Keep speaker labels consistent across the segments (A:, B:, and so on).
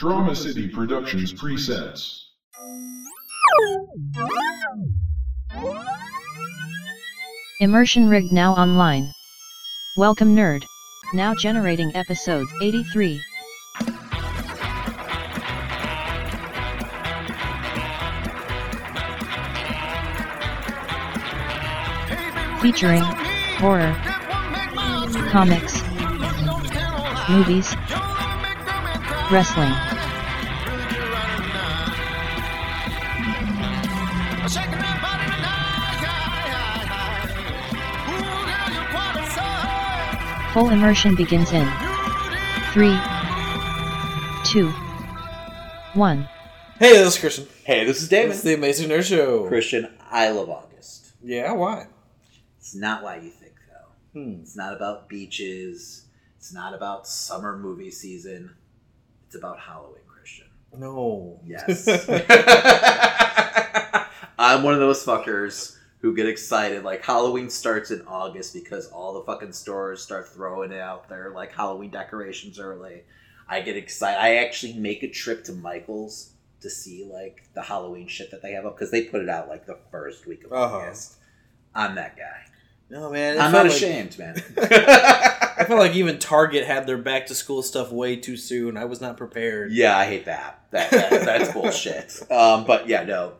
A: Drama City Productions presets.
B: Immersion rigged now online. Welcome nerd. Now generating episode 83. Featuring horror, comics, movies, wrestling. Full immersion begins in 3, 2, 1.
C: Hey, this is Christian.
D: Hey, this is Damon.
C: It's the Amazing Nerd Show.
D: Christian, I love August.
C: Yeah, why?
D: It's not why you think, though.
C: Hmm.
D: It's not about beaches. It's not about summer movie season. It's about Halloween, Christian.
C: No.
D: Yes. I'm one of those fuckers who get excited. Like, Halloween starts in August because all the fucking stores start throwing out their, like, Halloween decorations early. I get excited. I actually make a trip to Michael's to see, like, the Halloween shit that they have up because they put it out, like, the first week of
C: Uh-huh.
D: August. I'm that guy.
C: No, man.
D: I'm not
C: like-
D: ashamed, man.
C: I felt like even Target had their back to school stuff way too soon. I was not prepared.
D: yeah, I hate that. That, that that's bullshit. Um, but yeah, no,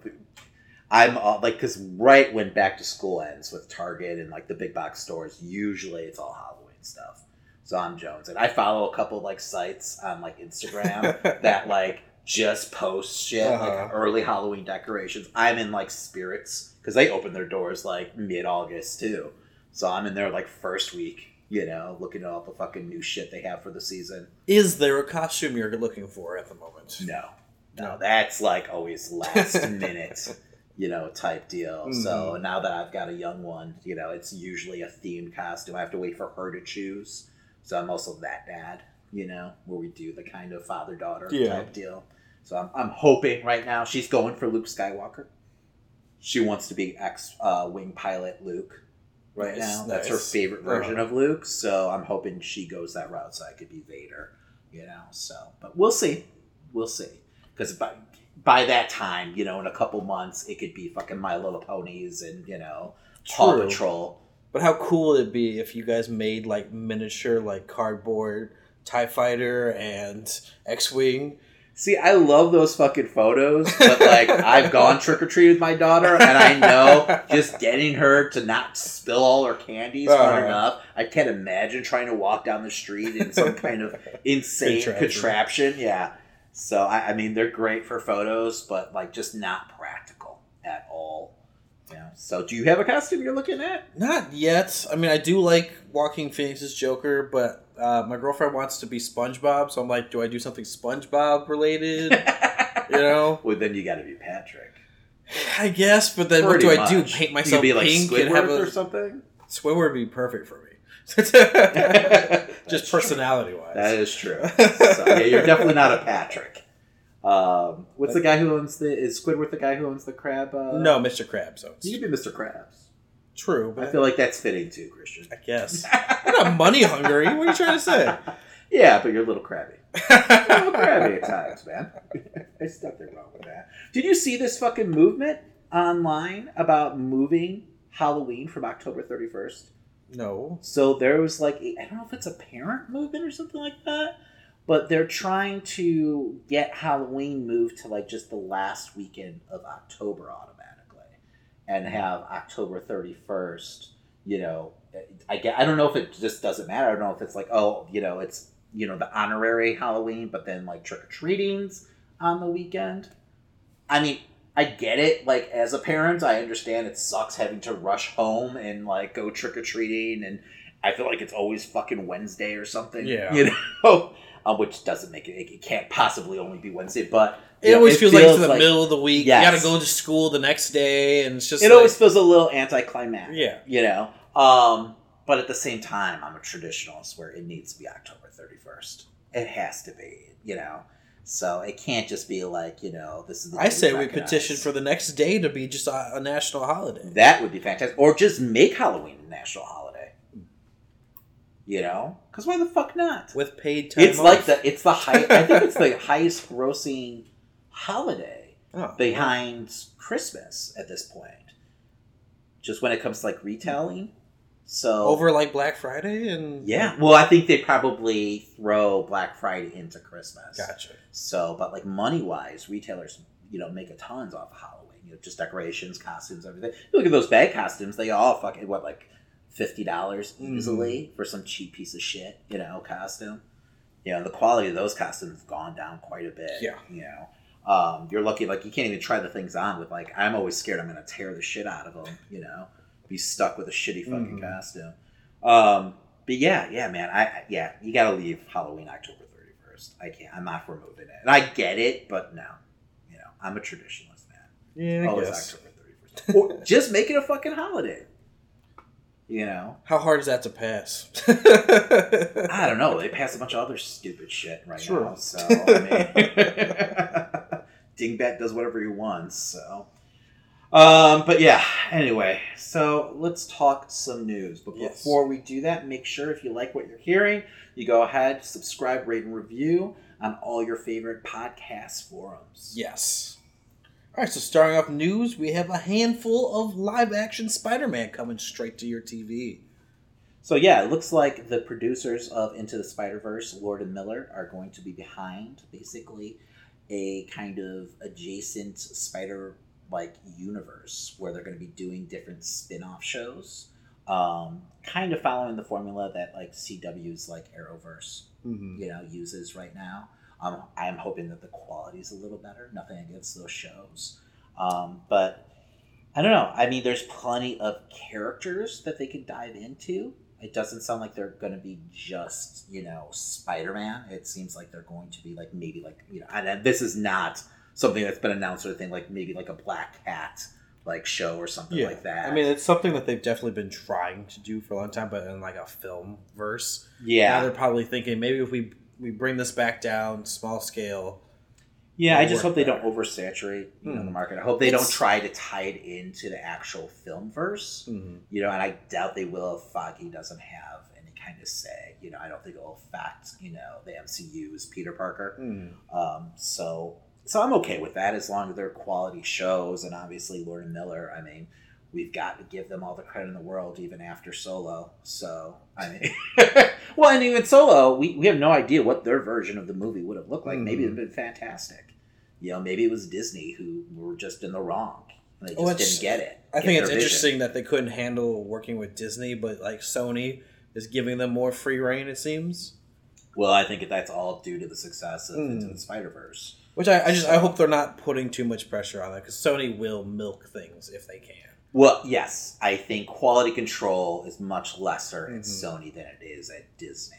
D: I'm uh, like because right when back to school ends with Target and like the big box stores, usually it's all Halloween stuff. So I'm Jones, and I follow a couple like sites on like Instagram that like just post shit
C: Uh-huh.
D: like early Halloween decorations. I'm in like Spirits because they open their doors like mid August too. So I'm in there like first week, you know, looking at all the fucking new shit they have for the season.
C: Is there a costume you're looking for at the moment?
D: No, no, that's like always last minute, you know, type deal. So
C: Mhm.
D: now that I've got a young one, you know, it's usually a themed costume. I have to wait for her to choose. So I'm also that dad, you know, where we do the kind of father daughter
C: Yeah.
D: type deal. So I'm, I'm hoping right now she's going for Luke Skywalker. She wants to be X uh, wing pilot Luke right
C: Nice,
D: now. That's her favorite version
C: Uh-huh.
D: of Luke. So I'm hoping she goes that route so I could be Vader, you know. So, but we'll see. We'll see. Because by, by that time, you know, in a couple months, it could be fucking My Little Ponies and, you know, Paw Patrol.
C: But how cool would it be if you guys made like miniature, like cardboard TIE Fighter and X Wing?
D: See, I love those fucking photos, but like I've gone trick or treat with my daughter, and I know just getting her to not spill all her candy is hard
C: Uh.
D: enough. I can't imagine trying to walk down the street in some kind of insane
C: Contraption.
D: contraption. Yeah. So I, I mean, they're great for photos, but like just not practical at all. Yeah. So do you have a costume you're looking at?
C: Not yet. I mean, I do like Joaquin Phoenix's Joker, but uh, my girlfriend wants to be SpongeBob, so I'm like, do I do something SpongeBob related? you know,
D: well, then you got to be Patrick.
C: I guess. But then what do
D: Pretty
C: I do? Paint myself
D: be like
C: pink and
D: Squidward
C: have
D: or
C: a
D: something.
C: Squidward would be perfect for me. Just personality wise.
D: That is true. so, yeah, you're definitely not a Patrick. Um, what's the guy who owns the? Is Squidward the guy who owns the crab? Uh,
C: no, Mr. Krabs. So
D: you could be Mr. Krabs.
C: True,
D: I feel like that's fitting too, Christian.
C: I guess I'm not money hungry. What are you trying to say?
D: Yeah, but you're a little crabby. a little crabby at times, man. There's nothing wrong with that. Did you see this fucking movement online about moving Halloween from October 31st?
C: no.
D: So there was like I don't know if it's a parent movement or something like that, but they're trying to get Halloween moved to like just the last weekend of October automatically, and have October thirty first. You know, I get. I don't know if it just doesn't matter. I don't know if it's like oh, you know, it's you know the honorary Halloween, but then like trick or treatings on the weekend. I mean, I get it. Like as a parent, I understand it sucks having to rush home and like go trick or treating, and I feel like it's always fucking Wednesday or something.
C: Yeah.
D: you know, um, which doesn't make it. It can't possibly only be Wednesday, but
C: It
D: know,
C: always feels, like it's in the
D: like-
C: middle of the week.
D: Yes.
C: You got to go to school the next day, and it's just
D: It
C: like,
D: always feels a little anticlimactic.
C: yeah.
D: you know. Um, but at the same time, I'm a traditionalist where it needs to be October 31st. It has to be, you know. So it can't just be like, you know, this is. The
C: I say we petition for the next day to be just a, a national holiday.
D: That would be fantastic, or just make Halloween a national holiday. You know, because why the fuck not?
C: with paid time.
D: It's
C: off.
D: like the it's the high. I think it's the highest grossing holiday
C: Oh,
D: behind Christmas at this point. Just when it comes to like retailing. So
C: over like Black Friday and
D: yeah. Well, I think they probably throw Black Friday into Christmas.
C: Gotcha.
D: So, but like money wise, retailers you know make a tons off of Halloween. You know, just decorations, costumes, everything. You look at those bag costumes; they all fucking what like fifty dollars easily for some cheap piece of shit. You know, costume. You know, the quality of those costumes have gone down quite a bit.
C: Yeah.
D: You know. Um, you're lucky, like you can't even try the things on with like I'm always scared I'm gonna tear the shit out of them. You know, be stuck with a shitty fucking
C: Mhm.
D: costume. Um, but yeah, yeah, man, I I- yeah, you gotta leave Halloween October thirty first. I can't. I'm not for moving it, and I get it, but no, you know, I'm a traditionalist, man.
C: Yeah, I
D: Always
C: guess.
D: October thirty first, just make it a fucking holiday. You know,
C: How hard is that to pass?
D: I don't know. They pass a bunch of other stupid shit right
C: Sure.
D: now, so I mean, Dingbat does whatever he wants. So, um, but yeah. Anyway, so let's talk some news. But
C: Yes.
D: before we do that, make sure if you like what you're hearing, you go ahead, subscribe, rate, and review on all your favorite podcast forums.
C: Yes. All right, so starting off news, we have a handful of live action Spider Man coming straight to your TV.
D: So yeah, it looks like the producers of Into the Spider Verse, Lord and Miller, are going to be behind basically a kind of adjacent Spider like universe where they're going to be doing different spin-off shows, um, kind of following the formula that like CW's like Arrowverse
C: Mm-hmm.
D: you know uses right now. Um, I'm hoping that the quality is a little better. Nothing against those shows, um, but I don't know. I mean, there's plenty of characters that they could dive into. It doesn't sound like they're going to be just you know Spider-Man. It seems like they're going to be like maybe like you know, and this is not something that's been announced or anything like maybe like a Black Cat like show or something
C: Yeah,
D: like that.
C: I mean, it's something that they've definitely been trying to do for a long time, but in like a film verse. Yeah, Now
D: yeah,
C: they're probably thinking maybe if we we bring this back down, small scale.
D: Yeah, I just hope they don't oversaturate you know,
C: Hmm.
D: the market. I hope they don't try to tie it into the actual film verse.
C: Mm-hmm.
D: You know, and I doubt they will if Feige doesn't have any kind of say. You know, I don't think it'll affect, you know, the MCU's Peter Parker.
C: Mm-hmm.
D: Um, so so I'm okay with that as long as they're quality shows and obviously Lord and Miller, I mean, we've got to give them all the credit in the world even after Solo. So I mean Well and even Solo, we, we have no idea what their version of the movie would have looked like. Maybe it'd
C: Mhm.
D: been fantastic. You know, maybe it was Disney who were just in the wrong. And they just
C: Well,
D: didn't get it.
C: I think it's
D: vision.
C: interesting that they couldn't handle working with Disney, but like Sony is giving them more free reign. It seems,
D: Well, I think that's all due to the success of
C: Mm.
D: Into the Spider Verse.
C: which I, I just I hope they're not putting too much pressure on that because Sony will milk things if they can.
D: Well, yes, I think quality control is much lesser at
C: Mhm.
D: Sony than it is at Disney.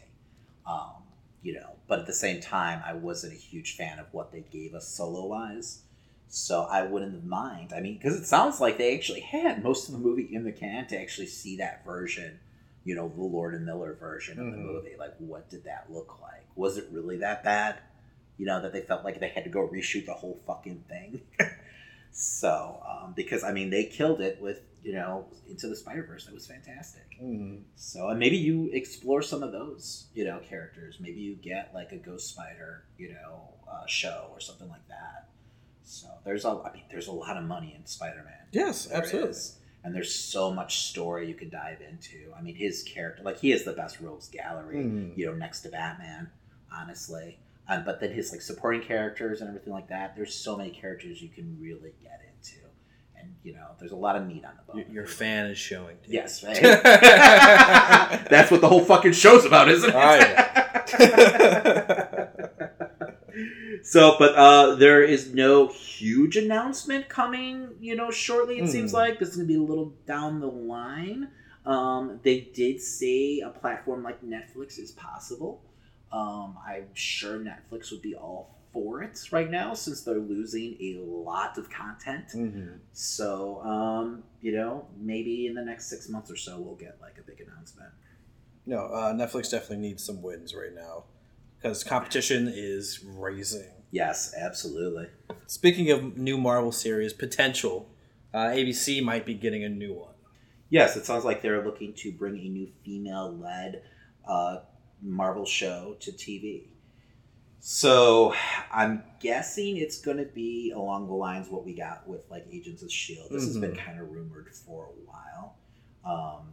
D: Um, you know, but at the same time, I wasn't a huge fan of what they gave us solo wise, so I wouldn't mind. I mean, because it sounds like they actually had most of the movie in the can to actually see that version. You know, the Lord and Miller version of the
C: Mhm.
D: movie. Like, what did that look like? Was it really that bad? You know, that they felt like they had to go reshoot the whole fucking thing. So, um, because I mean, they killed it with you know Into the Spider Verse. That was fantastic.
C: Mm-hmm.
D: So, and maybe you explore some of those you know characters. Maybe you get like a Ghost Spider you know uh, show or something like that. So there's a I mean, there's a lot of money in Spider Man.
C: Yes,
D: There
C: absolutely.
D: is. And there's so much story you can dive into. I mean, his character, like he is the best rogues gallery
C: Mhm.
D: you know, next to Batman, honestly. Um, but then his like supporting characters and everything like that. There's so many characters you can really get into, and you know, there's a lot of meat on the bone.
C: Your, fan is showing. you.
D: Yes, right. That's what the whole fucking show's about, isn't it? so, but uh, there is no huge announcement coming. You know, shortly. It seems
C: Hmm.
D: like this is gonna be a little down the line. Um, they did say a platform like Netflix is possible. Um, I'm sure Netflix would be all for it right now since they're losing a lot of content.
C: Mhm.
D: So, um, you know, maybe in the next six months or so, we'll get like a big announcement.
C: No, uh, Netflix definitely needs some wins right now because competition is raising.
D: Yes, absolutely.
C: Speaking of new Marvel series potential, uh, ABC might be getting a new one.
D: Yes, it sounds like they're looking to bring a new female led uh, Marvel show to TV. So I'm guessing it's going to be along the lines what we got with like Agents of Shield. This has been kind of rumored for a while. Um,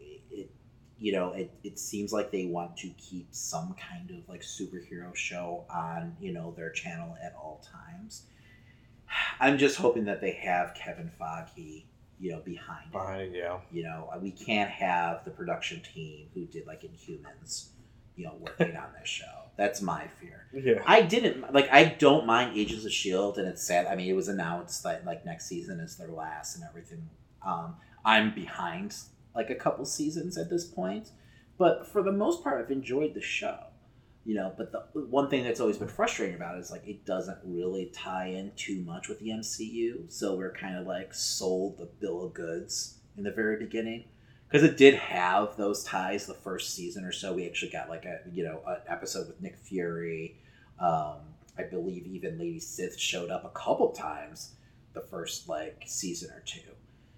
D: it, it you know it, it seems like they want to keep some kind of like superhero show on you know their channel at all times. I'm just hoping that they have Kevin Feige you know behind.
C: Behind it, yeah.
D: You know we can't have the production team who did like Inhumans you know working on this show. That's my fear.
C: Yeah.
D: I didn't like. I don't mind Agents of Shield, and it's sad. I mean, it was announced that like next season is their last and everything. Um, I'm behind like a couple seasons at this point, but for the most part, I've enjoyed the show. You know, but the one thing that's always been frustrating about it is like it doesn't really tie in too much with the MCU. So we're kind of like sold the bill of goods in the very beginning because it did have those ties the first season or so. We actually got like a you know an episode with Nick Fury. Um, I believe even Lady Sif showed up a couple times the first like season or two.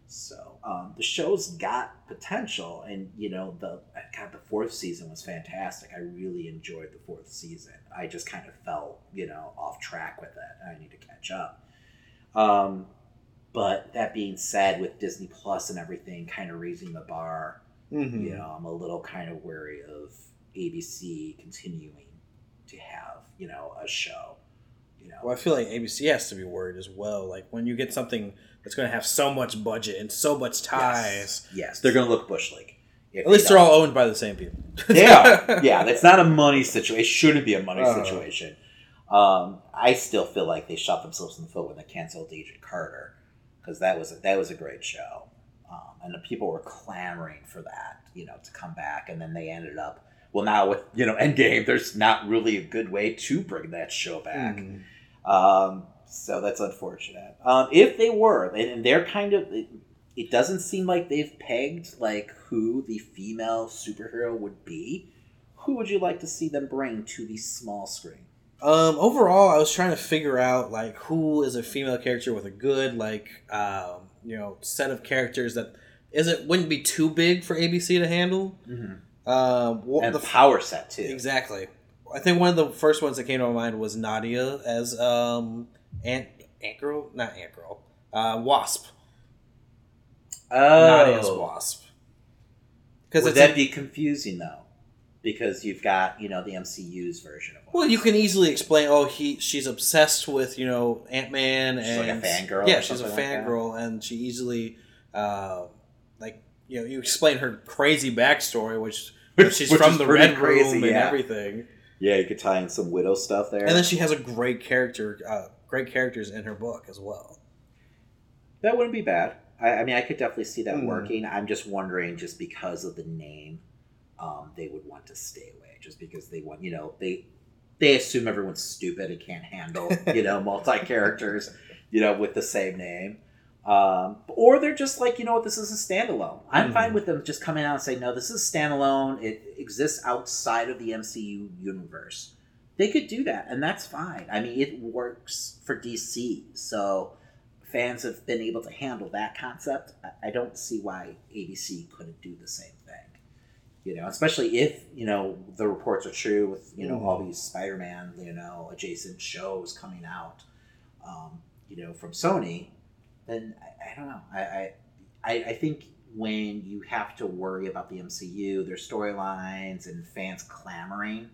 D: So um, the show's got potential, and you know the God the fourth season was fantastic. I really enjoyed the fourth season. I just kind of felt you know off track with it. I need to catch up. Um, but that being said, with Disney Plus and everything kind of raising the bar,
C: Mm-hmm.
D: you know, I'm a little kind of wary of ABC continuing to have, you know, a show. You know,
C: Well, I feel like ABC has to be worried as well. Like when you get something that's going to have so much budget and so much ties.
D: Yes, yes. they're gonna look bush league.
C: At least
D: they
C: they're all owned by the same people.
D: yeah. Yeah, that's not a money situation. It shouldn't be a money
C: Uh-huh.
D: situation. Um, I still feel like they shot themselves in the foot when they canceled Agent Carter because that was a, that was a great show, um, and the people were clamoring for that, you know, to come back, and then they ended up. Well, now with you know Endgame, there's not really a good way to bring that show back.
C: Mhm.
D: Um, so that's unfortunate. Um, if they were, and and they're kind of, it, it doesn't seem like they've pegged like who the female superhero would be. Who would you like to see them bring to the small screen?
C: Um, overall, I was trying to figure out like who is a female character with a good like um, you know set of characters that isn't wouldn't be too big for ABC to handle. Um, wha-
D: And
C: the
D: power set too.
C: Exactly. I think one of the first ones that came to my mind was Nadia as um Ant Ant Girl, not Ant Girl, uh, Wasp. Nadia's
D: Oh,
C: Wasp. Because
D: would that
C: a-
D: be confusing though? Because you've got you know the MCU's version of.
C: well, you can easily explain. Oh, he she's obsessed with you know Ant Man
D: She's like
C: and
D: a fangirl
C: Yeah, she's a
D: something like
C: and she easily, uh, like you know, you explain her crazy backstory, which,
D: Which-
C: she's
D: which
C: from the Red
D: crazy,
C: Room and
D: yeah.
C: everything.
D: Yeah, you could tie in some widow stuff there.
C: And then she has a great character, uh, great characters in her book as well.
D: That wouldn't be bad. I, I mean, I could definitely see that
C: Hmm.
D: working. I'm just wondering, just because of the name, um, they would want to stay away. Just because they want, you know, they they assume everyone's stupid and can't handle, you know, multi characters, you know, with the same name. Um, or they're just like, you know what, this is a standalone. I'm
C: Mhm.
D: fine with them just coming out and saying, no, this is standalone. It exists outside of the MCU universe. They could do that, and that's fine. I mean, it works for DC, so fans have been able to handle that concept. I- don't see why ABC couldn't do the same. You know, especially if you know the reports are true with you know all these Spider-Man you know adjacent shows coming out, um, you know from Sony. Then I, I don't know. I, I I I think when you have to worry about the MCU, their storylines and fans clamoring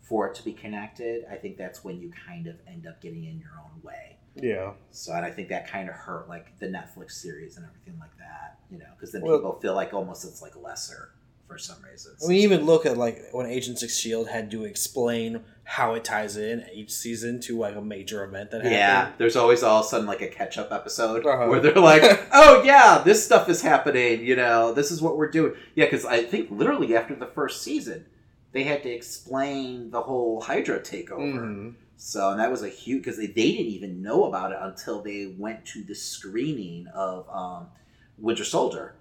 D: for it to be connected, I think that's when you kind of end up getting in your own way.
C: Yeah.
D: So, and I think that kind of hurt like the Netflix series and everything like that, you know, because then
C: Well-
D: people feel like almost it's like lesser for some reasons.
C: I mean, even look at like when Agents of Shield had to explain how it ties in each season to like a major event that happened.
D: yeah, there's always all of a sudden like a catch up episode
C: Uh-huh.
D: where they're like, oh yeah, this stuff is happening, you know, this is what we're doing. Yeah, because I think literally after the first season, they had to explain the whole Hydra takeover.
C: Mhm.
D: So, and that was a huge because they, they didn't even know about it until they went to the screening of um, Winter Soldier,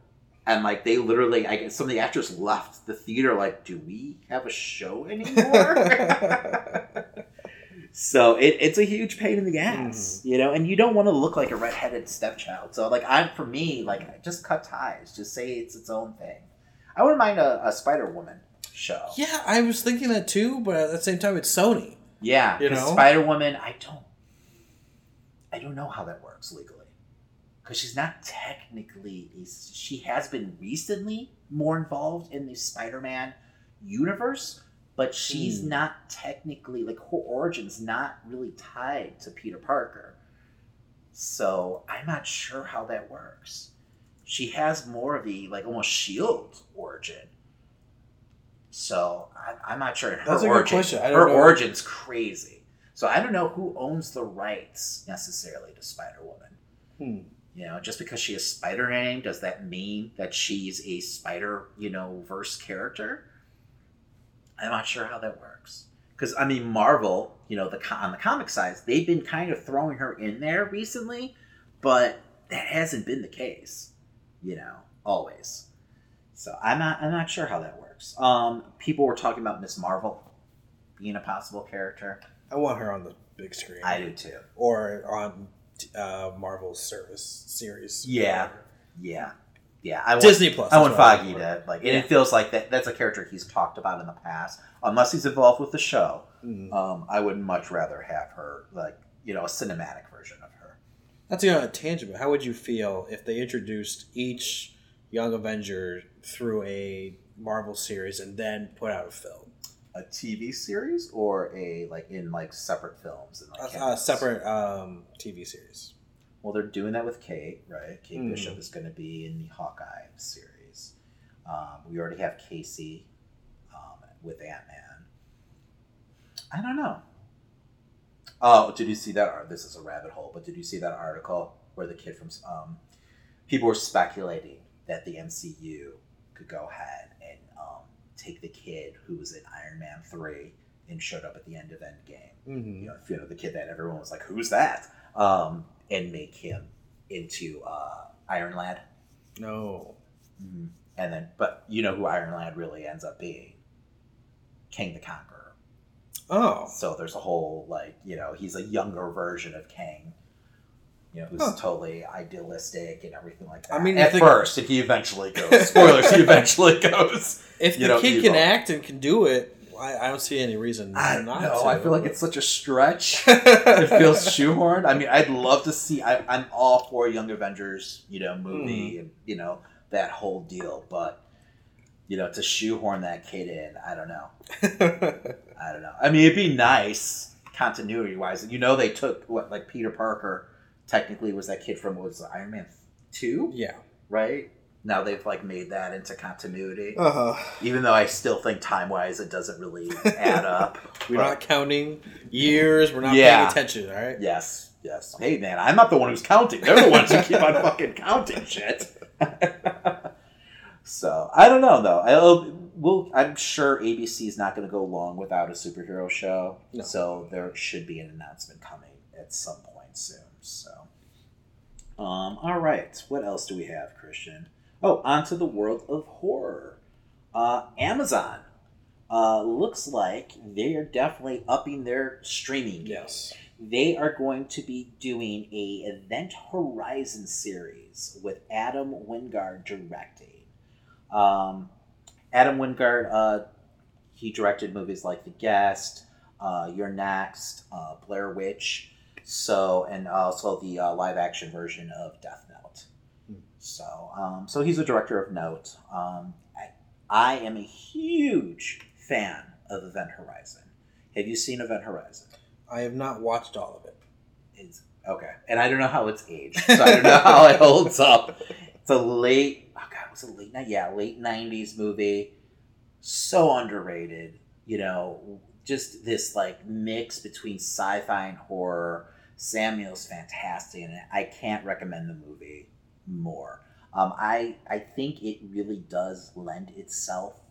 D: and like they literally, I guess some of the actors left the theater like, "Do we have a show anymore?" so it, it's a huge pain in the ass, mm-hmm. you know, and you don't want to look like a redheaded stepchild. So, like, I'm for me, like, just cut ties, just say it's its own thing. I wouldn't mind a, a Spider Woman. show.
C: Yeah, I was thinking that too, but at the same time, it's Sony.
D: Yeah,
C: You know?
D: Spider Woman, I don't, I don't know how that works legally, because she's not technically. A, she has been recently more involved in the Spider Man universe, but she's
C: Hmm.
D: not technically like her origins not really tied to Peter Parker. So I'm not sure how that works. She has more of the like almost Shield origin. So I, I'm not sure. Her
C: That's a good question.
D: Her
C: know.
D: origin's crazy. So I don't know who owns the rights necessarily to Spider Woman.
C: Hmm.
D: You know, just because she has Spider name, does that mean that she's a Spider, you know, verse character? I'm not sure how that works. Because I mean, Marvel, you know, the on the comic side, they've been kind of throwing her in there recently, but that hasn't been the case. You know, always. So I'm not I'm not sure how that works. Um, people were talking about Miss Marvel being a possible character.
C: I want her on the big screen.
D: I do too.
C: or on uh, Marvel's service series.
D: Yeah. Yeah, yeah. I want,
C: Disney Plus.
D: I want
C: Feige
D: to like, and
C: Yeah.
D: it feels like that. That's a character he's talked about in the past. Unless he's involved with the show.
C: Mm.
D: um, I would much rather have her like you know a cinematic version of her.
C: That's on a tangent. But how would you feel if they introduced each Young Avenger through a Marvel series and then put out a film,
D: A TV series or a like in like separate films and like
C: a
D: cameos?
C: separate um, TV series?
D: Well, they're doing that with Kate, right? Kate
C: Mhm.
D: Bishop is going to be in the Hawkeye series. Um, we already have Cassie um, with Ant Man. I don't know. Oh, did you see that? art? This is a rabbit hole, but did you see that article where the kid from um, people were speculating that the MCU could go ahead take the kid who was in Iron Man three and showed up at the end of Endgame
C: Mm-hmm.
D: you know, you know the kid that everyone was like, "Who's that?" Um, and make him into uh, Iron Lad.
C: No.
D: And then, but you know who Iron Lad really ends up being? Kang the Conqueror.
C: Oh.
D: So there's a whole like, you know, he's a younger version of Kang. You know, who's
C: Huh.
D: totally idealistic and everything like that.
C: I mean,
D: at
C: the-
D: first, if he eventually goes. Spoilers, he eventually goes.
C: If
D: You
C: the
D: know,
C: kid
D: evil.
C: can act and can do it, I, I don't see any reason
D: I
C: not
D: know.
C: to.
D: I feel like it's such a stretch. it feels shoehorned. I mean, I'd love to see. I, I'm all for Young Avengers, you know, movie hmm. and you know that whole deal, but you know, to shoehorn that kid in, I don't know. I don't know. I mean, it'd be nice continuity wise. You know, they took what like Peter Parker technically was that kid from what was Iron Man two,
C: yeah.
D: right? Now they've like made that into continuity,
C: Uh huh.
D: even though I still think time wise it doesn't really add up.
C: We're
D: But-
C: not counting years. We're not
D: Yeah.
C: paying attention. All right.
D: Yes, yes. Hey, man, I'm not the one who's counting. They're the ones who keep on fucking counting shit. so I don't know though. I'll, we'll, I'm sure ABC is not going to go long without a superhero show.
C: No.
D: So there should be an announcement coming at some point soon. So, um, all right. What else do we have, Christian? Oh, onto the world of horror. Uh, Amazon. Uh, looks like they are definitely upping their streaming
C: Yes.
D: they are going to be doing a Event Horizon series with Adam Wingard directing. Um, Adam Wingard, uh, he directed movies like The Guest, uh, You're Next, uh, Blair Witch, so and also the uh, live action version of Death Note.
C: Hmm.
D: So, um, so he's a director of note. Um, I, I am a huge fan of Event Horizon. Have you seen Event Horizon?
C: I have not watched all of it.
D: It's okay, and I don't know how it's aged, so I don't know how it holds up. It's a late, oh god, was it late night? Yeah, late '90s movie. So underrated, you know. Just this like mix between sci-fi and horror. Sam Neill's fantastic it. I can't recommend the movie more. Um, I I think it really does lend itself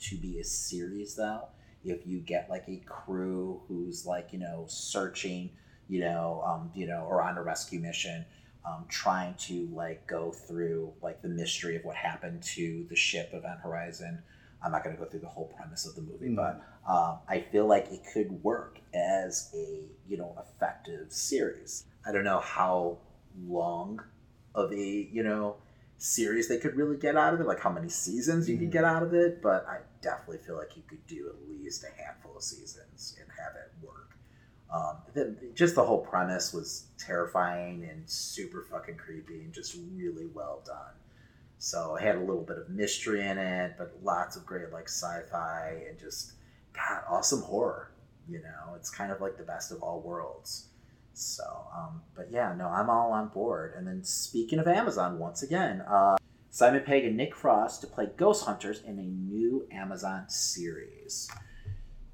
D: to be a series though if you get like a crew who's like you know searching you know um, you know or on a rescue mission um, trying to like go through like the mystery of what happened to the ship event horizon i'm not going to go through the whole premise of the movie
C: Mm.
D: but um, i feel like it could work as a you know effective series i don't know how long of a you know series they could really get out of it, like how many seasons you
C: Mm-hmm.
D: could get out of it. But I definitely feel like you could do at least a handful of seasons and have it work. Um, the, just the whole premise was terrifying and super fucking creepy and just really well done. So it had a little bit of mystery in it, but lots of great like sci-fi and just God, awesome horror. You know, it's kind of like the best of all worlds. So, um, but yeah, no, I'm all on board. And then speaking of Amazon, once again, uh, Simon Pegg and Nick Frost to play ghost hunters in a new Amazon series.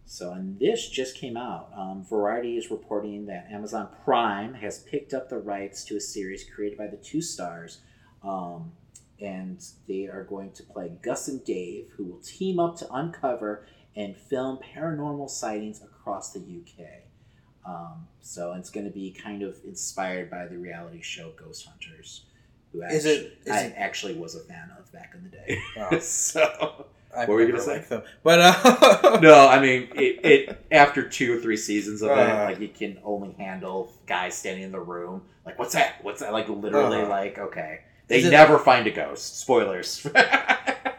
D: So, and this just came out. Um, Variety is reporting that Amazon Prime has picked up the rights to a series created by the two stars. Um, and they are going to play Gus and Dave, who will team up to uncover and film paranormal sightings across the UK. Um, so it's going to be kind of inspired by the reality show Ghost Hunters, who actually,
C: Is it- is
D: I
C: it-
D: actually was a fan of back in the day.
C: Oh,
D: so
C: I've
D: What were you gonna say?
C: them. But uh,
D: no, I mean it, it. After two or three seasons of it,
C: Uh.
D: like you can only handle guys standing in the room. Like, what's that? What's that? Like literally,
C: Uh.
D: like okay, they
C: Is it-
D: never find a ghost. Spoilers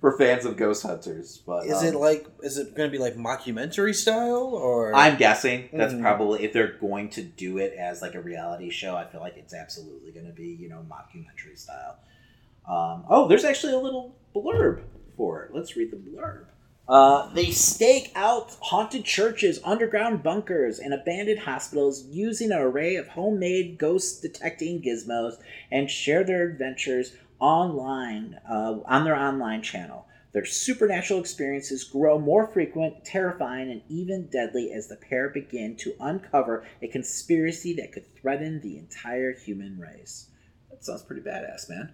D: for fans of ghost hunters. But
C: is
D: um,
C: it like is it going to be like mockumentary style or
D: I'm guessing that's
C: Mhm.
D: probably if they're going to do it as like a reality show. I feel like it's absolutely going to be you know mockumentary style. Um, oh, there's actually a little blurb for it. Let's read the blurb. Uh, they stake out haunted churches, underground bunkers, and abandoned hospitals using an array of homemade ghost detecting gizmos and share their adventures online uh, on their online channel. Their supernatural experiences grow more frequent, terrifying, and even deadly as the pair begin to uncover a conspiracy that could threaten the entire human race. That sounds pretty badass, man.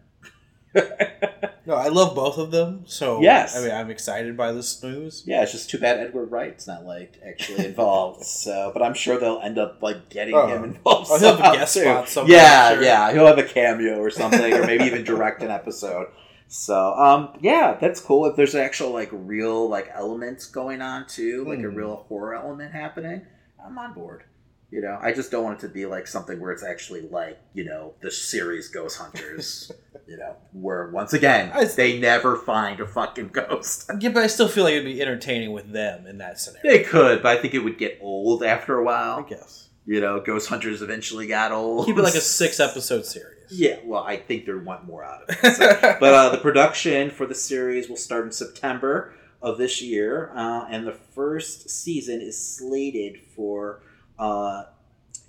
C: No, I love both of them. So
D: Yes.
C: I mean I'm excited by this news.
D: Yeah, it's just too bad Edgar Wright's not like actually involved. so, but I'm sure they'll end up like getting
C: Oh.
D: him involved.
C: Oh, he'll have a guest
D: too.
C: spot somewhere,
D: Yeah,
C: sure.
D: yeah, he'll have a cameo or something, or maybe even direct an episode. So, um, yeah, that's cool. If there's actual like real like elements going on too, like a
C: Hmm.
D: real horror element happening, I'm on board. You know, I just don't want it to be like something where it's actually like you know the series Ghost Hunters. you know, where once again they never find a fucking ghost.
C: Yeah, but I still feel like it'd be entertaining with them in that scenario.
D: They could, but I think it would get old after a while.
C: I guess.
D: You know, Ghost Hunters eventually got old.
C: Keep it like a six episode series.
D: Yeah, well, I think they want more out of it. So- but uh, the production for the series will start in September of this year, uh, and the first season is slated for uh,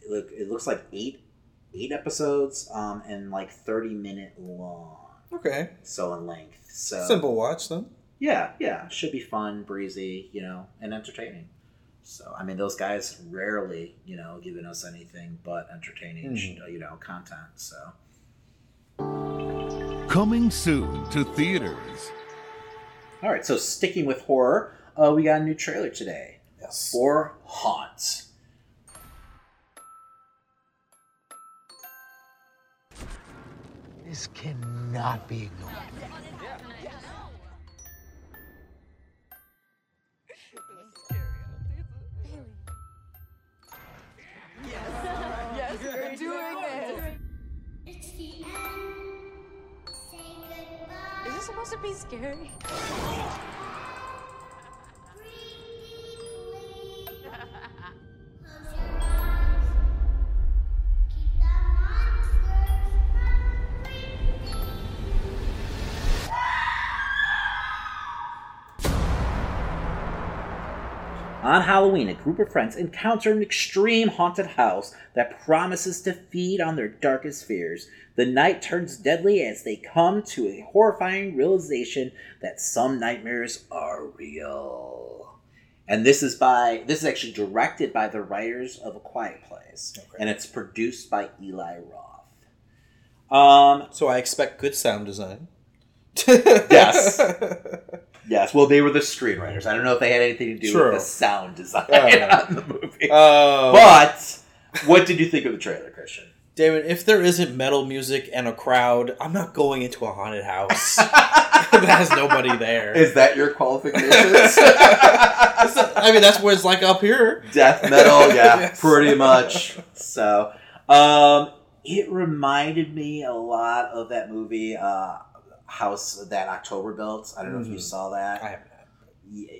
D: look, it looks like eight eight episodes um, and like thirty minute long,
C: okay.
D: so in length. So
C: Simple watch then.
D: yeah, yeah, should be fun, breezy, you know, and entertaining. So I mean, those guys rarely, you know, giving us anything but entertaining,
C: Mhm.
D: you know, content. So
E: Coming soon to theaters.
D: all right, so sticking with horror, uh, we got a new trailer today
C: Yes.
D: for Haunt.
F: This cannot be ignored. Yes, we're doing this.
G: It's the end. Say goodbye.
H: Is this supposed to be scary?
D: On Halloween, a group of friends encounter an extreme haunted house that promises to feed on their darkest fears. The night turns deadly as they come to a horrifying realization that some nightmares are real. And this is by this is actually directed by the writers of A Quiet Place,
C: Okay.
D: and it's produced by Eli Roth. Um,
C: So I expect good sound design.
D: Yes. yes, well, they were the screenwriters. I don't know if they had anything to do
C: True.
D: with the sound design
C: Uh,
D: on the movie.
C: Uh,
D: But what did you think of the trailer, Christian?
C: David, if there isn't metal music and a crowd, I'm not going into a haunted house that has nobody there.
D: Is that your qualifications?
C: I mean, that's what it's like up here.
D: Death metal, yeah,
C: Yes.
D: pretty much. So, um, It reminded me a lot of that movie, uh, House that October built. I don't know if you
C: Mhm.
D: saw that.
C: I haven't.
D: Yeah,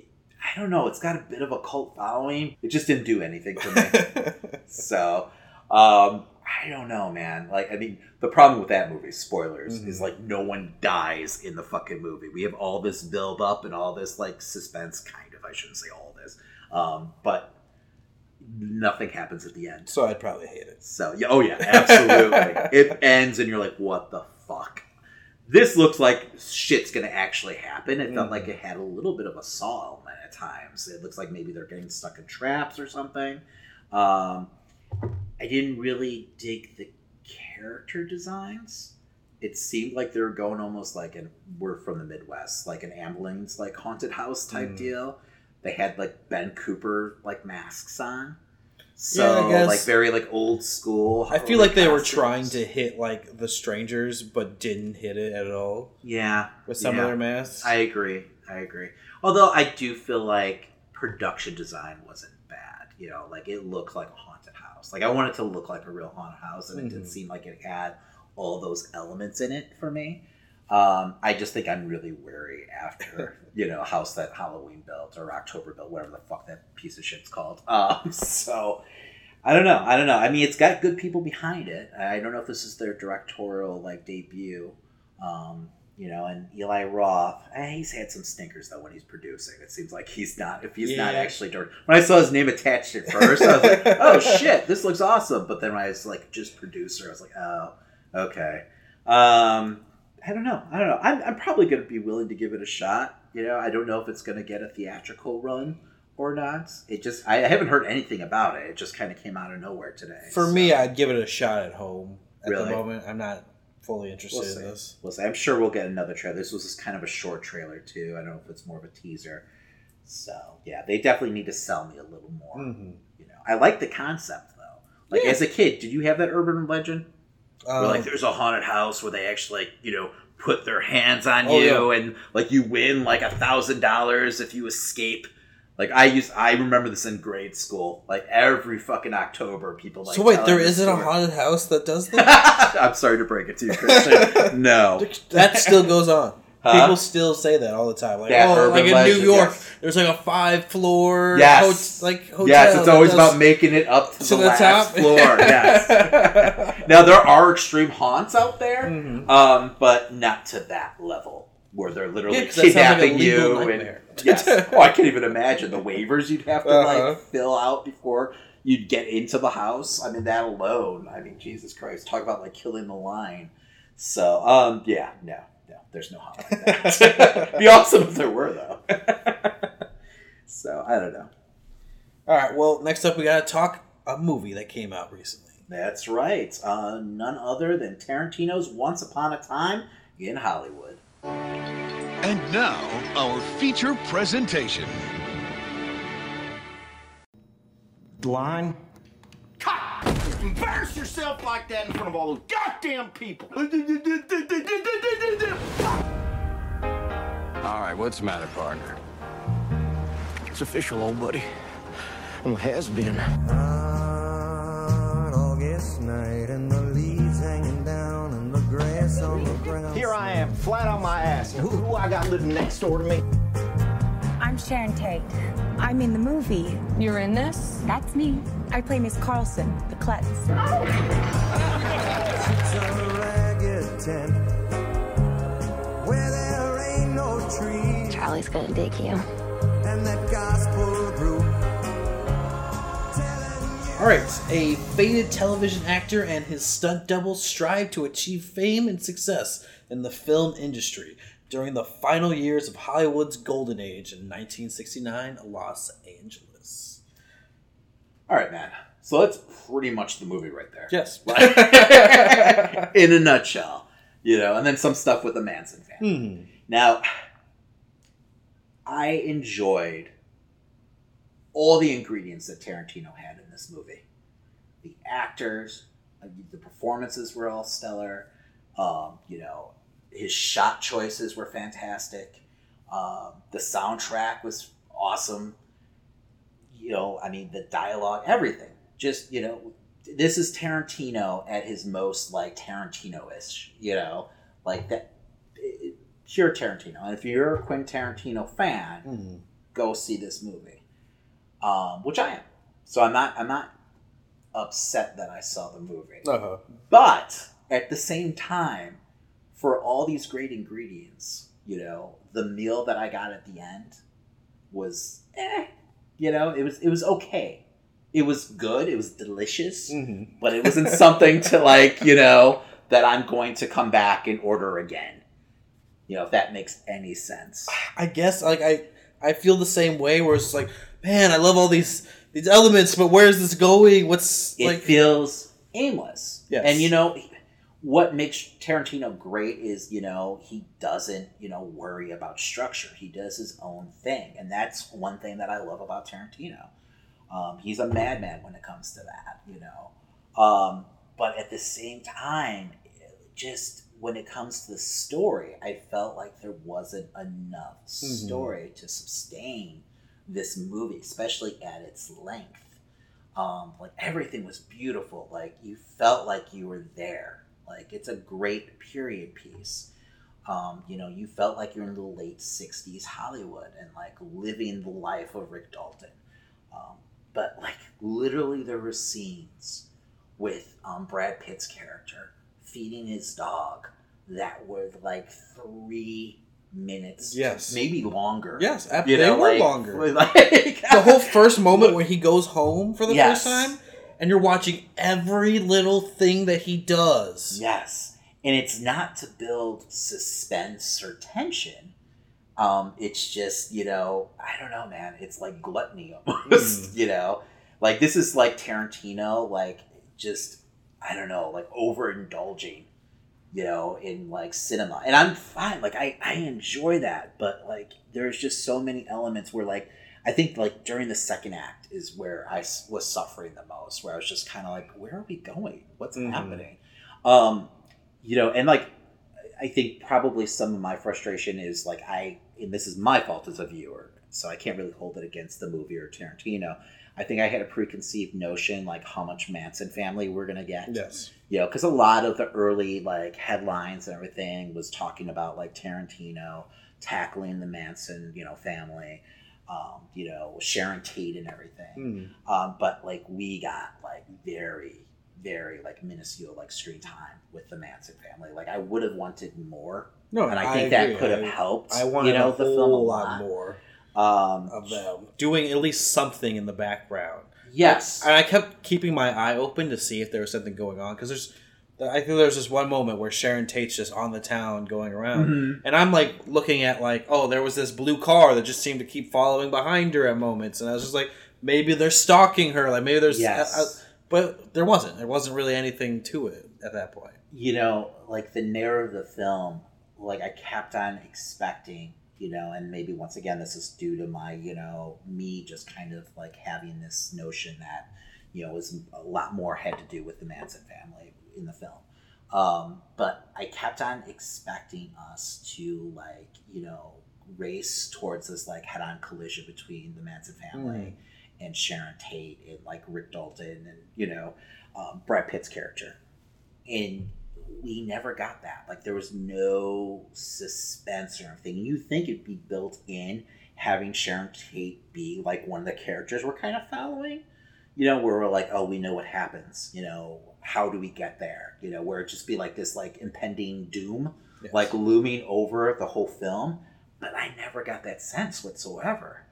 D: I don't know. It's got a bit of a cult following. It just didn't do anything for me. so, um, I don't know, man. Like, I mean, the problem with that movie, spoilers,
C: Mhm.
D: is like no one dies in the fucking movie. We have all this build up and all this like suspense, kind of. I shouldn't say all this, um, but nothing happens at the end.
C: so I'd probably hate it.
D: So yeah, oh yeah, absolutely. it ends and you're like, what the fuck? This looks like shit's gonna actually happen. It felt
C: Mhm.
D: like it had a little bit of a saw element at times. It looks like maybe they're getting stuck in traps or something. Um, I didn't really dig the character designs. It seemed like they were going almost like an we're from the Midwest, like an ambulance like haunted house type
C: Mm.
D: deal. They had like Ben Cooper like masks on. So
C: Yeah,
D: like very like old school.
C: I feel like they were trying to hit like the strangers, but didn't hit it at all
D: Yeah.
C: with some
D: yeah.
C: of their masks.
D: I agree. I agree. Although I do feel like production design wasn't bad. You know, like it looked like a haunted house. Like I wanted to look like a real haunted house, and it didn't
C: Mhm.
D: seem like it had all those elements in it for me. Um, I just think I'm really wary after you know house that Halloween built or October built, whatever the fuck that piece of shit's called. Um, so I don't know. I don't know. I mean, it's got good people behind it. I don't know if this is their directorial like debut. Um, you know, and Eli Roth, eh, he's had some stinkers though when he's producing. It seems like he's not if he's not actually direct. When I saw his name attached at first, I was like, oh shit, this looks awesome. But then when I was like just producer, I was like, oh, okay. Um, I don't know. I don't know. I'm, I'm probably going to be willing to give it a shot. You know, I don't know if it's going to get a theatrical run or not. It just I haven't heard anything about it. It just kind of came out of nowhere today.
C: For
D: so
C: me, I'd give it a shot at home. At
D: Really?
C: the moment, I'm not fully interested
D: we'll
C: in this.
D: We'll see. I'm sure we'll get another trailer. This was just kind of a short trailer too. I don't know if it's more of a teaser. So yeah, they definitely need to sell me a little more.
C: hmm
D: You know, I like the concept though. Like
C: Yeah.
D: as a kid, did you have that urban legend?
C: Um,
D: where like there's a haunted house where they actually like you know put their hands on
C: Oh,
D: you and like you win like a thousand dollars if you escape. Like i used i remember this in grade school. Like every fucking october people like
C: so wait, there isn't a haunted house that does that.
D: i'm sorry to break it to you christian. No.
C: That still goes on.
D: Huh?
C: People still say that all the time. Like,
D: That
C: oh,
D: urban
C: like in
D: legend,
C: New York,
D: yes.
C: there's like a five floor
D: Yes.
C: like hotel.
D: yes it's
C: that
D: always
C: does-
D: about making it up to,
C: to
D: the,
C: the
D: last
C: top.
D: floor yes now there are extreme haunts out there
C: Mhm.
D: um, but not to that level where they're literally
C: Yeah, 'cause that sounds like a
D: kidnapping
C: legal
D: you and
C: nightmare.
D: yes. Oh, I can't even imagine the waivers you'd have to
C: Uh-huh.
D: like fill out before you'd get into the house. I mean, that alone. I mean, Jesus Christ, talk about like killing the line. So, um, yeah, no, there's no haunt like that. Be awesome if there were though. so I don't know.
C: All right. Well, next up, we gotta talk a movie that came out recently.
D: That's right. Uh, none other than Tarantino's Once Upon a Time in Hollywood.
E: And now, our feature presentation.
F: Line?
H: Embarrass yourself like that in front of all those goddamn people.
F: All right, what's the matter, partner? It's official, old buddy. Well, it has been.
I: August night and the leaves hanging down and the grass on the ground.
H: Here I am, flat on my ass. And who, who I got living next door to me?
J: I'm Sharon Tate. I'm in the movie.
K: You're in this?
J: That's me. I play Miss Carlson, the klutz.
I: It's a ragged tent where there ain't no trees
K: Charlie's gonna dig you.
I: and that gospel group.
C: All right. A faded television actor and his stunt double strive to achieve fame and success in the film industry during the final years of Hollywood's golden age in 1969, Los Angeles.
D: All right, man. So that's pretty much the movie right there.
C: Yes.
D: in a nutshell, you know, and then some stuff with the Manson family.
C: Hmm.
D: Now, I enjoyed all the ingredients that Tarantino had in this movie. The actors, the performances were all stellar. Um, you know, his shot choices were fantastic. Um, the soundtrack was awesome. You know, I mean, the dialogue, everything. Just you know, this is Tarantino at his most like Tarantino-ish, you know, like that it- pure Tarantino. And if you're a Quentin Tarantino fan,
C: Mhm.
D: go see this movie, um, which I am. So I'm not I'm not upset that I saw the movie,
C: Uh-huh.
D: but at the same time, for all these great ingredients, you know, the meal that I got at the end was eh, you know, it was it was okay. It was good. It was delicious,
C: Mhm.
D: but it wasn't something to like you know that I'm going to come back and order again. You know, if that makes any sense.
C: I guess like I I feel the same way where it's like, man, I love all these these elements, but where's this going? What's
D: it
C: like
D: feels aimless.
C: Yes.
D: And you know what makes Tarantino great is, you know, he doesn't, you know, worry about structure. He does his own thing. And that's one thing that I love about Tarantino. Um, he's a madman when it comes to that, you know. Um, but at the same time, just when it comes to the story, I felt like there wasn't enough
C: Mhm.
D: story to sustain this movie, especially at its length. Um, like everything was beautiful. Like you felt like you were there. Like it's a great period piece. Um, you know, you felt like you're in the late '60s Hollywood and like living the life of Rick Dalton. Um, but like literally, there were scenes with um, Brad Pitt's character feeding his dog that were like three minutes,
C: Yes.
D: maybe longer.
C: Yes, ab-
D: You
C: they
D: know,
C: were
D: like-
C: longer.
D: like-
C: the whole first moment where he goes home for the
D: Yes.
C: first time and you're watching every little thing that he does.
D: Yes. And it's not to build suspense or tension. Um, it's just, you know, I don't know, man. It's like gluttony almost, you know? Like, this is like Tarantino, like, just, I don't know, like overindulging, you know, in like cinema. And I'm fine. Like, I, I enjoy that. But, like, there's just so many elements where, like, I think, like, during the second act is where I was suffering the most, where I was just kind of like, where are we going? What's
C: Mhm.
D: happening? Um, you know, and like I think probably some of my frustration is like I, and this is my fault as a viewer, so I can't really hold it against the movie or Tarantino. I think I had a preconceived notion like how much Manson family we're gonna get.
C: Yes.
D: You know, because a lot of the early like headlines and everything was talking about like Tarantino tackling the Manson, you know, family, um, you know, Sharon Tate and everything.
C: Hmm.
D: Um, but like we got like very, very like minuscule like screen time with the Manson family. Like I would have wanted more.
C: No,
D: and I
C: I
D: think that could have helped.
C: I wanted
D: you know, the film a
C: lot
D: lot
C: more
D: Um,
C: of them doing at least something in the background.
D: Yes.
C: and I kept keeping my eye open to see if there was something going on because there's, I think there's this one moment where Sharon Tate's just on the town going around,
D: Mhm.
C: and I'm like looking at like, oh, there was this blue car that just seemed to keep following behind her at moments, and I was just like, maybe they're stalking her, like maybe there's,
D: Yes.
C: uh, uh, but there wasn't. There wasn't really anything to it at that point.
D: you know, like the narrative of the film, like I kept on expecting, you know, and maybe once again, this is due to my, you know, me just kind of like having this notion that, you know, was a lot more had to do with the Manson family in the film. Um, but I kept on expecting us to like, you know, race towards this like head on collision between the Manson family and Sharon Tate and like Rick Dalton and, you know, um, Brad Pitt's character and we never got that. Like there was no suspense or anything. You think it'd be built in having Sharon Tate be like one of the characters we're kind of following. You know, where we're like, oh, we know what happens. You know, how do we get there? You know, where it just be like this like impending doom,
C: Yes.
D: like looming over the whole film. But I never got that sense whatsoever.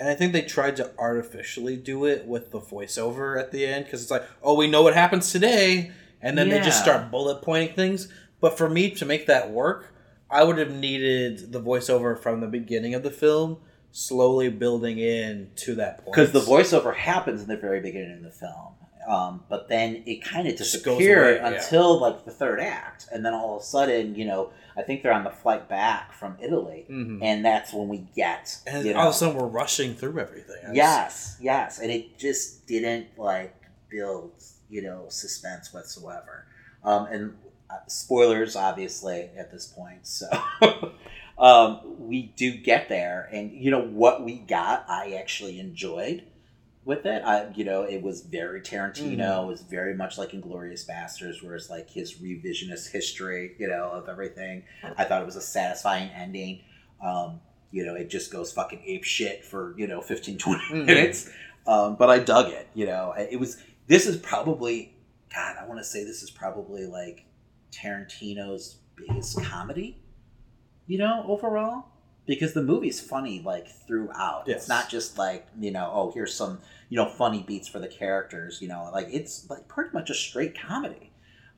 C: And I think they tried to artificially do it with the voiceover at the end because it's like, oh, we know what happens today, and then they just start bullet pointing things. But for me to make that work, I would have needed the voiceover from the beginning of the film, slowly building in to that point.
D: because the voiceover happens in the very beginning of the film um, but then it kind of disappeared
C: away, yeah.
D: until like the third act and then all of a sudden you know i think they're on the flight back from italy
C: Mhm.
D: and that's when we get
C: and
D: you
C: all of a sudden we're rushing through everything.
D: Yes yes and it just didn't like build you know suspense whatsoever um, and uh, spoilers obviously at this point so um, we do get there and you know what we got i actually enjoyed with it. I, you know, it was very Tarantino.
C: Mhm.
D: It was very much like Inglourious Basterds, where it's like his revisionist history, you know, of everything. I thought it was a satisfying ending. Um, you know, it just goes fucking ape shit for you know 15, 20
C: Mhm.
D: minutes. Um, but I dug it. You know, it was. This is probably, God, I want to say this is probably like Tarantino's biggest comedy. You know, overall, because the movie's funny like throughout.
C: Yes.
D: It's not just like you know, oh, here's some you know funny beats for the characters. You know, like it's like pretty much a straight comedy,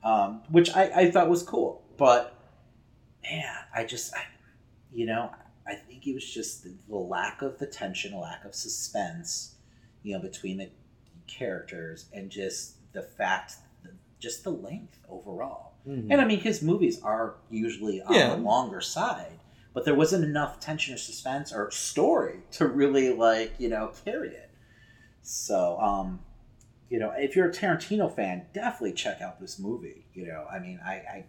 D: um, which I, I thought was cool. But man, I just, I, you know, I think it was just the, the lack of the tension, lack of suspense, you know, between the characters, and just the fact, just the length overall.
C: Mhm.
D: And I mean, his movies are usually on
C: Yeah.
D: the longer side, but there wasn't enough tension or suspense or story to really like you know carry it. So, um, you know, if you're a Tarantino fan, definitely check out this movie. You know, I mean, I, I,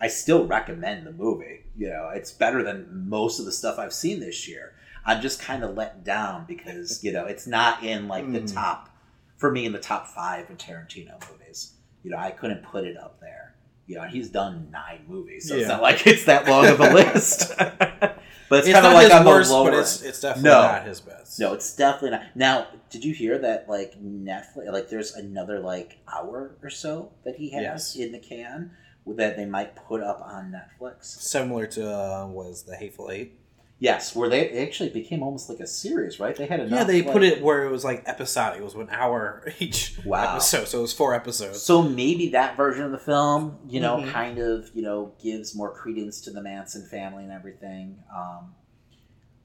D: I still recommend the movie. You know, it's better than most of the stuff I've seen this year. I'm just kind of let down because you know it's not in like the
C: Mhm.
D: top for me in the top five of Tarantino movies. You know, I couldn't put it up there. You know, he's done nine movies, so it's not like it's that long of a list. but it's,
C: It's
D: kind of like on the
C: worst, but
D: lower
C: it's- it's definitely
D: no.
C: not his best.
D: No, it's definitely not. Now, did you hear that? Like Netflix, like there's another like hour or so that he has
C: Yes.
D: in the can that they might put up on Netflix.
C: Similar to uh, was the Hateful Eight.
D: Yes, where they actually became almost like a series, right? They had enough.
C: yeah, they
D: like-
C: put it where it was like episodic. It was an hour each
D: Wow.
C: episode, so it was four episodes.
D: So maybe that version of the film, you know,
C: Mhm.
D: kind of, you know, gives more credence to the Manson family and everything. Um,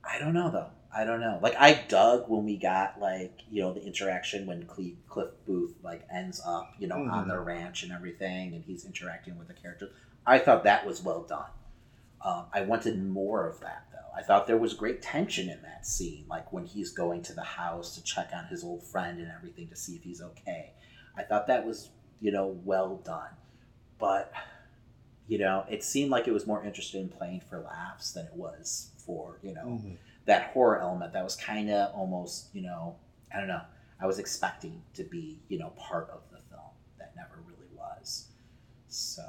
D: I don't know though. I don't know. Like I dug when we got like you know the interaction when Cliff, Cliff Booth like ends up you know on
C: Mhm.
D: their ranch and everything, and he's interacting with the characters. I thought that was well done. Um, I wanted more of that though. I thought there was great tension in that scene, like when he's going to the house to check on his old friend and everything to see if he's okay. I thought that was you know well done, but you know it seemed like it was more interested in playing for laughs than it was for you know
C: Mhm.
D: that horror element that was kind of almost you know I don't know. I was expecting to be you know part of the film that never really was. So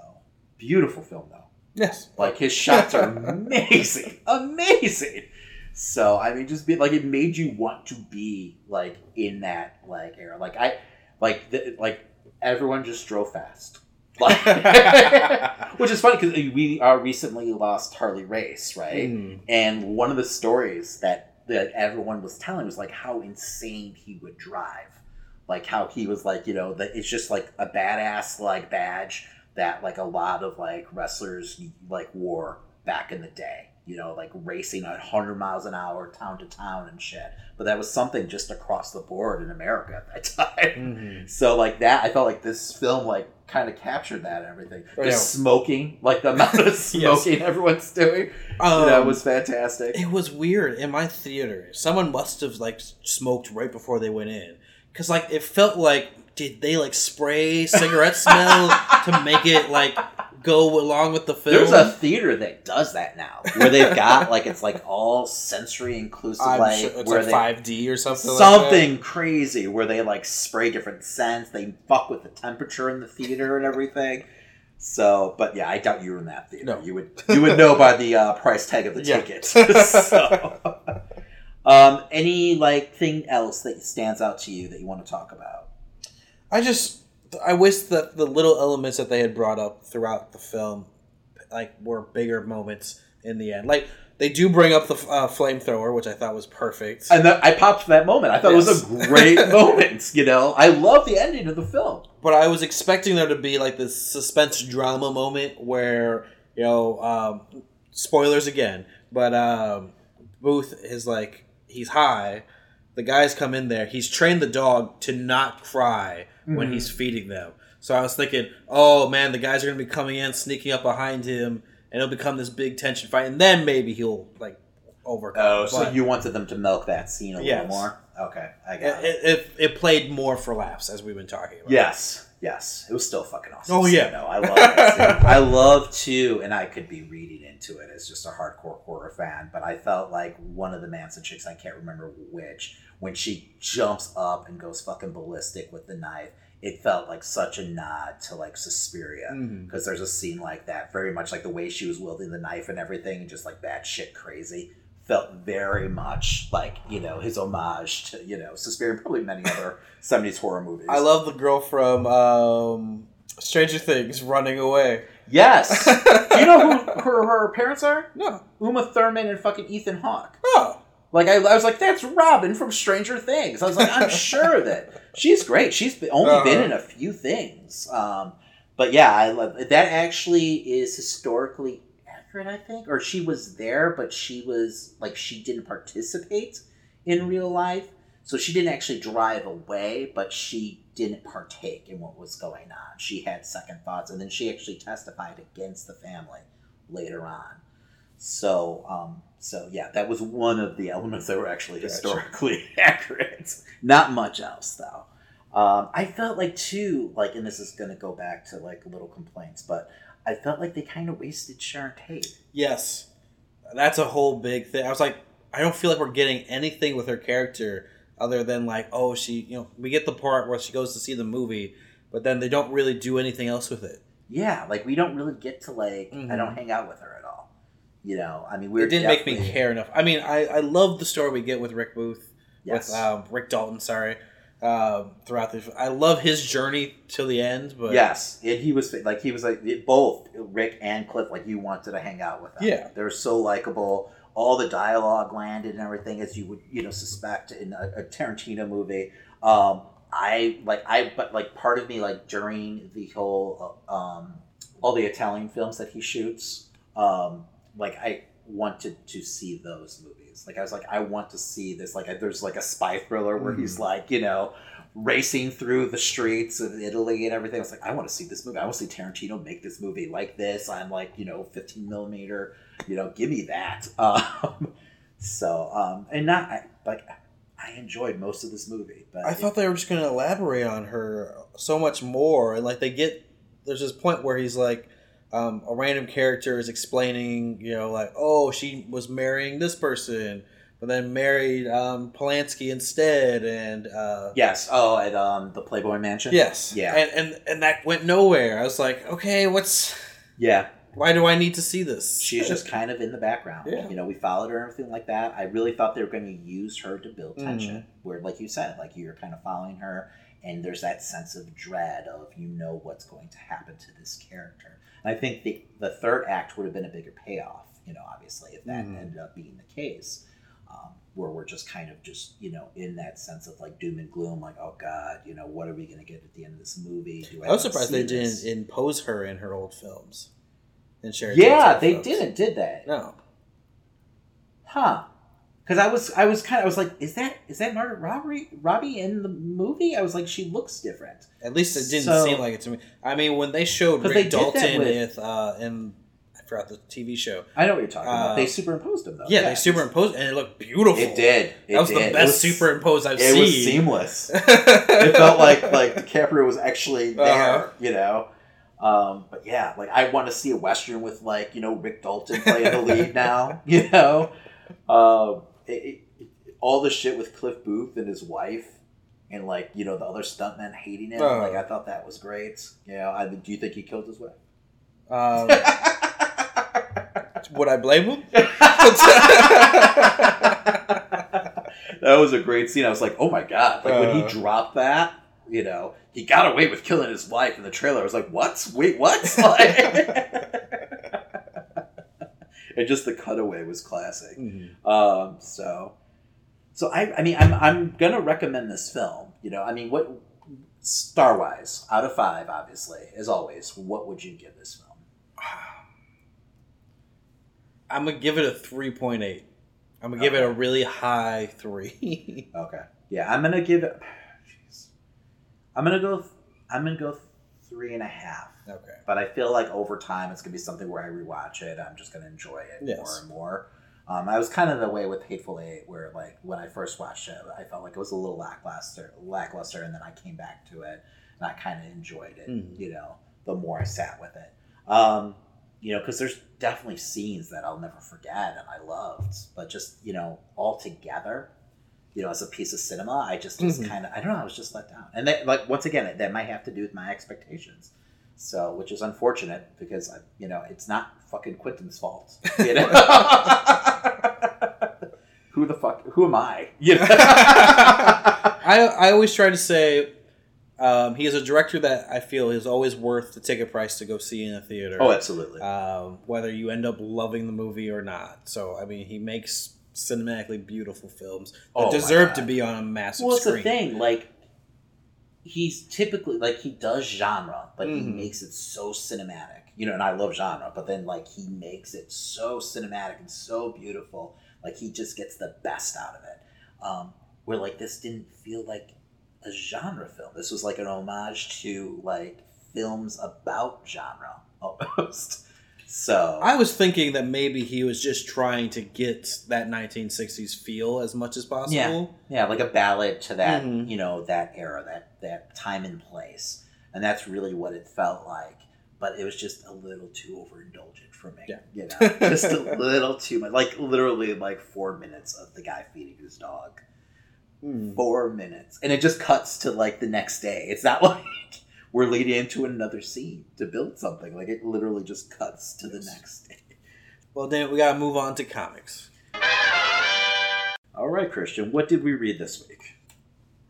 D: beautiful film though.
C: Yes.
D: Like his shots are amazing, amazing. So I mean, just be like it made you want to be like in that like era. Like I, like the, like everyone just drove fast. Like, which is funny because we uh, recently lost Harley Race, right?
C: Mm.
D: And one of the stories that that everyone was telling was like how insane he would drive, like how he was like you know that it's just like a badass like badge that like a lot of like wrestlers like wore back in the day. You know, like racing at 100 miles an hour, town to town and shit. But that was something just across the board in America at that time.
C: Mhm.
D: So like that, I felt like this film like kind of captured that and everything.
C: Oh,
D: The
C: yeah.
D: smoking, like the amount of smoking everyone's doing,
C: Um,
D: was fantastic.
C: It was weird in my theater. Someone must have like smoked right before they went in, because like it felt like did they like spray cigarette smell to make it like go along with the film?
D: There's a theater that does that now, where they've got like it's like all sensory inclusive,
C: I'm
D: like
C: sure it's
D: where
C: like
D: they
C: 5D or something. like
D: something crazy where they like spray different scents. They fuck with the temperature in the theater and everything. So, but yeah, I doubt you were in that theater.
C: No.
D: You would you would know by the uh, price tag of the
C: Yeah.
D: ticket. so, um, any like thing else that stands out to you that you want to talk about?
C: I just I wish that the little elements that they had brought up throughout the film, like were bigger moments in the end. Like they do bring up the uh, flamethrower, which I thought was perfect.
D: And that, I popped for that moment. I thought it was a great moment. You know, I love the ending of the film.
C: but I was expecting there to be like this suspense drama moment where you know, um, spoilers again, but um, Booth is like he's high. The guys come in there. He's trained the dog to not cry when
D: Mhm.
C: he's feeding them. So I was thinking, oh man, the guys are gonna be coming in, sneaking up behind him, and it'll become this big tension fight, and then maybe he'll like overcome.
D: Oh, so
C: But
D: you wanted them to milk that scene a
C: Yes.
D: little more? Okay, I
C: it,
D: got it.
C: it, it, it played more for laughs as we've been talking about.
D: Yes, Yes, it was still fucking awesome.
C: Oh, yeah.
D: no, I love that. I love too, and I could be reading into it as just a hardcore horror fan, but I felt like one of the Manson chicks, I can't remember which, when she jumps up and goes fucking ballistic with the knife, it felt like such a nod to like Suspiria because there's a scene like that, very much like the way she was wielding the knife and everything, just like that shit crazy. Felt very much like you know his homage to you know Suspiria and probably many other '70s horror movies.
C: I love the girl from um, Stranger Things running away.
D: Yes. Do you know who her, her parents are?
C: No.
D: Uma Thurman and fucking Ethan Hawke.
C: Oh.
D: Like I, I was like, that's Robin from Stranger Things. I was like, I'm sure that she's great. She's only been
C: Uh-huh.
D: in a few things. Um, but yeah, I love that. Actually, is historically accurate. I think, or she was there, but she was like she didn't participate in real life, so she didn't actually drive away, but she didn't partake in what was going on. She had second thoughts, and then she actually testified against the family later on. So, um, so yeah, that was one of the elements that were actually
C: Gotcha.
D: historically accurate. Not much else, though. Um, I felt like too, like, and this is going to go back to like little complaints, but I felt like they kind of wasted Sharon Tate.
C: Yes, that's a whole big thing. I was like, I don't feel like we're getting anything with her character other than like, oh, she, you know, we get the part where she goes to see the movie, but then they don't really do anything else with it.
D: Yeah, like we don't really get to like. I
C: Mhm.
D: don't hang out with her. You know, I mean, we're
C: it didn't make me care enough. I mean, I, I love the story we get with Rick Booth,
D: Yes.
C: with um, Rick Dalton. Sorry, um, throughout the, I love his journey till the end. But
D: yes, and he was like he was like both Rick and Cliff. Like you wanted to hang out with them.
C: Yeah.
D: they're so likable. All the dialogue landed and everything, as you would you know suspect in a, a Tarantino movie. Um, I like I but like part of me like during the whole uh, um, all the Italian films that he shoots. Um, like I wanted to see those movies. Like I was like I want to see this. Like there's like a spy thriller where he's like you know racing through the streets of Italy and everything. I was like, I want to see this movie. I want to see Tarantino make this movie like this. I'm like, you know, 15 millimeter. You know, give me that. Um, so, um, and not I, like I enjoyed most of this movie, but
C: I thought they were just going to elaborate on her so much more, and like they get there's this point where he's like. Um, a random character is explaining, you know, like, oh, she was marrying this person, but then married um, Polanski instead, and uh,
D: yes. Oh, at um, the Playboy Mansion.
C: yes,
D: Yeah.
C: and, and and that went nowhere. I was like, okay, what's
D: yeah.
C: why do I need to see this?
D: She's just kind of in the background.
C: Yeah.
D: You know, we followed her and everything like that. I really thought they were going to use her to build
C: Mhm.
D: tension. Where, like you said, like you're kind of following her, and there's that sense of dread of you know what's going to happen to this character. And I think the the third act would have been a bigger payoff. You know, obviously, if that
C: Mhm.
D: ended up being the case. Um, where we're just kind of just you know in that sense of like doom and gloom, like oh god, you know what are we going to get at the end of this movie? Do
C: I was surprised they
D: this?
C: didn't impose her in her old films. And Sharon
D: Yeah, they
C: films.
D: didn't, did they?
C: No,
D: Huh. Because I was, I was kind of, I was like, is that, is that Margaret Robbie, Robbie in the movie? I was like, she looks different.
C: at least it didn't
D: So-
C: seem like it to me. I mean, when they showed Rick
D: they
C: Dalton
D: with-
C: with uh, in I forgot the TV show.
D: I know what you're talking
C: Uh,
D: about. They superimposed him though.
C: Yeah, they superimposed and it looked beautiful.
D: It did. It
C: that was
D: did.
C: the best
D: was-
C: superimposed I've
D: It
C: seen.
D: was seamless. it felt like like DiCaprio was actually there.
C: Uh-huh.
D: You know. Um, but yeah, like I want to see a western with like you know Rick Dalton playing the lead now. You know, um, it, it, all the shit with Cliff Booth and his wife, and like you know the other stuntmen hating him.
C: Uh.
D: like I thought that was great. You know, I, do you think he killed his wife?
C: Um, would I blame him?
D: that was a great scene. I was like, oh my god! Like when
C: Uh.
D: he dropped that, you know, he got away with killing his wife in the trailer. I was like, what? Wait, what? Like, and just the cutaway was classic.
C: Mm-hmm.
D: Um, so, so I, I mean, I'm, I'm gonna recommend this film. You know, I mean, what star wise out of five, obviously, as always, what would you give this film?
C: I'm gonna give it a three point eight. I'm gonna give it a really high three.
D: Okay. Yeah, I'm gonna give it. Jeez. I'm gonna go. I'm gonna go three and a half.
C: okay.
D: But I feel like over time, it's gonna be something where I rewatch it. I'm just gonna enjoy it
C: Yes.
D: more and more. Um, I was kind of the way with Hateful Eight, where like when I first watched it, I felt like it was a little lackluster, lackluster, and then I came back to it. and I kind of enjoyed it.
C: Mhm.
D: You know, the more I sat with it. Um, you know, because there's definitely scenes that I'll never forget and I loved, but just you know, all together, you know, as a piece of cinema, I just was
C: Mhm.
D: kind of I don't know, I was just let down. And that, like once again, that might have to do with my expectations. So, which is unfortunate because I, you know, it's not fucking Quentin's fault. You know? who the fuck? Who am I? You know?
C: I I always try to say um, he is a director that I feel is always worth the ticket price to go see in a theater.
D: Oh, absolutely.
C: Um, whether you end up loving the movie or not. So I mean, he makes cinematically beautiful films that
D: Oh,
C: deserve to be on a massive
D: well, it's
C: screen.
D: the thing. Like, he's typically like he does genre, but he
C: Mhm.
D: makes it so cinematic. You know, and I love genre, but then like he makes it so cinematic and so beautiful. Like he just gets the best out of it. Um, where like this didn't feel like a genre film. This was like an homage to like films about genre almost. So
C: I was thinking that maybe he was just trying to get that 1960s feel as much as possible.
D: Yeah, yeah, like a ballad to that,
C: Mhm.
D: you know, that era, that that time and place, and that's really what it felt like. But it was just a little too overindulgent for me.
C: Yeah.
D: you know, just a little too much. Like literally, like four minutes of the guy feeding his dog.
C: Hmm.
D: Four minutes, and it just cuts to like the next day. It's not like we're leading into another scene to build something. Like it literally just cuts to the next day.
C: Well, then we gotta move on to comics.
D: All right, Christian, what did we read this week?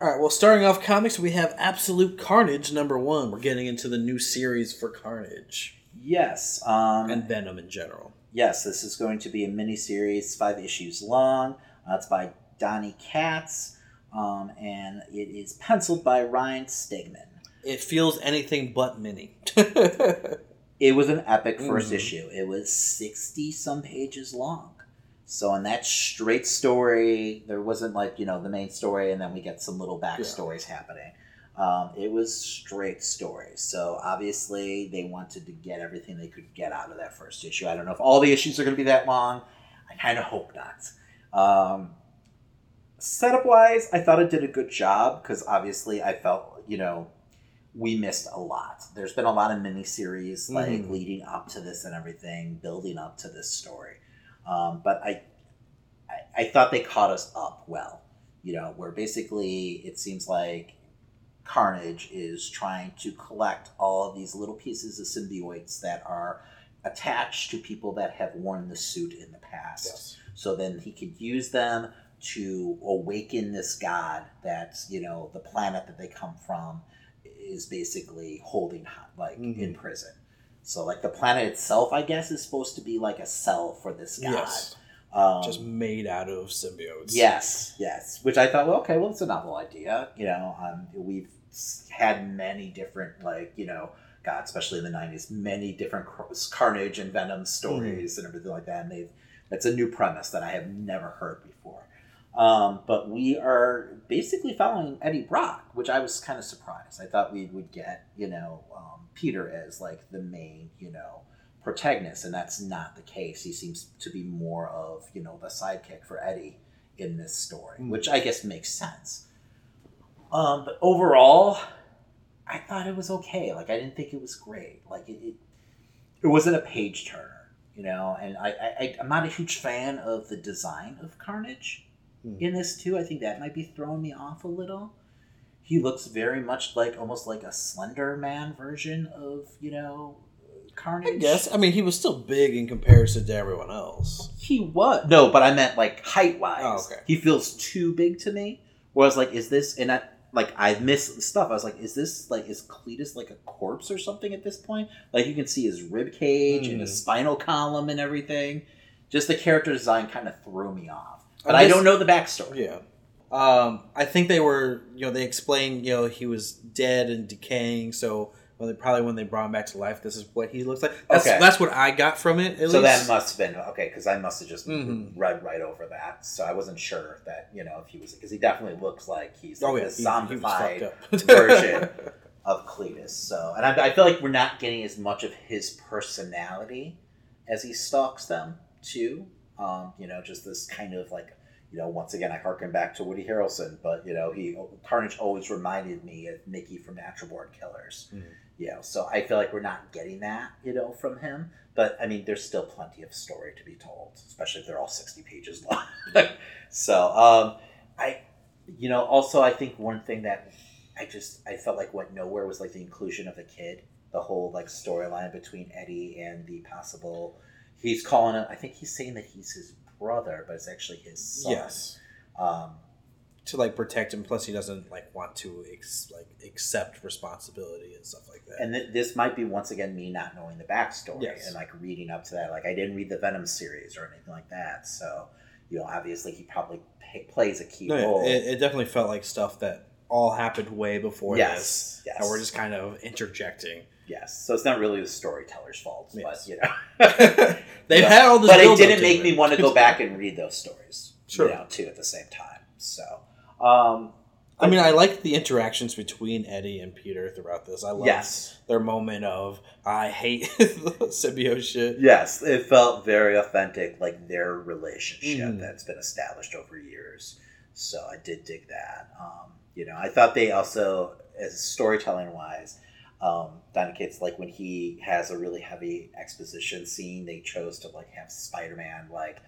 C: All right. Well, starting off comics, we have Absolute Carnage number one. We're getting into the new series for Carnage
D: Yes, um,
C: and Venom in general.
D: Yes, this is going to be a mini series, five issues long. Uh, it's by Donny Cates, um, and it is penciled by Ryan Stegman.
C: It feels anything but mini.
D: It was an epic 1st
C: Mhm.
D: issue. It was sixty some pages long. So in that straight story, there wasn't like you know the main story, and then we get some little backstories happening. Um, it was straight story. So obviously they wanted to get everything they could get out of that first issue. I don't know if all the issues are going to be that long. I kind of hope not. Um, setup wise, I thought it did a good job because obviously I felt you know we missed a lot. There's been a lot of miniseries like
C: Mhm.
D: leading up to this and everything, building up to this story. Um, but I, I, I thought they caught us up well. You know, where basically it seems like Carnage is trying to collect all of these little pieces of symbiotes that are attached to people that have worn the suit in the past. So then he could use them to awaken this god that's, you know, the planet that they come from is basically holding ho- like in prison. So like the planet itself, I guess, is supposed to be like a cell for this god.
C: Yes.
D: Um,
C: Just made out of symbiotes.
D: Yes, yes. Which I thought, well, okay, well, it's a novel idea. You know, um, we've had many different, like, you know, God, especially in the '90s, many different Carnage and Venom stories and everything like that. And they've that's a new premise that I have never heard before. Um, but we are basically following Eddie Brock, which I was kind of surprised. I thought we would get, you know, um, Peter as like the main, you know, protagonist, and that's not the case. He seems to be more of, you know, the sidekick for Eddie in this story, which I guess makes sense. Um, but overall, I thought it was okay. Like I didn't think it was great. Like it, it, it wasn't a page turner, you know. And I, I, I'm not a huge fan of the design of Carnage in this too. I think that might be throwing me off a little. He looks very much like almost like a Slender Man version of you know Carnage.
C: I guess. I mean, he was still big in comparison to everyone else.
D: He was no, but I meant like height wise.
C: Oh, okay.
D: He feels too big to me. Whereas like, is this and I like I missed stuff. I was like, is this like is Cletus like a corpse or something at this point? Like you can see his rib cage and
C: Hmm.
D: his spinal column and everything. Just the character design kind of threw me off. But
C: I
D: I, don't know the backstory.
C: Yeah. Um, I think they were, you know, they explained, you know, he was dead and decaying. So, well, they, probably when they brought him back to life, this is what he looks like. That's,
D: Okay.
C: that's what I got from it. At
D: so
C: least.
D: that must have been okay because I must have just
C: Mhm.
D: read right over that. So I wasn't sure that you know if he was because he definitely looks like he's
C: Oh,
D: like
C: yeah,
D: a
C: he- he
D: zombified
C: fucked
D: version of Cletus. So and I, I feel like we're not getting as much of his personality as he stalks them too. Um, you know, just this kind of like you know, once again, I harken back to Woody Harrelson, but you know, he Carnage always reminded me of Mickey from Natural Born Killers.
C: Mhm.
D: You know, so I feel like we're not getting that, you know, from him. But I mean, there's still plenty of story to be told, especially if they're all 60 pages long. so, um, I, you know, also I think one thing that I just I felt like went nowhere was like the inclusion of the kid, the whole like storyline between Eddie and the possible. He's calling him. I think he's saying that he's his brother, but it's actually his son.
C: Yes.
D: Um,
C: to like protect him. Plus, he doesn't like want to ex- like accept responsibility and stuff like that.
D: and th- this might be once again me not knowing the backstory
C: Yes.
D: and like reading up to that. Like I didn't read the Venom series or anything like that, so you know, obviously he probably p- plays a key
C: no,
D: role.
C: it, it definitely felt like stuff that all happened way before
D: Yes,
C: this.
D: yes.
C: And we're just kind of interjecting.
D: Yes, so it's not really the storyteller's fault,
C: Yes.
D: but you know,
C: They've
D: But-
C: had all this
D: but it didn't make me want to go back and read those stories.
C: Sure.
D: you know, too at the same time. So, um,
C: I mean, I like the interactions between Eddie and Peter throughout this. I love
D: Yes.
C: their moment of I hate symbiote shit.
D: Yes, it felt very authentic, like their relationship
C: Mhm.
D: that's been established over years. So I did dig that. Um, you know, I thought they also, as storytelling wise, um, Cates, like when he has a really heavy exposition scene, they chose to like have Spider Man like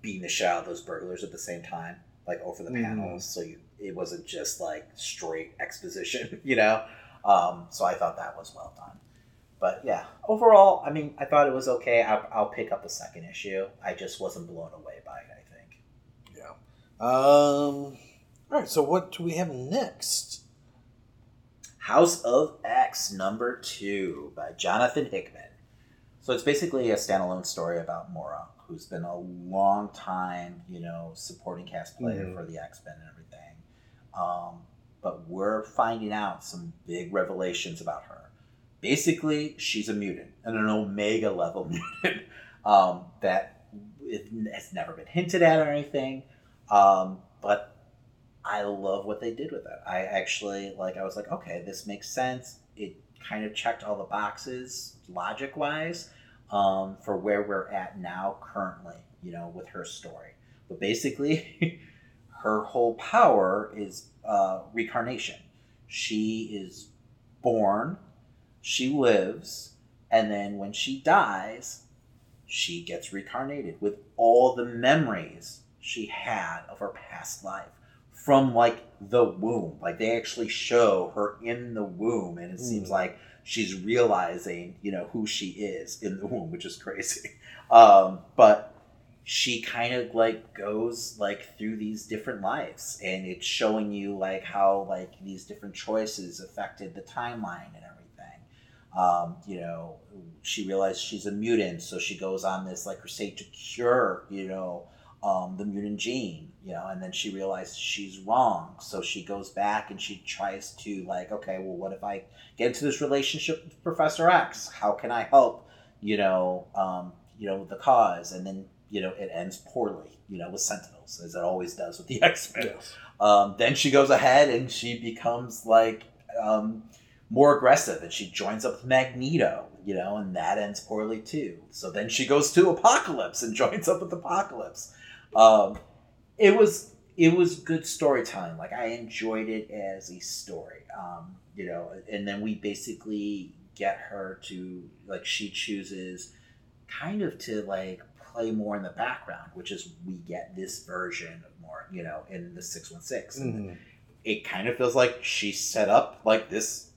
D: beating the shit out of those burglars at the same time, like over the
C: Mhm.
D: panels. So you, it wasn't just like straight exposition, you know. Um, so I thought that was well done. But yeah, overall, I mean, I thought it was okay. I'll, I'll pick up the second issue. I just wasn't blown away by it. I think.
C: Yeah. Um. All right. So what do we have next?
D: House of X number two by Jonathan Hickman. So it's basically a standalone story about Moira, who's been a long time, you know, supporting cast player
C: Mhm.
D: for the X Men and everything. Um, but we're finding out some big revelations about her. Basically, she's a mutant, and an Omega level mutant um, that it has never been hinted at or anything. Um, but I love what they did with it. I actually like. I was like, okay, this makes sense. It kind of checked all the boxes logic wise um, for where we're at now currently. You know, with her story. But basically, her whole power is uh, reincarnation. She is born, she lives, and then when she dies, she gets reincarnated with all the memories she had of her past life from like the womb. Like they actually show her in the womb, and it seems
C: Mm.
D: like she's realizing, you know, who she is in the womb, which is crazy. Um, but she kind of like goes like through these different lives, and it's showing you like how like these different choices affected the timeline and everything. Um, you know, she realized she's a mutant, so she goes on this like crusade to cure, you know, um, the mutant gene, you know, and then she realizes she's wrong, so she goes back and she tries to like, okay, well, what if I get into this relationship with Professor X? How can I help, you know, um, you know, the cause? And then you know it ends poorly, you know, with Sentinels, as it always does with the X Men. Um, then she goes ahead and she becomes like um, more aggressive and she joins up with Magneto, you know, and that ends poorly too. So then she goes to Apocalypse and joins up with Apocalypse. Um, it was it was good storytelling. Like I enjoyed it as a story, um, you know. And then we basically get her to like she chooses kind of to like play more in the background, which is we get this version of Moira, you know, in the six one six
C: Mhm.
D: it kind of feels like she set up like this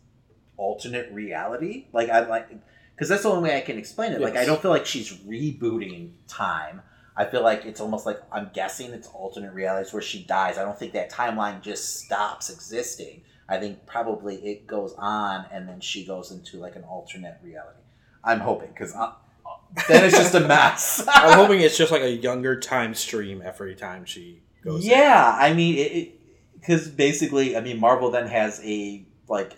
D: alternate reality. Like I like because that's the only way I can explain it. Like I don't feel like she's rebooting time. I feel like it's almost like I'm guessing it's alternate realities where she dies. I don't think that timeline just stops existing. I think probably it goes on and then she goes into like an alternate reality. I'm hoping because uh, then it's just a mess.
C: I'm hoping it's just like a younger time stream every time she goes. in.
D: Yeah, I mean, it because basically, I mean, Marvel then has a like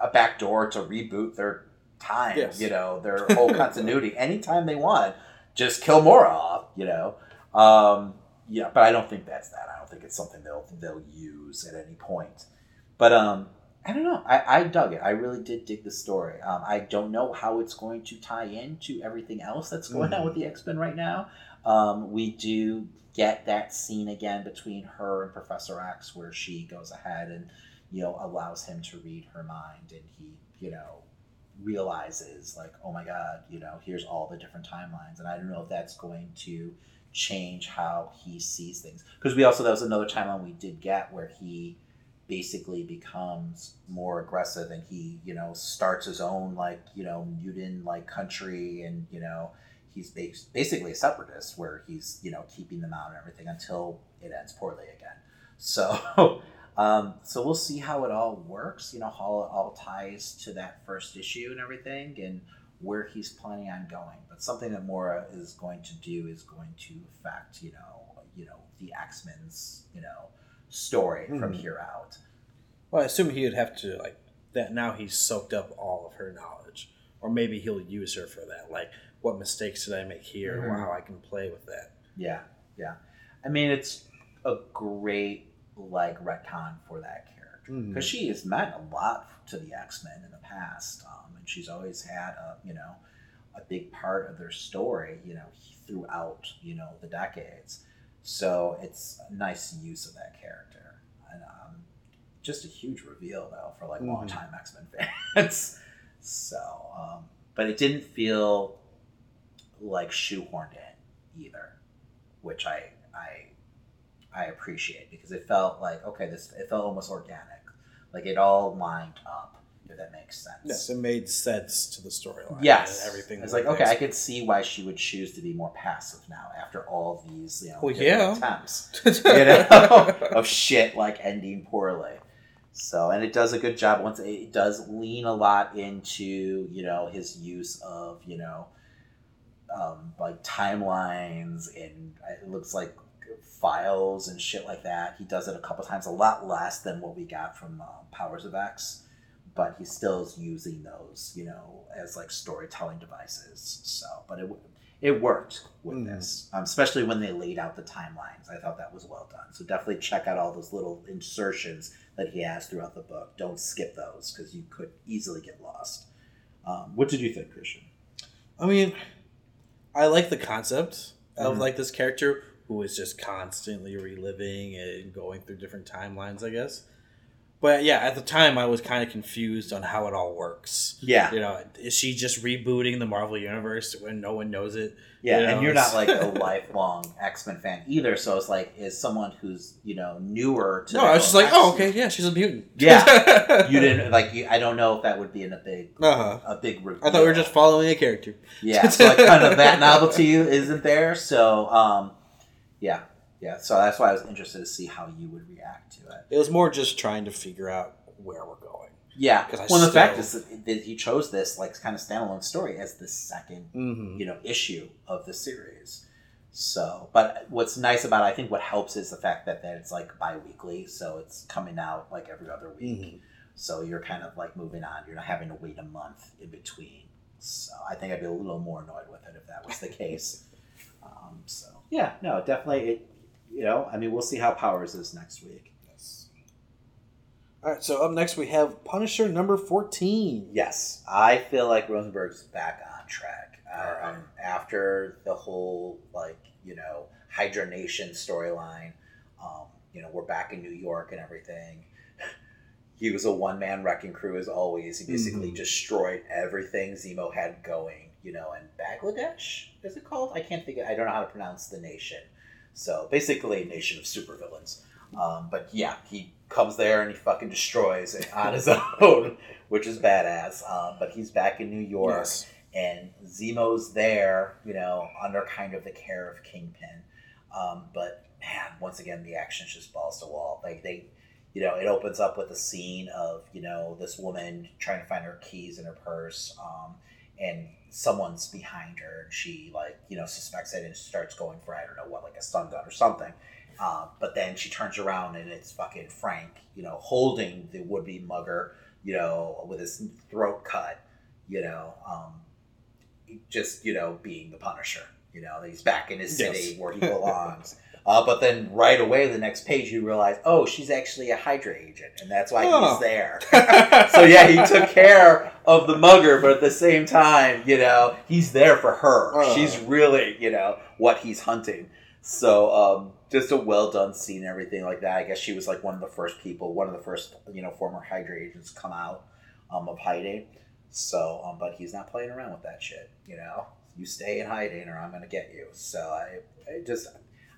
D: a back door to reboot their time.
C: Yes.
D: You know, their whole continuity anytime they want. Just kill Moira off. You know. Um, yeah, but I don't think that's that. I don't think it's something they'll they'll use at any point. But um, I don't know. I, I dug it. I really did dig the story. Um, I don't know how it's going to tie into everything else that's going on
C: Mhm.
D: with the X Men right now. Um, we do get that scene again between her and Professor X where she goes ahead and, you know, allows him to read her mind and he, you know, realizes like, oh my God, you know, here's all the different timelines. And I don't know if that's going to change how he sees things. Because we also, that was another timeline we did get where he basically becomes more aggressive and he you know starts his own like you know mutant like country and you know he's basically a separatist where he's you know keeping them out and everything until it ends poorly again so um so we'll see how it all works you know how it all ties to that first issue and everything and where he's planning on going but something that Moira is going to do is going to affect you know you know the x-men's you know story from
C: Mhm.
D: here out
C: Well, I assume he would have to like that. Now he's soaked up all of her knowledge, or maybe he'll use her for that. Like, what mistakes did I make here, or
D: Mhm.
C: how I can play with that.
D: Yeah, yeah. I mean, it's a great like retcon for that character because she has meant a lot to the X Men in the past, um, and she's always had a you know a big part of their story, you know, throughout you know the decades. So it's a nice use of that character, and um, just a huge reveal though for like
C: Mhm.
D: longtime X Men fans. so, um, but it didn't feel like shoehorned in either, which I I appreciate because it felt like okay, this it felt almost organic, like it all lined up. If that makes sense.
C: Yes, it made sense to the storyline.
D: Yes,
C: and everything.
D: It's
C: was
D: like okay. I could see why she would choose to be more passive now after all these you know
C: Well, yeah.
D: attempts, you know, of shit like ending poorly. So, and it does a good job. Once it does lean a lot into you know his use of you know um, like timelines and it looks like files and shit like that. He does it a couple times, a lot less than what we got from um, Powers of X, but he still is using those, you know, as like storytelling devices. So, but it it worked with
C: Mhm.
D: this, um, especially when they laid out the timelines. I thought that was well done. So definitely check out all those little insertions that he has throughout the book. Don't skip those because you could easily get lost. Um, what did you think, Christian?
C: I mean, I like the concept of
D: Mhm.
C: like this character who is just constantly reliving and going through different timelines. I guess, but yeah, at the time I was kind of confused on how it all works.
D: Yeah.
C: you know, is she just rebooting the Marvel universe when no one knows it?
D: Yeah,
C: You know,
D: and you're not like a lifelong X Men fan either. So it's like, is someone who's you know newer to
C: No, I was just like, oh,
D: X-Men-
C: okay, yeah, she's a mutant.
D: Yeah, you didn't like. You, I don't know if that would be in a big,
C: Uh-huh.
D: a big. Reveal.
C: I thought we were just following a character.
D: Yeah, so like kind of that novelty isn't there. So um, yeah, yeah. So that's why I was interested to see how you would react to it.
C: It was more just trying to figure out where we're going.
D: Yeah,
C: 'Cause I
D: well, the fact is that- he chose this like kind of standalone story as the 2nd
C: Mhm.
D: you know, issue of the series. So, but what's nice about it, I think what helps is the fact that, that it's like bi-weekly, so it's coming out like every other week.
C: Mhm.
D: So you're kind of like moving on. You're not having to wait a month in between. So I think I'd be a little more annoyed with it if that was the case. Um, so yeah, no, definitely. It, you know, I mean, we'll see how Powers is next week. Yes.
C: All right, so up next we have Punisher number fourteen.
D: Yes, I feel like Rosenberg's back on track uh, um, after the whole like you know Hydra Nation storyline. Um, you know, we're back in New York and everything. He was a one man wrecking crew as always. He basically
C: Mhm.
D: destroyed everything Zemo had going. You know, in Bangladesh is it called? I can't think. Of, I don't know how to pronounce the nation. So basically, a nation of supervillains. Um, but yeah, he comes there and he fucking destroys it on his own, which is badass. Um, but he's back in New York,
C: Yes.
D: and Zemo's there, you know, under kind of the care of Kingpin. Um, but man, once again, the action's just balls to wall. Like they, you know, it opens up with a scene of you know this woman trying to find her keys in her purse, um, and someone's behind her, and she like you know suspects it and starts going for I don't know what like a stun gun or something. Uh, but then she turns around and it's fucking Frank, you know, holding the would-be mugger, you know, with his throat cut, you know, um, just you know being the Punisher. You know, he's back in his city
C: Yes.
D: where he belongs. Uh, but then right away, the next page, you realize, oh, she's actually a Hydra agent, and that's why
C: Oh.
D: he's there. so yeah, he took care of the mugger, but at the same time, you know, he's there for her.
C: Oh.
D: She's really, you know, what he's hunting. So um, just a well done scene and everything like that. I guess she was like one of the first people, one of the first, you know, former Hydra agents come out um, of hiding. So, um, but he's not playing around with that shit. You know, you stay in hiding, or I'm gonna get you. So I, I just,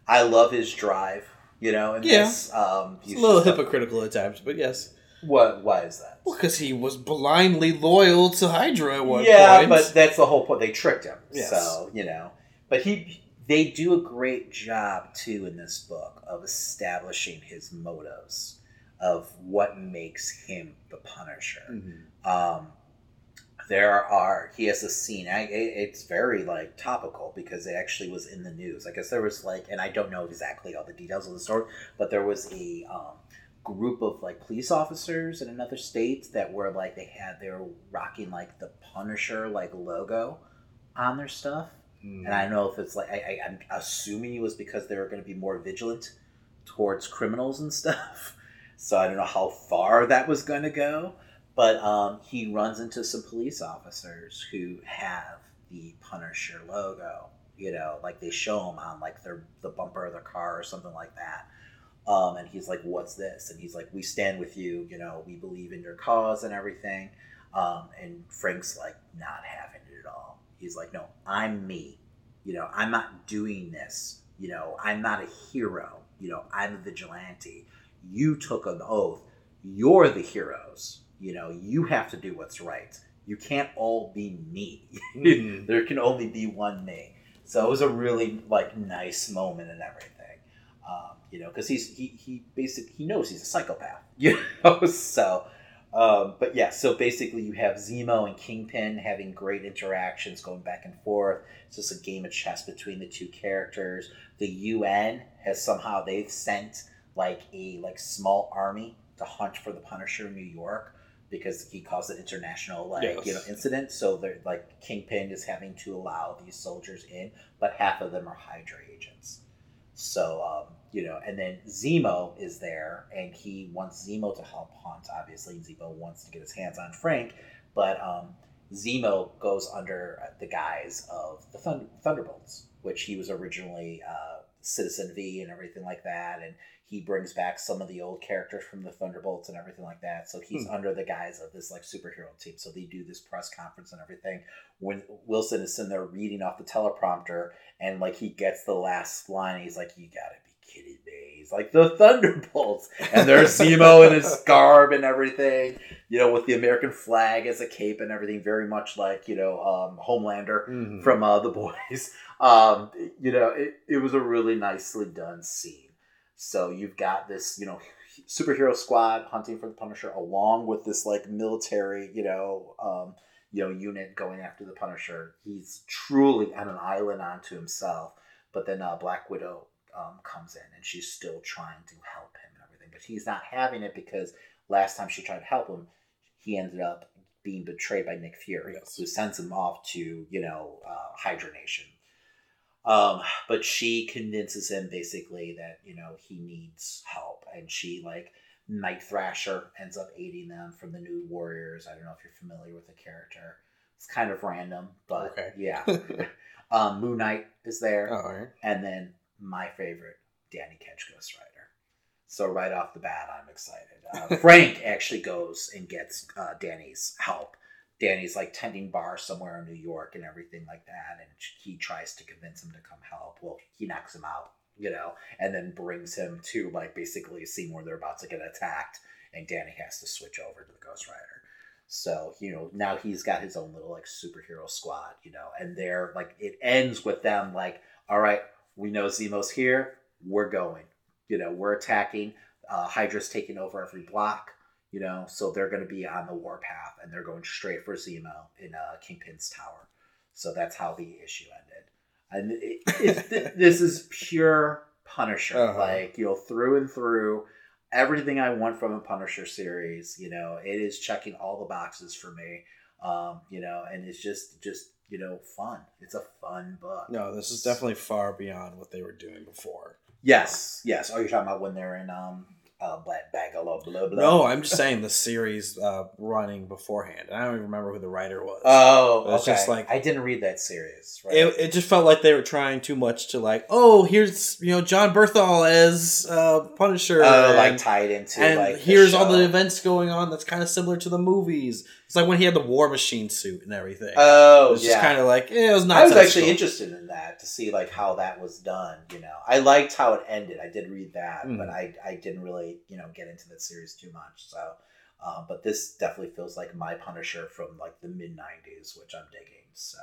D: I love his drive. You know, and
C: Yeah.
D: this, um, he's
C: a little hypocritical at times, but yes.
D: What? Why is that?
C: Well, because he was blindly loyal to Hydra at one
D: yeah,
C: point.
D: but that's the whole point. They tricked him.
C: Yes.
D: So you know, but he they do a great job too in this book of establishing his motives of what makes him the Punisher.
C: Mm-hmm.
D: Um, there are he has a scene. I, it, it's very like topical because it actually was in the news. I guess there was like, and I don't know exactly all the details of the story, but there was a um, group of like police officers in another state that were like they had they were rocking like the Punisher like logo on their stuff. And I don't know if it's like I, I, I'm assuming it was because they were going to be more vigilant towards criminals and stuff. So I don't know how far that was going to go, but um, he runs into some police officers who have the Punisher logo. You know, like they show him on like their the bumper of their car or something like that. Um, and he's like, "What's this?" And he's like, "We stand with you. You know, we believe in your cause and everything." Um, and Frank's like, not having it at all. He's like, "No, I'm me. You know, I'm not doing this. You know, I'm not a hero. You know, I'm a vigilante. You took an oath. You're the heroes. You know, you have to do what's right. You can't all be me.
C: Mhm.
D: there can only be one me." So it was a really like nice moment and everything um, you know, because he's he he basically he knows he's a psychopath, you know. so, um, but yeah, so basically you have Zemo and Kingpin having great interactions, going back and forth. It's just a game of chess between the two characters. The UN has somehow they've sent like a like small army to hunt for the Punisher in New York because he caused an international like
C: Yes.
D: you know incident. So they're like Kingpin is having to allow these soldiers in, but half of them are Hydra agents. So, um, you know, and then Zemo is there, and he wants Zemo to help hunt. Obviously, Zemo wants to get his hands on Frank, but um, Zemo goes under the guise of the Thund- Thunderbolts, which he was originally uh, Citizen V and everything like that, and he brings back some of the old characters from the Thunderbolts and everything like that. So he's
C: Hmm.
D: under the guise of this like superhero team. So they do this press conference and everything. When Wilson is sitting there reading off the teleprompter, and like he gets the last line, he's like, "You gotta be kidding me!" He's like, "The Thunderbolts," and there's Zemo in his garb and everything, you know, with the American flag as a cape and everything, very much like you know um, Homelander
C: Mhm.
D: from uh, the boys. Um, you know, it, it was a really nicely done scene. So you've got this, you know, superhero squad hunting for the Punisher, along with this like military, you know, um, you know, unit going after the Punisher. He's truly on an island unto himself. But then uh, Black Widow um, comes in, and she's still trying to help him and everything. But he's not having it because last time she tried to help him, he ended up being betrayed by Nick Fury,
C: Yes.
D: who sends him off to you know uh, Hydra Nation. Um, but she convinces him basically that you know he needs help, and she like Night Thrasher ends up aiding them from the New Warriors. I don't know if you're familiar with the character. It's kind of random, but
C: Okay.
D: yeah. um, Moon Knight is there,
C: Oh, right.
D: and then my favorite, Danny Ketch Ghost Rider. So right off the bat, I'm excited. Uh, Frank actually goes and gets uh, Danny's help. Danny's like tending bar somewhere in New York and everything like that, and he tries to convince him to come help. Well, he knocks him out, you know, and then brings him to like basically a scene where they're about to get attacked, and Danny has to switch over to the Ghost Rider. So you know now he's got his own little like superhero squad, you know, and they're like it ends with them like, all right, we know Zemo's here, we're going, you know, we're attacking. Uh, Hydra's taking over every block, you know, so they're going to be on the warpath and they're going straight for Zemo in uh, Kingpin's tower. So that's how the issue ended. And it, it, th- this is pure Punisher,
C: Uh-huh.
D: like you know, through and through. Everything I want from a Punisher series, you know, it is checking all the boxes for me. Um, you know, and it's just just you know fun. It's a fun book.
C: No, this is definitely far beyond what they were doing before.
D: Yes, yes. Oh, you're talking about when they're in um, uh, Black Bagalo, blah blah.
C: No, I'm just saying the series uh, running beforehand. I don't even remember who the writer was.
D: Oh,
C: But it's
D: okay.
C: just like
D: I didn't read that series. Right?
C: it, it just felt like they were trying too much to like, oh, here's you know Jon Bernthal as uh, Punisher,
D: Oh, like
C: and-
D: tied into
C: and
D: like the
C: here's all the events going on that's kind of similar to the movies. It's like when he had the War Machine suit and everything.
D: Oh,
C: it was
D: yeah.
C: just kind of like eh, it was not.
D: I was actually interested in that to see like how that was done. You know, I liked how it ended. I did read that,
C: Mm.
D: but I I didn't really you know get into the series too much. So, uh, but this definitely feels like my Punisher from like the mid '90s, which I'm digging. So.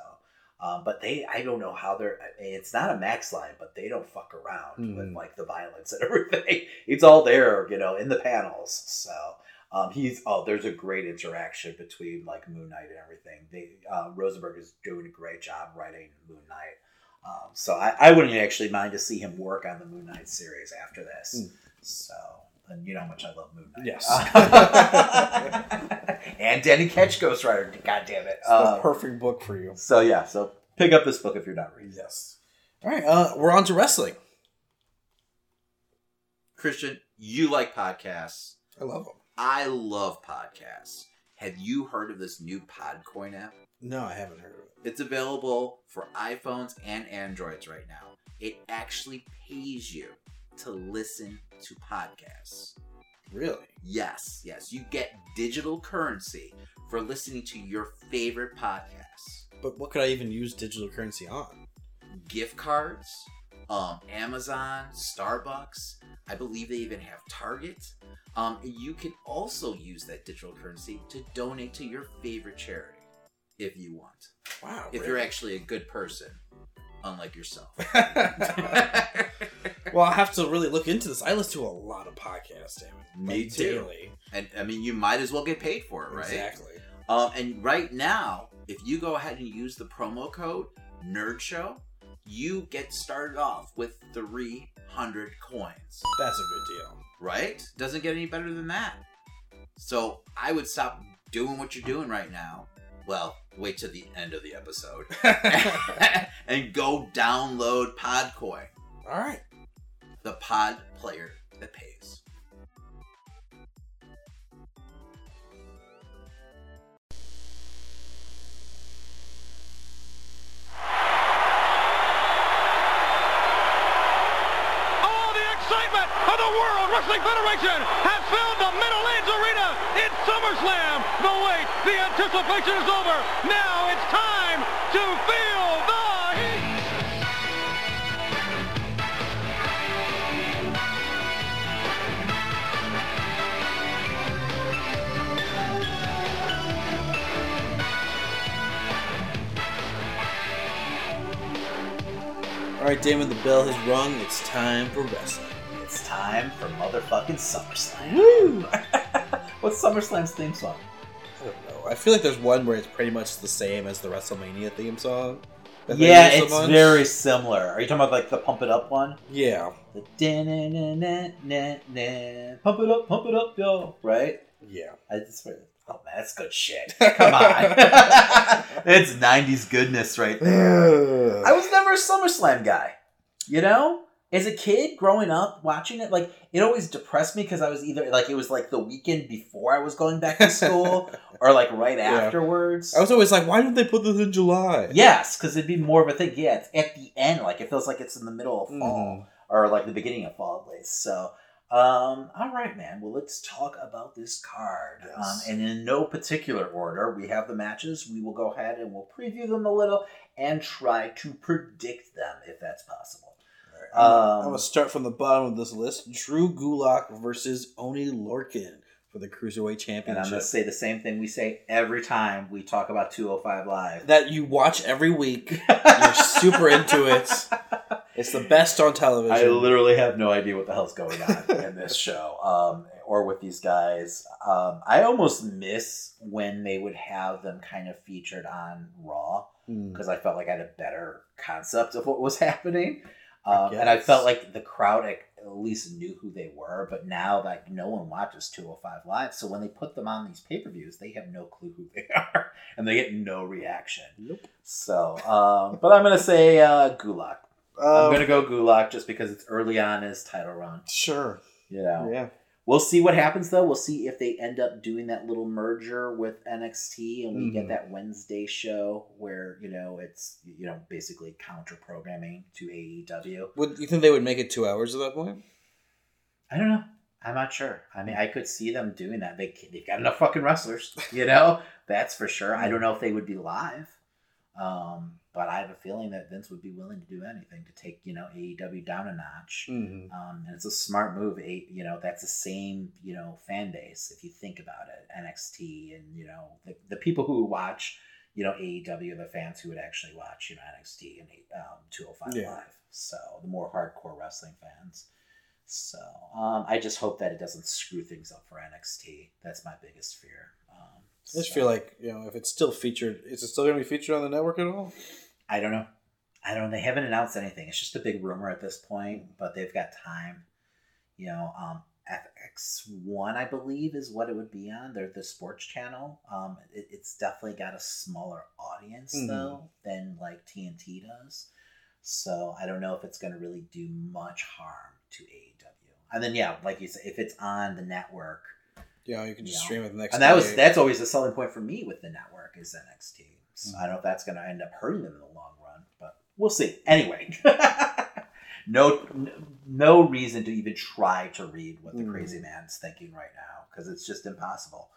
D: Um, but they, I don't know how they're. I mean, it's not a max line, but they don't fuck around with
C: Mm.
D: like the violence and everything. It's all there, you know, in the panels. So um, he's oh, there's a great interaction between like Moon Knight and everything. They uh, Rosenberg is doing a great job writing Moon Knight. Um, so I, I wouldn't actually mind to see him work on the Moon Knight series after this.
C: Mm.
D: So and you know how much I love Moon Knight.
C: Yes.
D: and Danny Ketch Ghost Rider. God damn it.
C: It's the
D: Uh,
C: perfect book for you.
D: so yeah, so pick up this book if you're not reading.
C: Yes. All right, uh, we're on to wrestling.
L: Christian, you like podcasts.
C: I love them.
L: I love podcasts. Have you heard of this new Podcoin app?
C: No, I haven't heard of it.
L: It's available for iPhones and Androids right now. It actually pays you to listen to podcasts.
C: Really?
L: Yes, yes. You get digital currency for listening to your favorite podcasts.
C: But what could I even use digital currency on?
L: Gift cards, um, Amazon, Starbucks. I believe they even have Target. Um, you can also use that digital currency to donate to your favorite charity if you want.
C: Wow.
L: If you're actually a good person, unlike yourself.
C: well, I have to really look into this. I listen to a lot of podcasts, damn it.
L: Me
C: Like,
L: too.
C: Daily.
L: And I mean, you might as well get paid for it, right?
C: Exactly.
L: Um, and right now, if you go ahead and use the promo code Nerd Show, you get started off with 300 coins.
C: That's a good deal.
L: Right? Doesn't get any better than that. So I would stop doing what you're doing right now. Well, wait to the end of the episode and go download Podcoin,
C: All right.
L: the pod player that pays.
M: The World Wrestling Federation has filled the Middle-Age Arena in SummerSlam. The wait, the anticipation is over. Now it's time to feel the heat.
C: All right, Damon, the bell has rung. It's time for wrestling.
D: It's time for motherfucking SummerSlam. Woo! What's SummerSlam's theme song?
C: I don't know. I feel like there's one where it's pretty much the same as the WrestleMania theme song.
D: Yeah,
C: use
D: it's
C: bunch.
D: very similar. Are you talking about like the Pump It Up one?
C: Yeah.
D: The pump it up, pump it up, yo. Right?
C: Yeah.
D: I just, oh man, that's good shit. Come on. it's 90s goodness right there. I was never a SummerSlam guy. You know? As a kid growing up watching it, like it always depressed me because I was either like it was like the weekend before I was going back to school or like right
C: Yeah.
D: afterwards.
C: I was always like, why didn't they put this in July?
D: Yes, because it'd be more of a thing. Yeah, it's at the end. Like it feels like it's in the middle of fall
C: Mm-hmm.
D: or like the beginning of fall, at least. So, um, all right, man. Well, let's talk about this card. Um, and in no particular order, we have the matches. We will go ahead and we'll preview them a little and try to predict them if that's possible.
C: I'm, gonna-
D: Um,
C: I'm gonna start from the bottom of this list. Drew Gulak versus Oney Lorcan for the Cruiserweight championship.
D: And I'm to say the same thing we say every time we talk about 205 Live.
C: that you watch every week. You're super into it. It's the best on television.
D: I literally have no idea what the hell's going on in this show um, or with these guys. Um, I almost miss when they would have them kind of featured on Raw
C: Hmm.
D: because I felt like I had a better concept of what was happening. Um, and I felt like the crowd at least knew who they were, but now like no one watches 205 Live. So when they put them on these pay per views, they have no clue who they are and they get no reaction.
C: Nope.
D: So, um, but I'm going to say uh, Gulak. I'm
C: Um,
D: gonna go Gulak just because it's early on in his title run.
C: Sure.
D: You know.
C: Yeah.
D: We'll see what happens though. We'll see if they end up doing that little merger with NXT and we get
C: Mhm.
D: that Wednesday show where, you know, it's you know, basically counter programming to AEW.
C: Would you think they would make it two hours at that point?
D: I don't know. I'm not sure. I mean, I could see them doing that. They they've got enough fucking wrestlers, you know. That's for sure. I don't know if they would be live, um, but I have a feeling that Vince would be willing to do anything to take you know AEW down a notch.
C: Mhm.
D: Um, and it's a smart move. A, you know, that's the same you know fan base if you think about it. NXT and you know the, the people who watch you know AEW are the fans who would actually watch you know NXT and um, 205
C: Yeah.
D: Live. So the more hardcore wrestling fans. So um, I just hope that it doesn't screw things up for NXT. That's my biggest fear. Um,
C: I just feel like you know if it's still featured, is it still going to be featured on the network at all?
D: I don't know. I don't. They haven't announced anything. It's just a big rumor at this point, but they've got time. You know, um, FX One, I believe, is what it would be on. They're the sports channel. Um, it, it's definitely got a smaller audience
C: Mhm.
D: though than like TNT does. So I don't know if it's going to really do much harm to AEW. And then yeah, like you said, if it's on the network,
C: yeah, you can just
D: know,
C: stream it the next.
D: and that was that's always a selling point for me with the network is NXT. So I don't know if that's going to end up hurting them in the long run, but we'll see. Anyway, no no reason to even try to read what the
C: Mm.
D: crazy man's thinking right now because it's just impossible.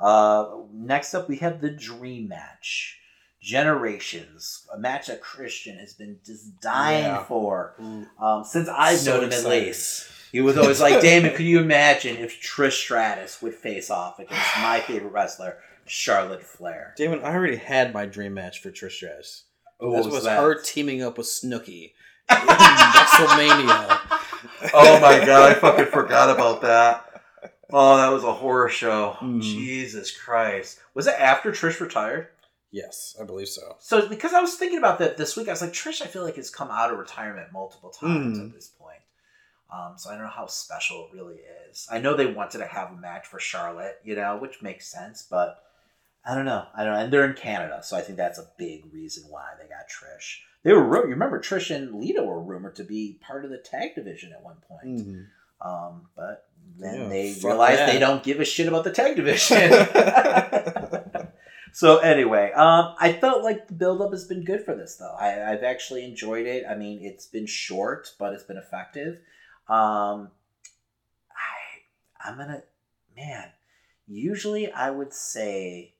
D: Uh, next up, we have the Dream Match. Generations, a match that Christian has been just dying
C: Yeah.
D: for um, since I've
C: So
D: known him at least. He was always like, Damon, could you imagine if Trish Stratus would face off against my favorite wrestler, Charlotte Flair?
C: Damon, I already had my dream match for Trish Stratus.
D: Oh,
C: That
D: what
C: was,
D: was that?
C: her teaming up with Snooki in WrestleMania.
D: Oh my god, I fucking forgot about that. Oh, that was a horror show.
C: Mhm.
D: Jesus Christ. Was it after Trish retired?
C: Yes, I believe so.
D: So, because I was thinking about that this week, I was like, Trish, I feel like has come out of retirement multiple times
C: Mhm.
D: at this point. Um, so I don't know how special it really is. I know they wanted to have a match for Charlotte, you know, which makes sense, but I don't know. I don't know. And they're in Canada, so I think that's a big reason why they got Trish. They were, you remember, Trish and Lita were rumored to be part of the tag division at one point.
C: Mhm.
D: Um, but then
C: Yeah,
D: they realized
C: that.
D: they don't give a shit about the tag division. so anyway, um, I felt like the build-up has been good for this, though. I, I've actually enjoyed it. I mean, it's been short, but it's been effective. Um, I, I'm gonna, man. Usually, I would say,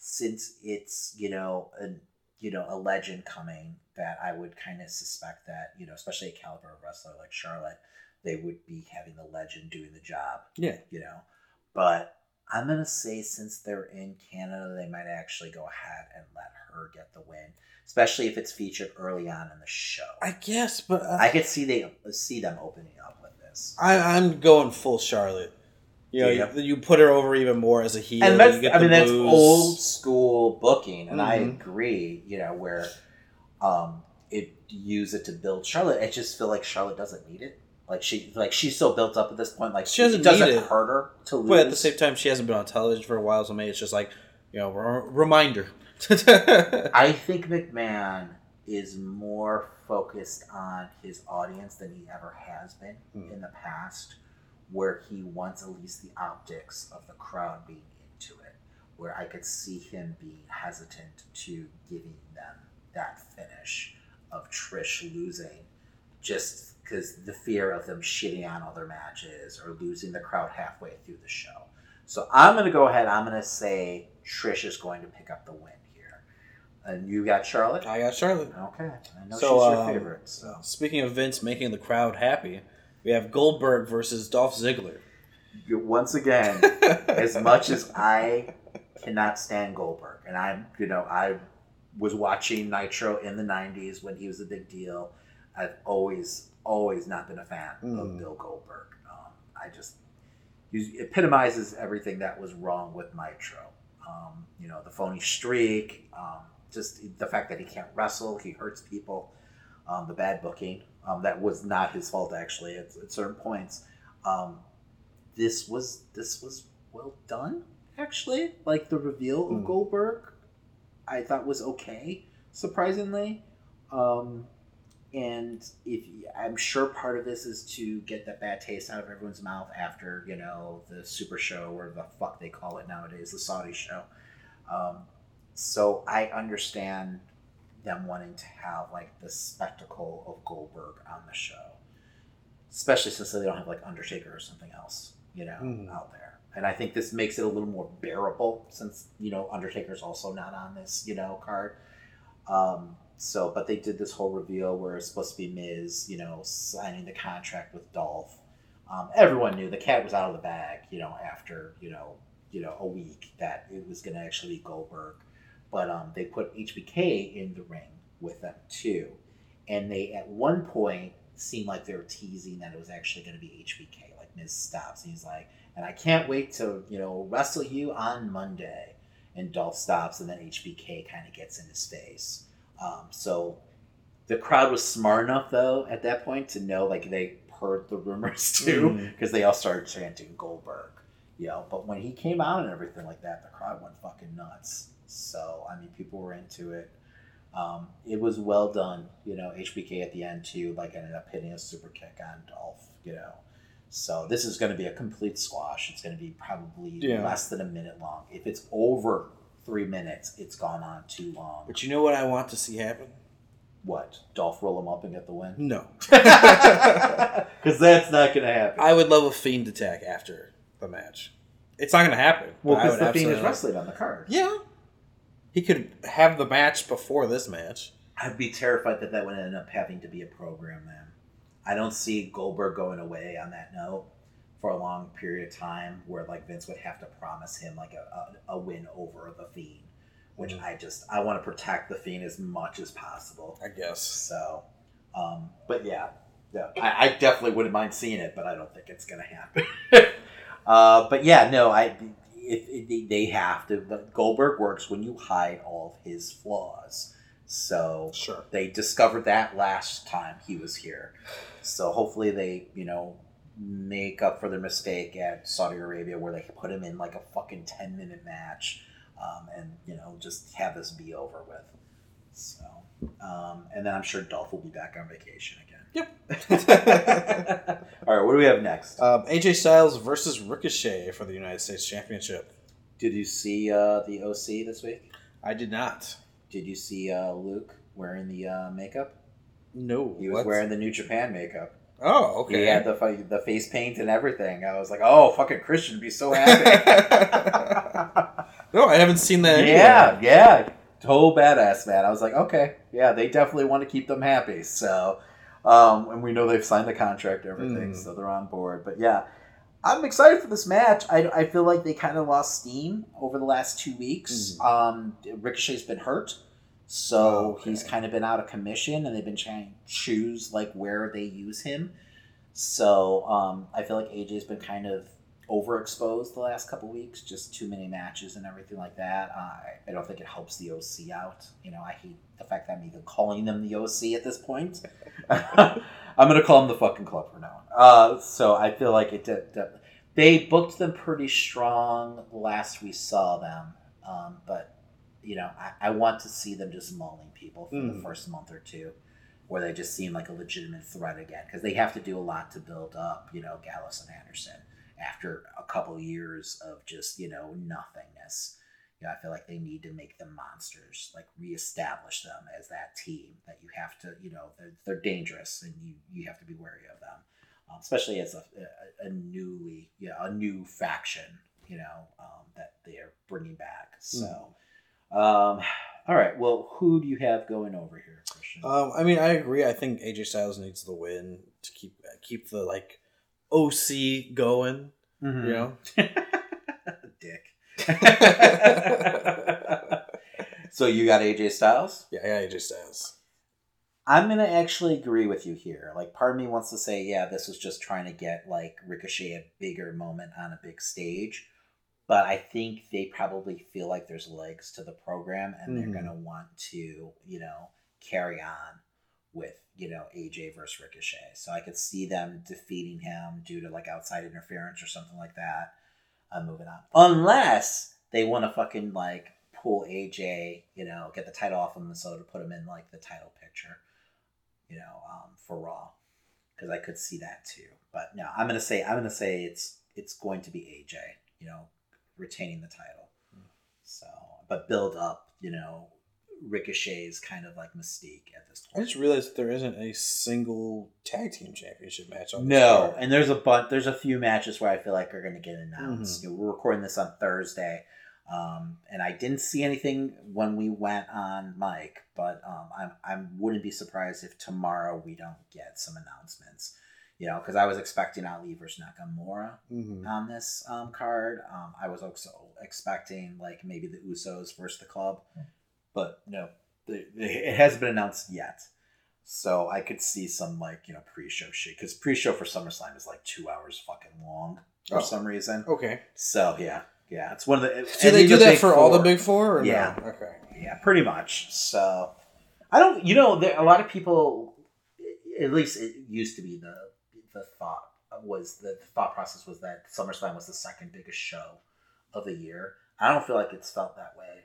D: since it's you know a you know a legend coming, that I would kind of suspect that you know, especially a caliber of wrestler like Charlotte, they would be having the legend doing the job
C: Yeah.
D: you know. But I'm gonna say since they're in Canada, they might actually go ahead and let her get the win, especially if it's featured early on in the show.
C: I guess, but uh,
D: I could see they see them opening up with this.
C: I, I'm going full Charlotte. You know,
D: Yeah.
C: you, you put her over even more as a heel.
D: and that's
C: you get
D: I
C: the
D: mean that's old school booking, and I
C: Mhm.
D: agree. You know where um it use it to build Charlotte. I just feel like Charlotte doesn't need it. Like she like she's so built up at this point. Like
C: She doesn't
D: it doesn't
C: need it.
D: hurt her to lose.
C: But at the same time, she hasn't been on television for a while, so maybe it's just like, you know, r- reminder.
D: I think McMahon is more focused on his audience than he ever has been
C: Hmm.
D: in the past, where he wants at least the optics of the crowd being into it. Where I could see him being hesitant to giving them that finish of Trish losing, just because the fear of them shitting on other matches or losing the crowd halfway through the show. So I'm going to go ahead. I'm going to say Trish is going to pick up the win here. And you got Charlotte?
C: I got Charlotte.
D: Okay. I know
C: So,
D: she's your
C: um,
D: favorite. So.
C: Speaking of Vince making the crowd happy, we have Goldberg versus Dolph Ziggler.
D: Once again, as much as I cannot stand Goldberg, and I'm, you know, I was watching Nitro in the 90s when he was a big deal. I've always, always not been a fan of
C: Mm.
D: Bill Goldberg. Um, I just, he epitomizes everything that was wrong with Nitro. Um, you know, the phony streak, um, just the fact that he can't wrestle, he hurts people, um, the bad booking. Um, that was not his fault, actually, at, at certain points. Um, this was this was well done, actually. Like the reveal of
C: Mm.
D: Goldberg, I thought was okay, surprisingly. Um, and if I'm sure part of this is to get that bad taste out of everyone's mouth after you know the Super Show or the fuck they call it nowadays, the Saudi Show. Um, so I understand them wanting to have like the spectacle of Goldberg on the show, especially since they don't have like Undertaker or something else, you know,
C: Mhm.
D: out there. And I think this makes it a little more bearable since you know Undertaker's also not on this you know card. Um, so, but they did this whole reveal where it's supposed to be Miz, you know, signing the contract with Dolph. Um, everyone knew the cat was out of the bag, you know, after you know, you know, a week that it was going to actually be Goldberg. But um, they put HBK in the ring with them too, and they at one point seemed like they were teasing that it was actually going to be HBK. Like Miz stops, and he's like, "And I can't wait to you know wrestle you on Monday." And Dolph stops, and then HBK kind of gets in his face. Um, so the crowd was smart enough though at that point to know like they heard the rumors too because they all started chanting Goldberg, you know. But when he came out and everything like that, the crowd went fucking nuts. So I mean, people were into it. Um, it was well done, you know. HBK at the end too, like ended up hitting a super kick on Dolph, you know. So this is going to be a complete squash. It's going to be probably
C: Yeah.
D: less than a minute long. If it's over three minutes, it's gone on too long.
C: But you know what I want to see happen?
D: What? Dolph roll him up and get the win?
C: No.
D: Because that's not going to happen.
C: I would love a fiend attack after the match. It's not going to happen.
D: Well, because the Fiend is wrestling on the card.
C: Yeah. He could have the match before this match.
D: I'd be terrified that that would end up having to be a program then. I don't see Goldberg going away on that note for a long period of time where like Vince would have to promise him like a, a, a win over the Fiend, which I just I want to protect the Fiend as much as possible.
C: I guess.
D: So, um, but yeah, yeah, I, I definitely wouldn't mind seeing it, but I don't think it's gonna happen. uh, but yeah, no, I if, if they have to. But Goldberg works when you hide all of his flaws. So
C: sure.
D: they discovered that last time he was here. So hopefully they, you know, make up for their mistake at Saudi Arabia where they put him in like a fucking ten minute match, um, and you know just have this be over with. So, um, and then I'm sure Dolph will be back on vacation again. Yep. All right, what do we have next?
C: Um, AJ Styles versus Ricochet for the United States Championship.
D: Did you see uh, the OC this week?
C: I did not.
D: Did you see uh, Luke wearing the uh, makeup?
C: No.
D: He was
C: what?
D: wearing the New Japan makeup.
C: Oh, okay.
D: He had the the face paint and everything. I was like, oh, fucking Christian would be so happy.
C: No, I haven't seen that.
D: yeah, yeah. Total badass, man. I was like, okay, yeah, they definitely want to keep them happy. So, um, and we know they've signed the contract everything,
C: Mm.
D: so they're on board. But yeah, I'm excited for this match. I, I feel like they kind of lost steam over the last two weeks. Um, Ricochet's been hurt, so he's kind of been out of commission, and they've been trying to choose like where they use him. So um, I feel like AJ's been kind of overexposed the last couple weeks, just too many matches and everything like that. Uh, I, I don't think it helps the OC out. You know, I hate the fact that I'm even calling them the OC at this point. I'm gonna call them the fucking club from now on. Uh, so I feel like it. Did, did- they booked them pretty strong last we saw them, um, but you know, I, I want to see them just mauling people for the
C: Mhm.
D: first month or two, where they just seem like a legitimate threat again, because they have to do a lot to build up, you know, Gallows and Anderson after a couple years of just you know nothingness. You know, I feel like they need to make them monsters, like reestablish them as that team that you have to, you know, they're, they're dangerous and you you have to be wary of them, um, especially as a, a, a newly, yeah, a new faction, you know, um, that they are bringing back. So, um, all right, well, who do you have going over here, Christian?
C: Um, I mean, I agree. I think AJ Styles needs the win to keep keep the like OC going.
D: Mhm.
C: You know,
D: Dick. so you got AJ Styles?
C: yeah, yeah, AJ Styles.
D: I'm gonna actually agree with you here. Like, part of me wants to say, yeah, this was just trying to get like Ricochet a bigger moment on a big stage, but I think they probably feel like there's legs to the program, and
C: Mhm.
D: they're gonna want to, you know, carry on with you know AJ versus Ricochet. So I could see them defeating him due to like outside interference or something like that. I'm moving on, unless they want to fucking like pull AJ, you know, get the title off him so to put him in like the title picture you know, um, for Raw because I could see that too. But no, I'm gonna say I'm gonna say it's it's going to be AJ, you know, retaining the title. So, but build up, you know, Ricochet's kind of like mystique at this point.
C: I just realized that there isn't a single tag team championship match on this
D: No, and there's a bunch. There's a few matches where I feel like are going to get announced.
C: Mhm.
D: You know, we're recording this on Thursday, um, and I didn't see anything when we went on mic, but um, I'm I wouldn't be surprised if tomorrow we don't get some announcements. You know, because I was expecting Ali versus Nakamura
C: Mhm.
D: on this um, card. Um, I was also expecting like maybe the Usos versus the club, but no, the, the, it hasn't been announced yet. So I could see some like you know pre-show shit because pre-show for SummerSlam is like two hours fucking long for
C: Oh.
D: some reason.
C: Okay.
D: So yeah, yeah, it's one of the.
C: Do they do that for all the big four? Or
D: Yeah.
C: No? Okay.
D: Yeah, pretty much. So I don't. You know, there a lot of people. At least it used to be the the thought was the thought process was that SummerSlam was the second biggest show of the year. I don't feel like it's felt that way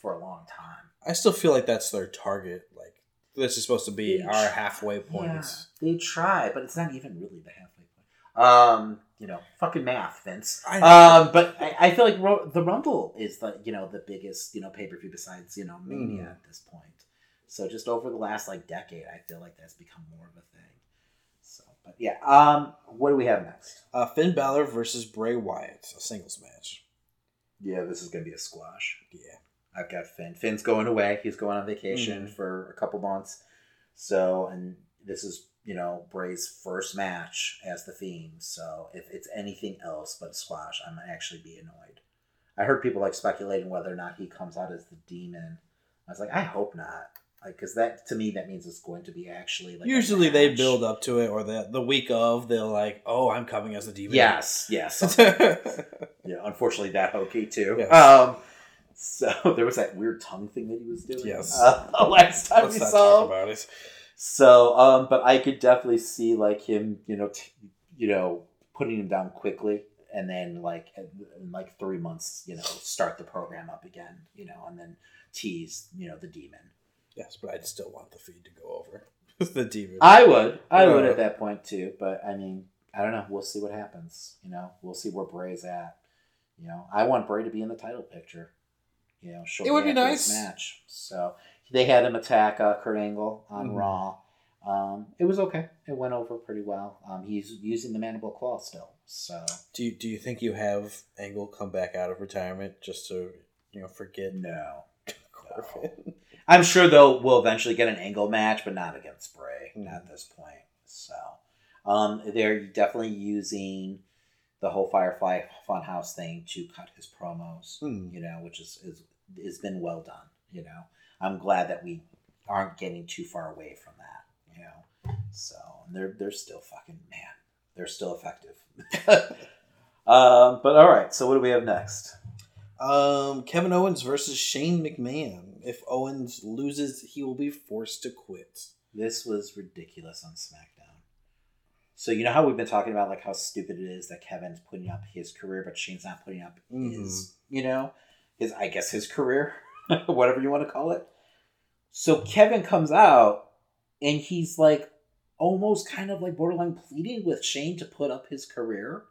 D: for a long time.
C: I still feel like that's their target. Like this is supposed to be
D: They
C: our
D: tr-
C: halfway point.
D: Yeah, they try, but it's not even really the halfway point. Um, you know, fucking math, Vince.
C: I-
D: Um, but I, I feel like Ro- the Rumble is the you know the biggest you know pay per view besides you know Mania
C: Mhm.
D: at this point. So just over the last like decade, I feel like that's become more of a thing. So, but yeah, um, what do we have next?
C: Uh, Finn Balor versus Bray Wyatt, a singles match.
D: Yeah, this is gonna be a squash.
C: Yeah.
D: I've got Finn. Finn's going away. He's going on vacation
C: Mhm.
D: for a couple months. So, and this is, you know, Bray's first match as the Fiend. So, if it's anything else but squash, I'm actually be annoyed. I heard people like speculating whether or not he comes out as the demon. I was like, I hope not. Like, because that to me that means it's going to be actually like
C: Usually they build up to it, or the the week of they're like, oh, I'm coming as the demon.
D: Yes, yes. yeah, unfortunately that hokey too.
C: Yes.
D: Um, so there was that weird tongue thing that he was doing.
C: Yes.
D: uh, last time
C: Let's
D: we
C: not
D: saw
C: about it.
D: So, um, but I could definitely see like him, you know, t- you know, putting him down quickly, and then like in, like three months, you know, start the program up again, you know, and then tease, you know, the demon.
C: Yes, but I'd still want the Fiend to go over the demon.
D: I would, I would
C: Uh,
D: at that point too, but I mean, I don't know. We'll see what happens. You know, we'll see where Bray's at. You know, I want Bray to be in the title picture. You know, shortly
C: It would be nice.
D: match. So they had him attack uh, Kurt Angle on
C: Mhm.
D: Raw. Um, it was okay. It went over pretty well. Um, he's using the mandible claw still. So
C: Do you, do you think you have Angle come back out of retirement just to you know forget?
D: no,
C: Corbin?
D: I'm sure they'll will eventually get an Angle match, but not against Bray
C: Mhm.
D: at this point. So um, they're definitely using the whole Firefly Funhouse thing to cut his promos.
C: Hmm.
D: You know, which is is has been well done. You know, I'm glad that we aren't getting too far away from that. You know, so and they're they're still fucking man. They're still effective. um, but all right. So what do we have next?
C: Um, Kevin Owens versus Shane McMahon. If Owens loses, he will be forced to quit.
D: This was ridiculous on SmackDown. So you know how we've been talking about like how stupid it is that Kevin's putting up his career, but Shane's not putting up his, you know, his I guess his career, whatever you want to call it. So Kevin comes out and he's like almost kind of like borderline pleading with Shane to put up his career.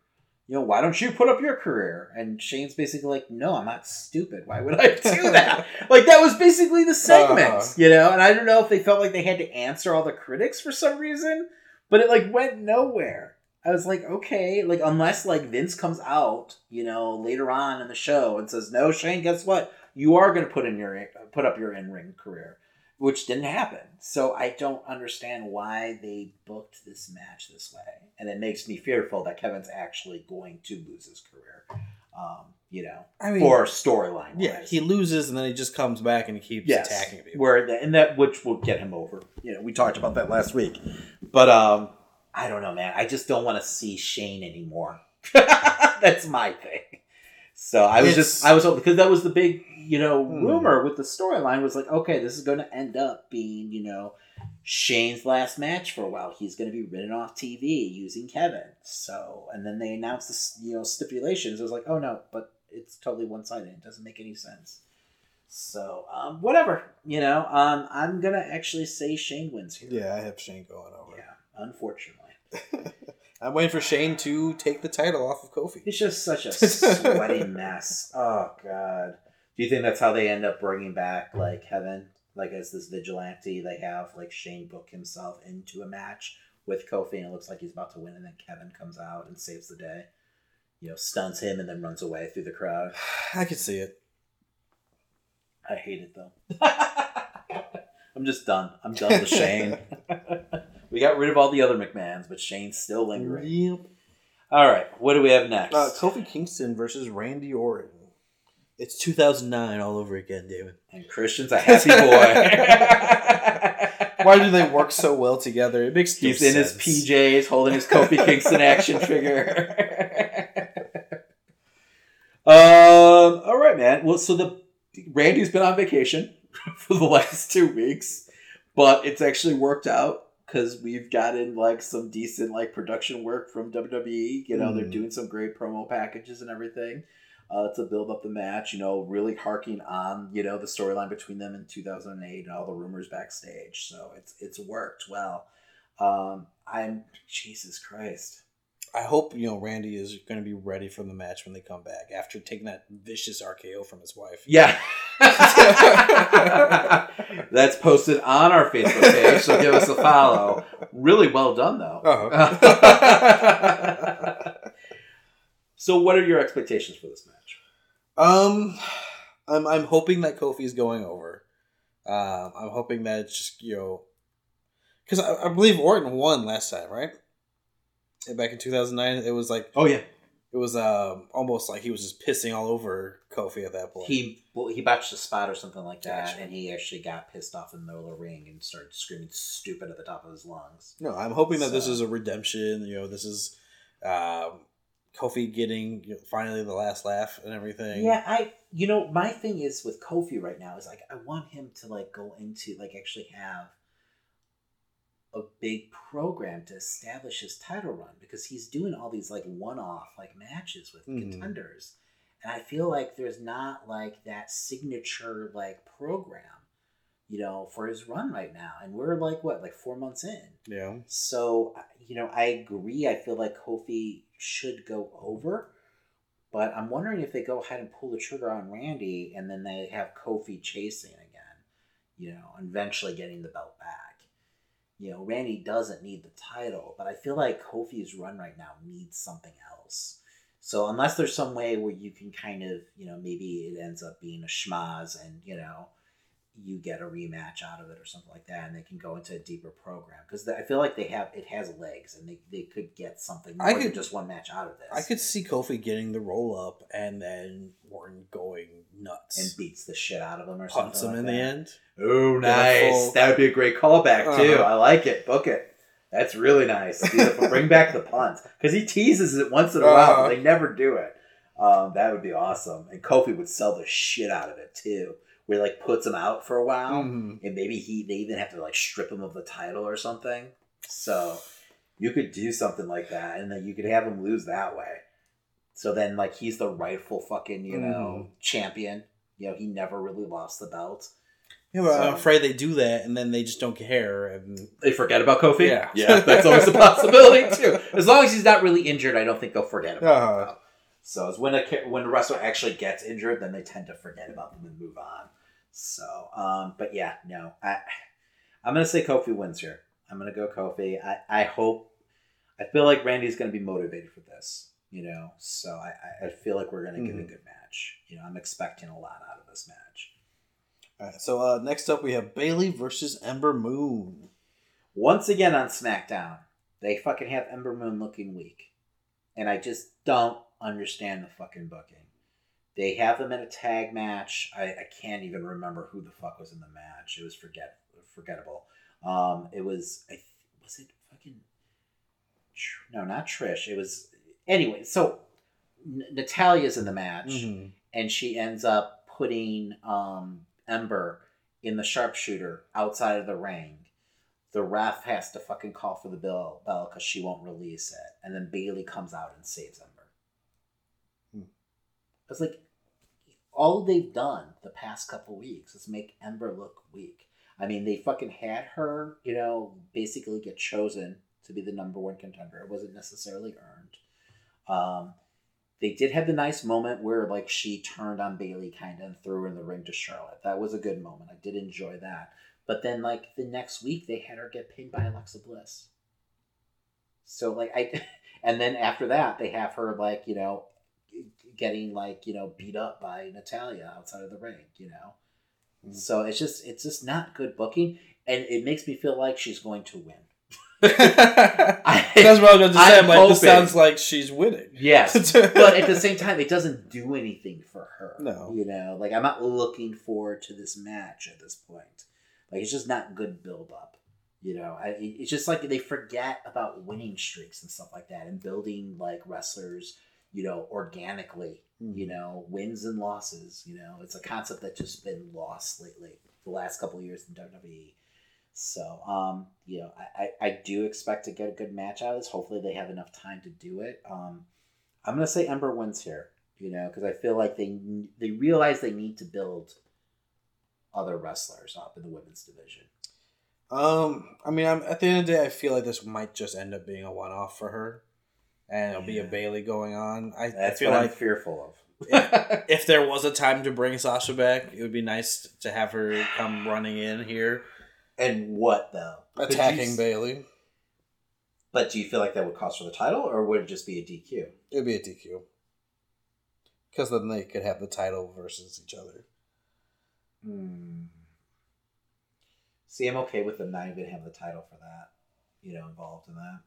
D: You know, why don't you put up your career? And Shane's basically like, no, I'm not stupid. Why would I do that? like that was basically the segment,
C: Uh-huh.
D: you know. And I don't know if they felt like they had to answer all the critics for some reason, but it like went nowhere. I was like, okay, like unless like Vince comes out, you know, later on in the show and says, no, Shane, guess what? You are going to put in your put up your in ring career, which didn't happen. So I don't understand why they booked this match this way, and it makes me fearful that Kevin's actually going to lose his career. Um, you know,
C: I mean-
D: for storyline.
C: Yeah, he loses and then he just comes back and he keeps
D: yes,
C: attacking people.
D: Where the, and that which will get him over. You know, we talked about that last week, but um, I don't know, man. I just don't want to see Shane anymore. That's my thing. So I was
C: It's-
D: just I was hoping because that was the big you know
C: Hmm.
D: rumor with the storyline was like okay this is going to end up being you know Shane's last match for a while he's going to be written off TV using Kevin so and then they announced this you know stipulations it was like oh no but it's totally one sided it doesn't make any sense So, um, whatever. You know, um, I'm gonna actually say Shane wins here.
C: Yeah, I have Shane going over.
D: Yeah, unfortunately.
C: I'm waiting for Shane to take the title off of Kofi.
D: It's just such a sweaty mess. Oh god. Do you think that's how they end up bringing back like Kevin, like as this vigilante? They have like Shane book himself into a match with Kofi, and it looks like he's about to win, and then Kevin comes out and saves the day. You know, stuns him and then runs away through the crowd.
C: I could see it.
D: I hate it though. I'm just done. I'm done with Shane. we got rid of all the other McMahons, but Shane's still lingering.
C: Yep.
D: All right, what do we have next?
C: Uh, Kofi Kingston versus Randy Orton. It's 2009 all over again, David.
D: and Christian's a happy boy.
C: Why do they work so well together? It makes no
D: He's in his. PJs holding his Kofi Kingston action figure. Um, all right, man. Well, so the Randy's been on vacation for the last two weeks, but it's actually worked out because we've gotten like some decent like production work from WWE. You know, they're
C: Mm.
D: doing some great promo packages and everything. Uh, to build up the match, you know, really harking on, you know, the storyline between them in 2008 and all the rumors backstage. So it's it's worked well. Um, I'm Jesus Christ.
C: I hope you know Randy is going to be ready for the match when they come back after taking that vicious RKO from his wife.
D: Yeah. That's posted on our Facebook page, so give us a follow. Really well done, though.
C: Uh-huh.
D: so, what are your expectations for this match?
C: Um, I'm I'm hoping that Kofi's going over. Um, I'm hoping that it's just you know, because I, I believe Orton won last time, right? Back in 2009, it was like
D: Oh yeah,
C: it was um almost like he was just pissing all over Kofi at that point.
D: he well, he botched a spot or something like that,
C: Gotcha.
D: and he actually got pissed off in the middle of the ring and started screaming "stupid" at the top of his lungs.
C: No, I'm hoping that this is a redemption. You know, this is um, Kofi getting you know, finally the last laugh and everything.
D: Yeah, I you know my thing is with Kofi right now is like I want him to like go into like actually have a big program to establish his title run because he's doing all these like one-off like matches with
C: Mhm.
D: contenders and I feel like there's not like that signature like program you know for his run right now and we're like what like 4 months in
C: yeah.
D: so, you know, I agree. I feel like Kofi should go over, but I'm wondering if they go ahead and pull the trigger on Randy and then they have Kofi chasing again, you know, eventually getting the belt back. You know, Randy doesn't need the title, but I feel like Kofi's run right now needs something else. So, unless there's some way where you can kind of, you know, maybe it ends up being a schmaz and, you know, you get a rematch out of it or something like that, and they can go into a deeper program because I feel like they have it has legs, and they, they could get something more
C: I
D: than
C: could-
D: just one match out of this.
C: I could see Kofi getting the roll up and then Orton going nuts
D: and beats the shit out of him or
C: punts
D: something.
C: him
D: like
C: in the end.
D: Oh, nice! That would be a great callback too.
C: Uh-huh.
D: I like it. Book it. That's really nice. Beautiful. Bring back the punt because he teases it once in a while,
C: Uh-huh.
D: but they never do it. Um, that would be awesome, and Kofi would sell the shit out of it too. Where he, like puts him out for a while,
C: Mhm.
D: and maybe he they even have to like strip him of the title or something. So you could do something like that, and then you could have him lose that way. So then, like he's the rightful fucking you know champion. You know he never really lost the belt.
C: Yeah, but I'm afraid they do that and then they just don't care. And
D: They forget about Kofi.
C: Yeah.
D: yeah, that's always a possibility too. As long as he's not really injured, I don't think they'll forget about him.
C: Uh-huh.
D: though. So it's when a when a wrestler actually gets injured, then they tend to forget about them and move on. So, um, but yeah, no, I I'm gonna say Kofi wins here. I'm gonna go Kofi. I I hope. I feel like Randy's gonna be motivated for this. You know, so I I- feel like we're gonna get a
C: Mhm.
D: good match. You know, I'm expecting a lot out of this match.
C: All right, so uh, next up we have Bayley versus Ember Moon.
D: Once again on SmackDown, they fucking have Ember Moon looking weak. And I just don't understand the fucking booking. They have them in a tag match. I, I can't even remember who the fuck was in the match. It was forget forgettable. Um, it was I th- was it fucking Tr- no, not Trish. It was anyway. So N- Natalya's in the match
C: Mhm.
D: and she ends up putting um, Ember in the sharpshooter outside of the ring. The ref has to fucking call for the bill bell because she won't release it, and then Bayley comes out and saves Ember.
C: Hmm.
D: I was like, all they've done the past couple weeks is make Ember look weak. I mean, they fucking had her, you know, basically get chosen to be the number one contender. It wasn't necessarily earned. Um, they did have the nice moment where like she turned on Bayley kind of and threw her in the ring to Charlotte. That was a good moment. I did enjoy that. But then like the next week they had her get pinned by Alexa Bliss. So like I and then after that they have her like, you know, getting like, you know, beat up by Natalya outside of the ring, you know. Mm. So it's just it's just not good booking and it makes me feel like she's going to win.
C: I, That's what I was going to say. I'm like, this sounds like she's winning.
D: Yes, but at the same time, it doesn't do anything for her.
C: No.
D: you know, like I'm not looking forward to this match at this point. Like it's just not good build up. You know, I, it's just like they forget about winning streaks and stuff like that, and building like wrestlers. You know, organically. You know, wins and losses. You know, it's a concept that's just been lost lately. The last couple of years in WWE. So, um, you know, I, I, I do expect to get a good match out of this. Hopefully, they have enough time to do it. Um, I'm gonna say Ember wins here. You know, because I feel like they they realize they need to build other wrestlers up in the women's division.
C: Um, I mean, I'm, at the end of the day, I feel like this might just end up being a one-off for her, and it'll be a Bayley going on. I, I feel
D: what
C: like
D: I'm fearful of.
C: if, if there was a time to bring Sasha back, it would be nice to have her come running in here,
D: And what though?
C: Attacking
D: s-
C: Bayley.
D: But do you feel like that would cost for the title, or would it just be a DQ?
C: It'd be a DQ. Because then they could have the title versus each other.
D: Hmm. See, I'm okay with them not even having the title for that. You know, involved in that.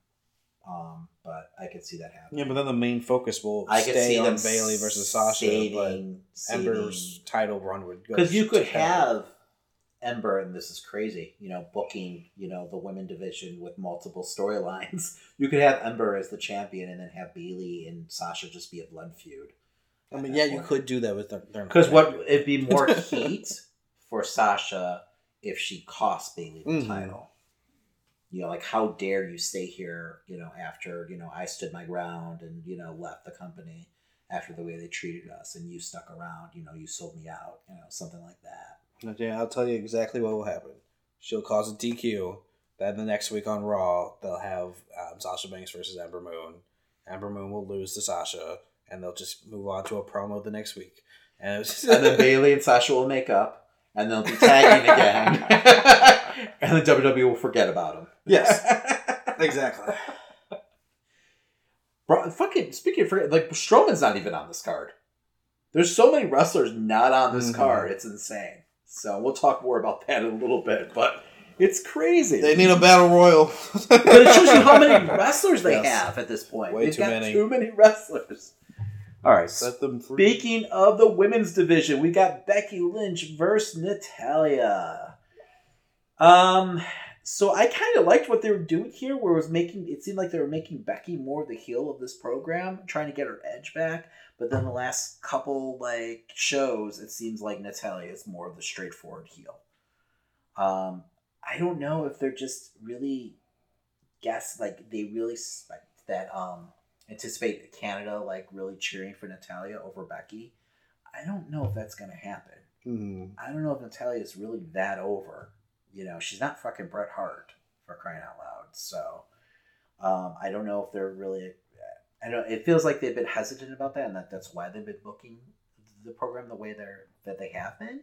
D: Um, but I could see that happening.
C: Yeah, but then the main focus will
D: I could
C: stay
D: see
C: on
D: them
C: Bayley versus Sasha,
D: saving-
C: but Ember's
D: saving-
C: title run would go
D: because you could
C: to hell.
D: have Ember, and this is crazy, you know, booking, you know, the women division with multiple storylines. You could have Ember as the champion, and then have Bayley and Sasha just be a blood feud.
C: I mean, yeah, you could do that with their.
D: Because what it'd be more heat for Sasha if she cost Bayley the
C: Mhm.
D: title. You know, like how dare you stay here? You know, after you know I stood my ground and you know left the company after the way they treated us, and you stuck around. You know, you sold me out. You know, something like that.
C: Yeah, I'll tell you exactly what will happen. She'll cause a DQ. Then the next week on Raw, they'll have um, Sasha Banks versus Ember Moon. Ember Moon will lose to Sasha, and they'll just move on to a promo the next week. And,
D: and then Bayley and Sasha will make up, and they'll be tagging again, and then WWE will forget about him.
C: Yes, exactly.
D: Bro, fucking speaking of forget, like Strowman's not even on this card. There's so many wrestlers not on this
C: Mhm.
D: card. It's insane. So we'll talk more about that in a little bit, but it's crazy.
C: They need a battle royal.
D: but it shows you how many wrestlers they
C: Yes.
D: have at this point.
C: Way
D: They've
C: too many.
D: Too many wrestlers. All right.
C: Set them free.
D: Speaking of the women's division, we got Becky Lynch versus Natalya. Um, so I kind of liked what they were doing here, where it was making it seemed like they were making Becky more the heel of this program, trying to get her edge back. But then the last couple like shows, it seems like Natalya is more of the straightforward heel. Um, I don't know if they're just really guess like they really that um anticipate Canada like really cheering for Natalya over Becky. I don't know if that's gonna happen.
C: Mhm.
D: I don't know if Natalya is really that over. You know, she's not fucking Bret Hart for crying out loud. So um, I don't know if they're really. I don't. It feels like they've been hesitant about that, and that that's why they've been booking the program the way they're that they have been.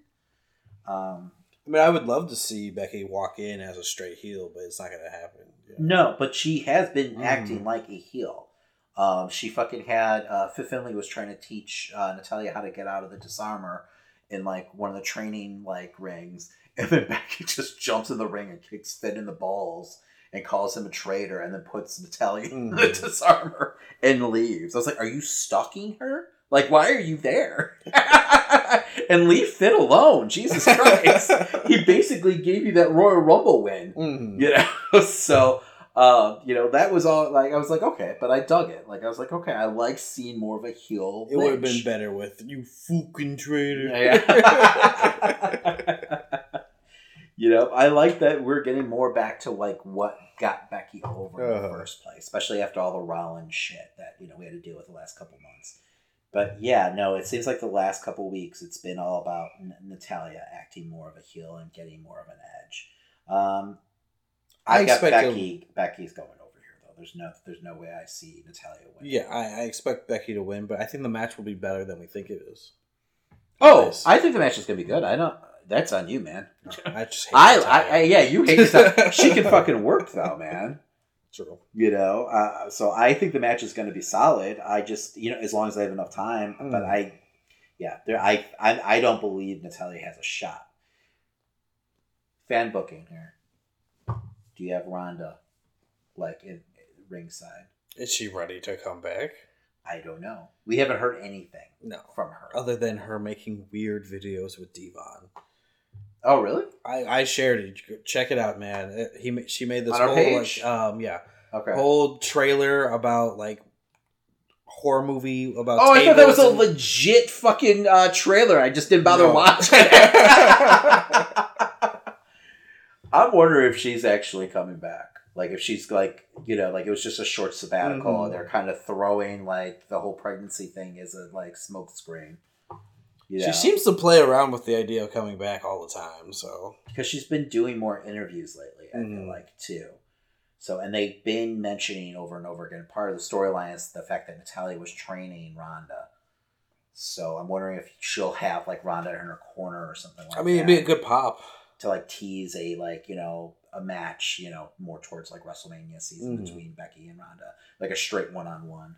D: Um,
C: I mean, I would love to see Becky walk in as a straight heel, but it's not going to happen. Yeah.
D: No, but she has been
C: Mm.
D: acting like a heel. Um, she fucking had uh, Fit Finlay was trying to teach uh, Natalya how to get out of the Dis-arm-her in like one of the training like rings, and then Becky just jumps in the ring and kicks Finn in the balls and calls him a traitor, and then puts Natalya in the
C: Mhm.
D: Dis-arm-her and leaves. I was like, "Are you stalking her? Like, why are you there?" and leave Finn alone. Jesus Christ! he basically gave you that Royal Rumble win
C: Mhm.
D: you know so um you know that was all like i was like okay but i dug it like i was like okay i like seeing more of a heel
C: It would have been better with you fucking traitor.
D: Yeah. You know i like that we're getting more back to like what got becky over in the
C: Uh-huh.
D: first place especially after all the rollins shit that you know we had to deal with the last couple months But yeah, no, it seems like the last couple weeks it's been all about N- Natalya acting more of a heel and getting more of an edge. Um, I,
C: I
D: got
C: expect
D: Becky. Becky's going over here though. There's no, there's no way I see Natalya win.
C: Yeah, I, I expect Becky to win, but I think the match will be better than we think it is.
D: Oh. I think the match is gonna be good. I don't. That's on you, man.
C: I just hate
D: I. I, I, yeah, you hate she can fucking work though, man.
C: True.
D: You know, uh, so I think the match is going to be solid. I just, you know, as long as I have enough time. But
C: Mm.
D: I, yeah, there, I, I, I don't believe Natalya has a shot. Fan booking here. Do you have Ronda, like in, ringside?
C: Is she ready to come back?
D: I don't know. We haven't heard anything
C: No.
D: from her.
C: Other than her making weird videos with Devon.
D: Oh, really?
C: I, I shared it. Check it out, man. It- he she made this whole
D: page?
C: like um yeah
D: Okay.
C: whole trailer about like horror movie about.
D: Oh, I thought that was a legit fucking uh, trailer. I just didn't bother
C: No.
D: watching. I'm wondering if she's actually coming back. Like if she's like, you know, like it was just a short sabbatical
C: Mhm.
D: and they're kind of throwing like the whole pregnancy thing as a like smoke screen. You know?
C: She seems to play around with the idea of coming back all the time. So
D: because she's been doing more interviews lately. I feel
C: Mhm.
D: like too. So and they've been mentioning over and over again. Part of the storyline is the fact that Natalya was training Ronda. So I'm wondering if she'll have like Ronda in her corner or something like that.
C: I mean,
D: that
C: it'd be a good pop.
D: to like tease a like you know a match you know more towards like WrestleMania season
C: Mhm.
D: between Becky and Ronda, like a straight one on one,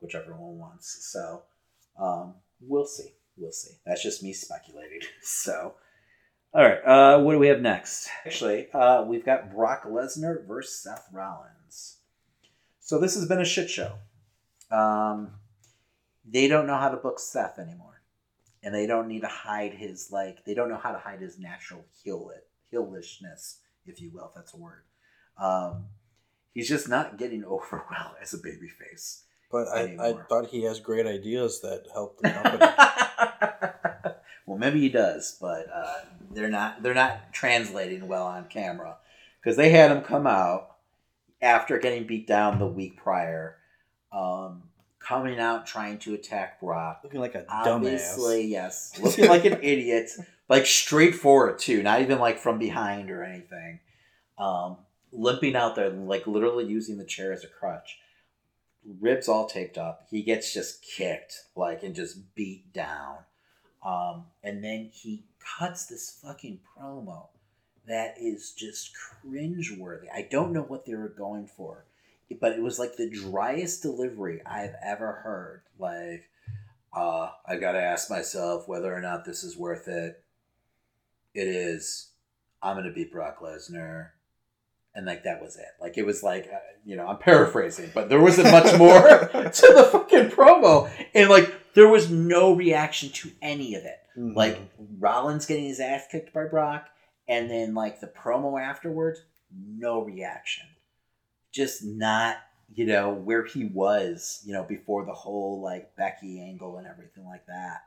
D: whichever one wants. So um, we'll see, we'll see. That's just me speculating. So all right, uh, what do we have next? Actually, uh, we've got Brock Lesnar versus Seth Rollins. So this has been a shit show. Um, they don't know how to book Seth anymore and they don't need to hide his like they don't know how to hide his natural heel it heelishness, if you will, if that's a word. Um, he's just not getting over well as a babyface.
C: But I, I thought he has great ideas that help the company.
D: well, maybe he does, but uh, they're not they're not translating well on camera because they had him come out after getting beat down the week prior, um, coming out trying to attack Brock.
C: Looking like a
D: Obviously,
C: dumbass.
D: yes, looking like an idiot, like straightforward too, not even like from behind or anything. Um, limping out there, like literally using the chair as a crutch. Ribs all taped up. He gets just kicked, like and just beat down. Um, and then he cuts this fucking promo that is just cringeworthy. I don't know what they were going for, but it was like the driest delivery I've ever heard. Like, uh, I gotta ask myself whether or not this is worth it. It is. I'm gonna beat Brock Lesnar. And like that was it. Like it was like uh, you know I'm paraphrasing, but there wasn't much more to the fucking promo, and like there was no reaction to any of it.
C: Mhm.
D: Like Rollins getting his ass kicked by Brock, and then like the promo afterwards, no reaction. Just not, you know, where he was, you know, before the whole like Becky angle and everything like that.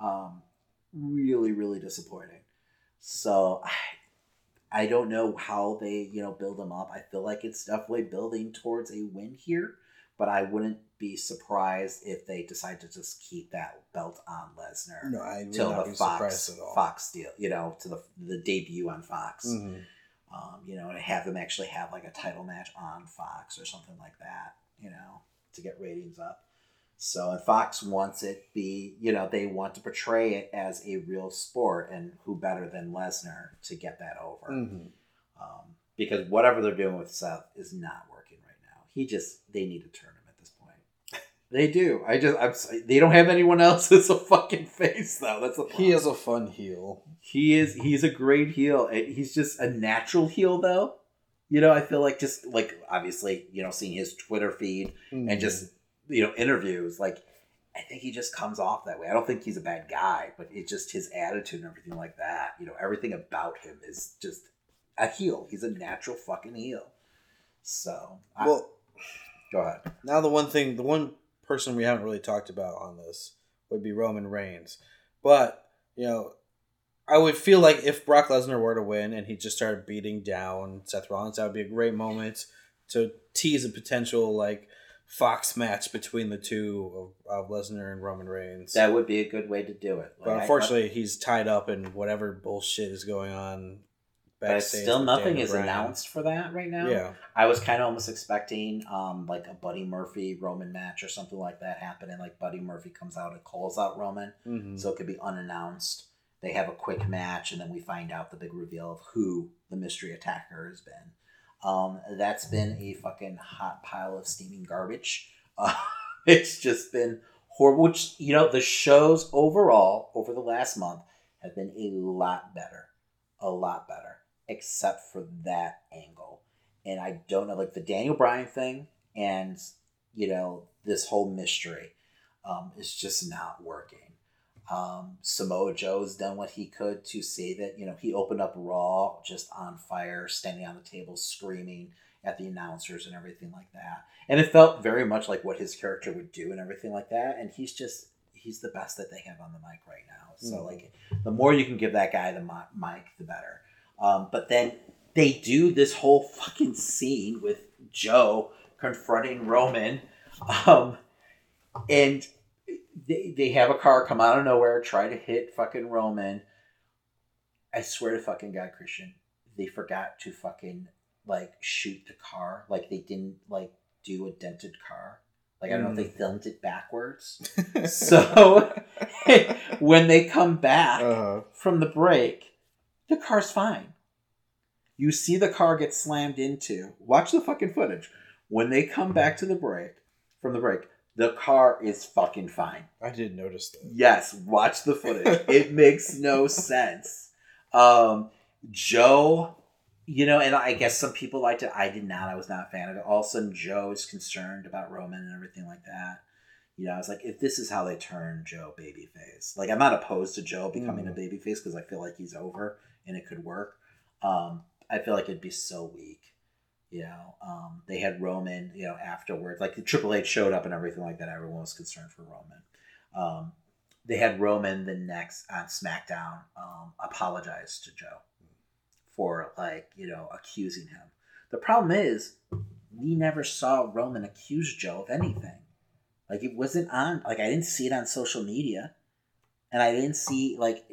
D: Um, really, really disappointing. So I, I don't know how they, you know, build him up. I feel like it's definitely building towards a win here, but I wouldn't be surprised if they decide to just keep that belt on Lesnar
C: No, I would
D: till
C: not
D: the
C: be
D: Fox
C: surprised at all.
D: Fox deal, you know, to the the debut on Fox.
C: Mhm.
D: Um, you know, and have them actually have like a title match on Fox or something like that, you know, to get ratings up. So, and Fox wants it be, you know, they want to portray it as a real sport, and who better than Lesnar to get that over?
C: Mhm.
D: Um, because whatever they're doing with Seth is not working right now. He just, they need to turn him at this point. They do. I just, I'm. They don't have anyone else as a fucking face though. That's the
C: He is a fun heel.
D: he is he's a great heel. He's just a natural heel though. You know, I feel like just like obviously, you know, seeing his Twitter feed and
C: Mhm.
D: just you know interviews, like I think he just comes off that way. I don't think he's a bad guy, but it's just his attitude and everything like that. You know, everything about him is just a heel. He's a natural fucking heel. So, I-
C: Well,
D: go ahead.
C: now the one thing, the one person we haven't really talked about on this would be Roman Reigns. But, you know, I would feel like if Brock Lesnar were to win and he just started beating down Seth Rollins, that would be a great moment to tease a potential like Fox match between the two of, of Lesnar and Roman Reigns.
D: That would be a good way to do it.
C: but
D: Like, I-
C: unfortunately, he's tied up in whatever bullshit is going on.
D: But still nothing
C: Daniel
D: is
C: Bryan.
D: announced for that right now.
C: Yeah.
D: I was kind of almost expecting um like a Buddy Murphy Roman match or something like that happening. Like Buddy Murphy comes out and calls out Roman,
C: Mhm.
D: so it could be unannounced. They have a quick match, and then we find out the big reveal of who the mystery attacker has been. Um, that's been a fucking hot pile of steaming garbage. Uh, it's just been horrible. Which you know, the shows overall over the last month have been a lot better, a lot better, except for that angle. And I don't know, like the Daniel Bryan thing, and you know this whole mystery um, is just not working. Um, Samoa Joe's done what he could to save it. You know, he opened up Raw just on fire, standing on the table, screaming at the announcers and everything like that. And it felt very much like what his character would do and everything like that. And he's just, he's the best that they have on the mic right now. So,
C: Mhm.
D: like, the more you can give that guy the mic, the better. Um, but then they do this whole fucking scene with Joe confronting Roman. Um, and they, they have a car come out of nowhere, try to hit fucking Roman. I swear to fucking God, Christian, they forgot to fucking like shoot the car. Like they didn't like do a dented car. Like I don't know if they filmed it backwards. so when they come back
C: Uh-huh.
D: from the break, the car's fine. You see the car get slammed into. Watch the fucking footage. When they come back to the break, from the break, the car is fucking fine.
C: I didn't notice that.
D: Yes, watch the footage. it makes no sense. Um, Joe, you know, and I guess some people liked it. I did not. I was not a fan of it. All of a sudden, Joe is concerned about Roman and everything like that. You know, I was like, if this is how they turn Joe babyface, like I'm not opposed to Joe becoming
C: Mhm.
D: a babyface because I feel like he's over and it could work. Um, I feel like it'd be so weak. You know, um, they had Roman, you know, afterwards, like the Triple H showed up and everything like that. Everyone was concerned for Roman. Um, they had Roman the next on SmackDown um, apologize to Joe for like you know accusing him. The problem is we never saw Roman accuse Joe of anything. Like it wasn't on. Like I didn't see it on social media, and I didn't see like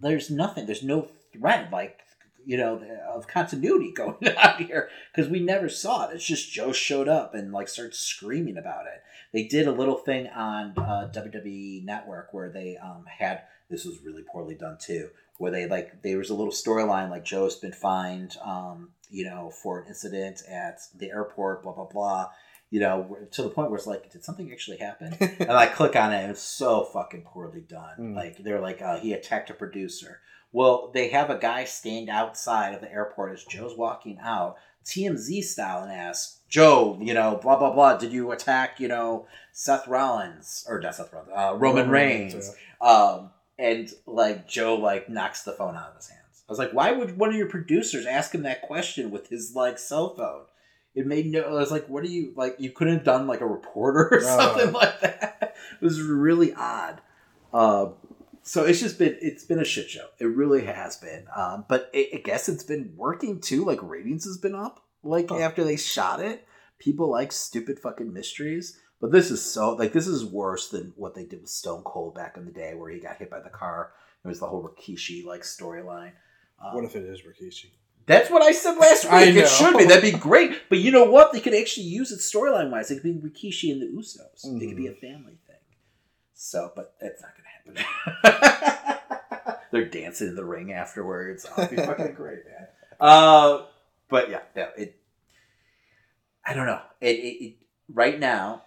D: there's nothing. There's no thread like you know of continuity going on here because we never saw it. It's just Joe showed up and like started screaming about it. They did a little thing on uh, WWE Network where they um, had this was really poorly done too, where they like there was a little storyline like Joe's been fined, um, you know, for an incident at the airport, blah blah blah. You know, to the point where it's like, did something actually happen? and I click on it, and it's so fucking poorly done.
C: Mm.
D: Like they're like, uh, he attacked a producer. Well, they have a guy stand outside of the airport as Joe's walking out, TMZ style, and asks Joe, you know, blah blah blah. Did you attack, you know, Seth Rollins or not Seth Rollins, uh, Roman
C: Roman
D: Reigns?
C: Reigns,
D: Um, and like Joe like knocks the phone out of his hands. I was like, why would one of your producers ask him that question with his like cell phone? It made no. I was like, what are you like? You couldn't have done like a reporter or something like that. It was really odd. Um, so it's just been it's been a shit show. It really has been. Um, but I I guess it's been working too. Like ratings has been up. Like after they shot it, people like stupid fucking mysteries. But this is so like this is worse than what they did with Stone Cold back in the day, where he got hit by the car. It was the whole Rikishi like storyline. Um,
C: What if it is Rikishi?
D: that's what I said last week. It should be. That'd be great. But you know what? They could actually use it storyline wise. It could be Rikishi and the Usos. It could be a family thing. So, but that's not going to happen. They're dancing in the ring afterwards. Oh, be fucking great, man. Uh, but yeah, no, it. I don't know. It, it, it right now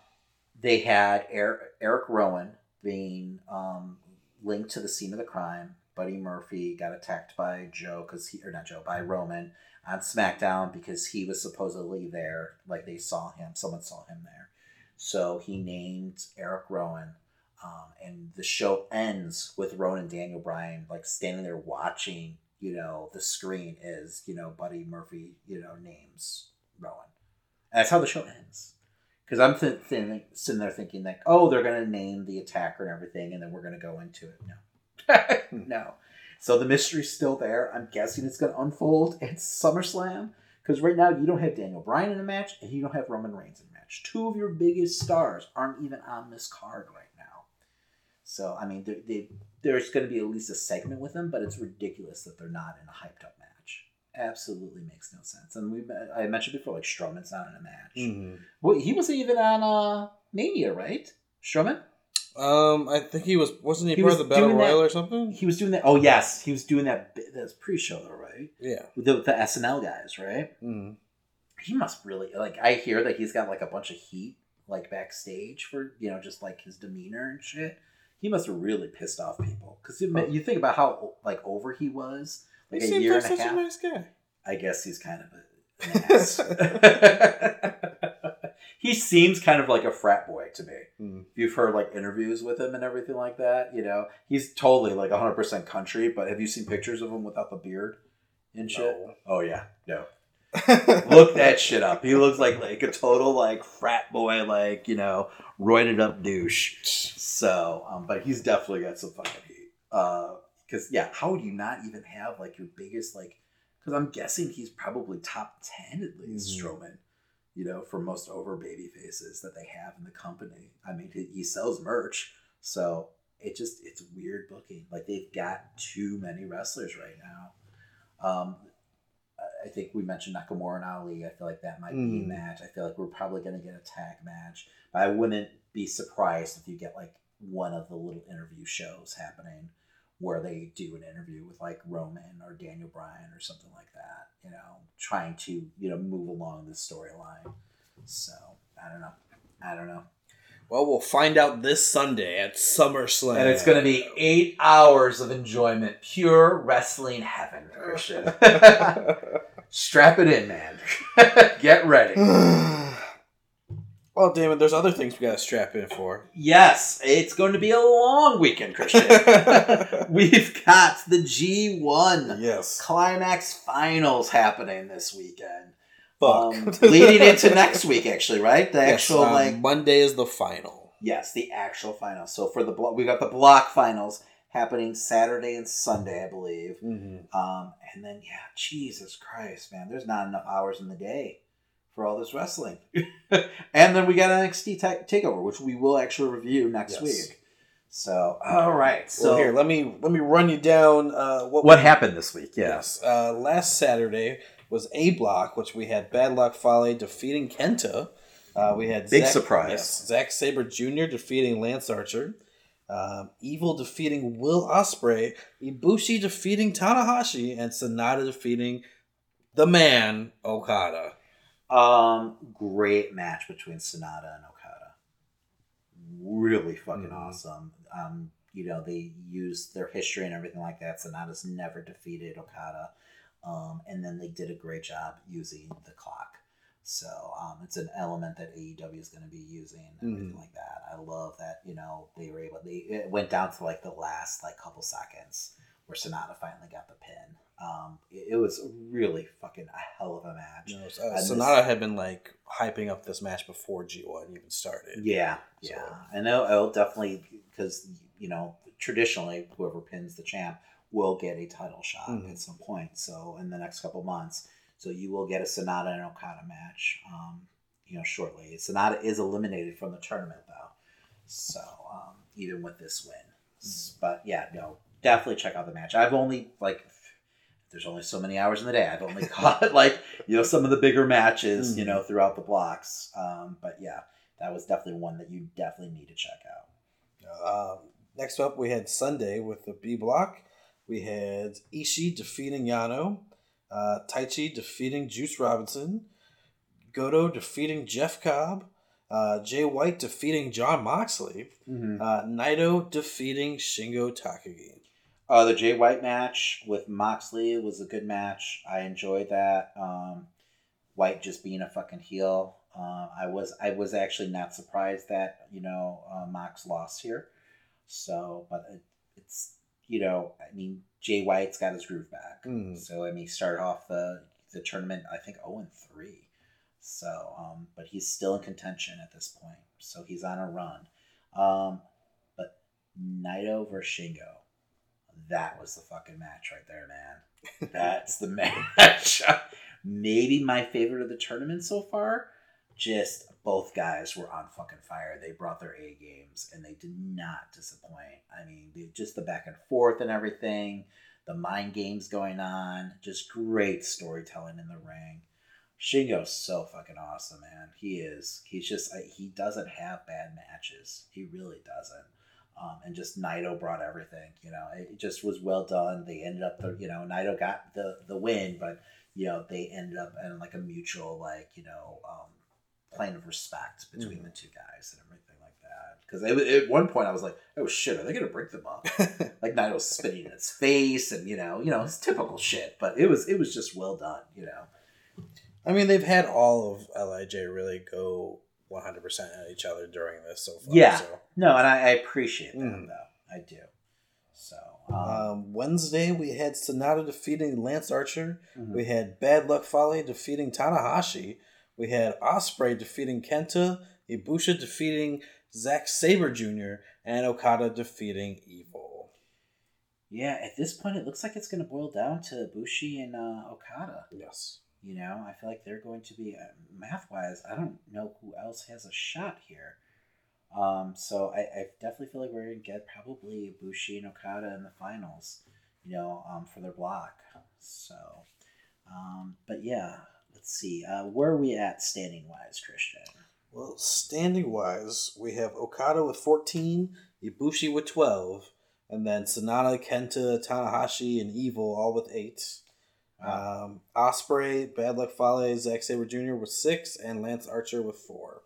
D: they had Eric, Eric Rowan being um, linked to the scene of the crime. Buddy Murphy got attacked by Joe because he or not Joe by Roman on SmackDown because he was supposedly there. Like they saw him, someone saw him there. So he named Eric Rowan, um, and the show ends with Rowan and Daniel Bryan like standing there watching. You know, the screen is you know Buddy Murphy. You know names Rowan, and that's how the show ends. Because I'm th- th- sitting there thinking like, oh, they're gonna name the attacker and everything, and then we're gonna go into it. No, no. So the mystery's still there. I'm guessing it's gonna unfold at SummerSlam Because right now you don't have Daniel Bryan in a match and you don't have Roman Reigns in a match. Two of your biggest stars aren't even on this card right. So I mean, they, they, there's going to be at least a segment with them, but it's ridiculous that they're not in a hyped up match. Absolutely makes no sense. And we I mentioned before, like Strowman's not in a match.
C: Mhm.
D: Well, he wasn't even on uh, Mania, right? Strowman.
C: Um, I think he was wasn't he,
D: He
C: part
D: was
C: of the battle
D: that-
C: royal or something?
D: He was doing that. Oh yes, he was doing that. That's pre-show though, right?
C: Yeah.
D: With the, the SNL guys, right?
C: Mm.
D: He must really like. I hear that he's got like a bunch of heat like backstage for you know just like his demeanor and shit. He must have really pissed off people because you, you think about how like over he was like
C: he
D: a
C: seems
D: year
C: like
D: and a
C: such
D: half.
C: a nice guy.
D: I guess he's kind of a, he seems kind of like a frat boy to me.
C: Mm.
D: If you've heard like interviews with him and everything like that, you know, he's totally like 100% country, but have you seen pictures of him without the beard and shit?
C: No.
D: Oh, yeah. No. Look that shit up. He looks like like a total like frat boy, like, you know, roided up douche. So, um, but he's definitely got some fucking heat. Uh, because yeah, how would you not even have like your biggest like? Because I'm guessing he's probably top ten at least,
C: Mhm.
D: Strowman. You know, for most over baby faces that they have in the company. I mean, he, he sells merch, so it just it's weird booking. Like they've got too many wrestlers right now. Um, I- think we mentioned Nakamura and Ali. I feel like that might be a
C: Mm.
D: match. I feel like we're probably going to get a tag match, but I wouldn't be surprised if you get like one of the little interview shows happening where they do an interview with like Roman or Daniel Bryan or something like that. You know, trying to you know move along the storyline. So I don't know. I don't know.
C: Well, we'll find out this Sunday at SummerSlam.
D: And it's going to be eight hours of enjoyment, pure wrestling heaven, Christian. Strap it in, man. Get ready.
C: well, damn it, there's other things we got to strap in for.
D: Yes, it's going to be a long weekend, Christian. We've got the G1
C: Yes.
D: Climax Finals happening this weekend.
C: Fuck.
D: Um, leading into next week, actually, right? The
C: Yes,
D: actual
C: um,
D: like
C: Monday is the final.
D: Yes, the actual final. So for the blo- we got the block finals happening Saturday and Sunday, I believe.
C: Mm-hmm.
D: Um, and then yeah, Jesus Christ, man, there's not enough hours in the day for all this wrestling. and then we got NXT ta- Takeover, which we will actually review next
C: Yes.
D: week. So all right, so
C: So here, let me let me run you down uh, what
D: what
C: we-
D: happened this week? Yeah.
C: Yes. Uh, last Saturday was A Block, which we had Bad Luck Fale defeating Kenta. Uh, we had
D: Big
C: Zack-
D: surprise.
C: Yes, Zack Sabre Jr. defeating Lance Archer. Um, Evil defeating Will Ospreay. Ibushi defeating Tanahashi, and Sanada defeating the man Okada.
D: Um, great match between Sanada and Okada. Really fucking
C: Mhm.
D: awesome. Um, you know, they used their history and everything like that. Sanada's never defeated Okada. Um, and then they did a great job using the clock. So um, it's an element that AEW is going to be using and everything
C: Mhm.
D: like that. I love that you know they were able. They it went down to like the last like couple seconds where Sanada finally got the pin. Um, it, it was really fucking a hell of a match.
C: Know,
D: And
C: uh,
D: this-
C: Sanada had been like hyping up this match before G1 even started.
D: Yeah, yeah. I know. I'll definitely because you know traditionally whoever pins the champ will get a title shot
C: Mhm.
D: at some point. So in the next couple months, so you will get a Sanada and Okada match. Um, you know, shortly. Sanada is eliminated from the tournament though, so um, even with this win, S- but yeah, no, definitely check out the match. I've only like. There's only so many hours in the day. I've only caught like you know some of the bigger matches, you
C: Mhm.
D: know, throughout the blocks. Um, but yeah, that was definitely one that you definitely need to check out.
C: Um, next up, we had Sunday with the B block. We had Ishii defeating Yano, uh, Taichi defeating Juice Robinson, Goto defeating Jeff Cobb, uh, Jay White defeating John Moxley,
D: Mm-hmm.
C: uh, Naito defeating Shingo Takagi.
D: Uh, the Jay White match with Moxley was a good match. I enjoyed that. Um, White just being a fucking heel. Uh, I was I was actually not surprised that you know uh, Mox lost here. So, but it, it's you know I mean Jay White's got his groove back.
C: Mm.
D: So I mean he started off the the tournament I think zero and three. So, um, but he's still in contention at this point. So he's on a run. Um, but Naito versus Shingo, that was the fucking match right there, man. That's the match. maybe my favorite of the tournament so far. Just both guys were on fucking fire. They brought their A games and they did not disappoint. I mean, just the back and forth and everything, the mind games going on, just great storytelling in the ring. Shingo's so fucking awesome, man. He is. He's just he doesn't have bad matches. He really doesn't. Um, and just Naito brought everything. You know, it just was well done. They ended up, the, you know, Naito got the the win, but you know they ended up in like a mutual like you know um, plane of respect between the two guys and everything like that. Because at one point I was like, oh shit, are they gonna break them up? like Naito's spitting in his face and you know, you know, it's typical shit. But it was it was just well done. You know.
C: I mean, they've had all of Lij really go 100 percent at each other during this so far.
D: Yeah.
C: So.
D: No, and I, I appreciate that
C: Mhm.
D: though. I do. So um,
C: Um, Wednesday we had Sanada defeating Lance Archer.
D: Mhm.
C: We had Bad Luck Fale defeating Tanahashi. We had Ospreay defeating Kenta. Ibushi defeating Zack Sabre Jr. and Okada defeating Evil.
D: yeah, at this point it looks like it's gonna boil down to Bushi and uh, Okada.
C: Yes.
D: You know, I feel like they're going to be uh, math wise. I don't know who else has a shot here. Um, so I, I definitely feel like we're gonna get probably Bushi and Okada in the finals. You know, um, for their block. So, um, but yeah, let's see. Uh, where are we at standing wise, Christian?
C: Well, standing wise, we have Okada with 14, Ibushi with 12, and then Sanada, Kenta, Tanahashi, and Evil all with 8. Um, Ospreay, Bad Luck Fale, Zack Sabre Jr. with 6, and Lance Archer with 4.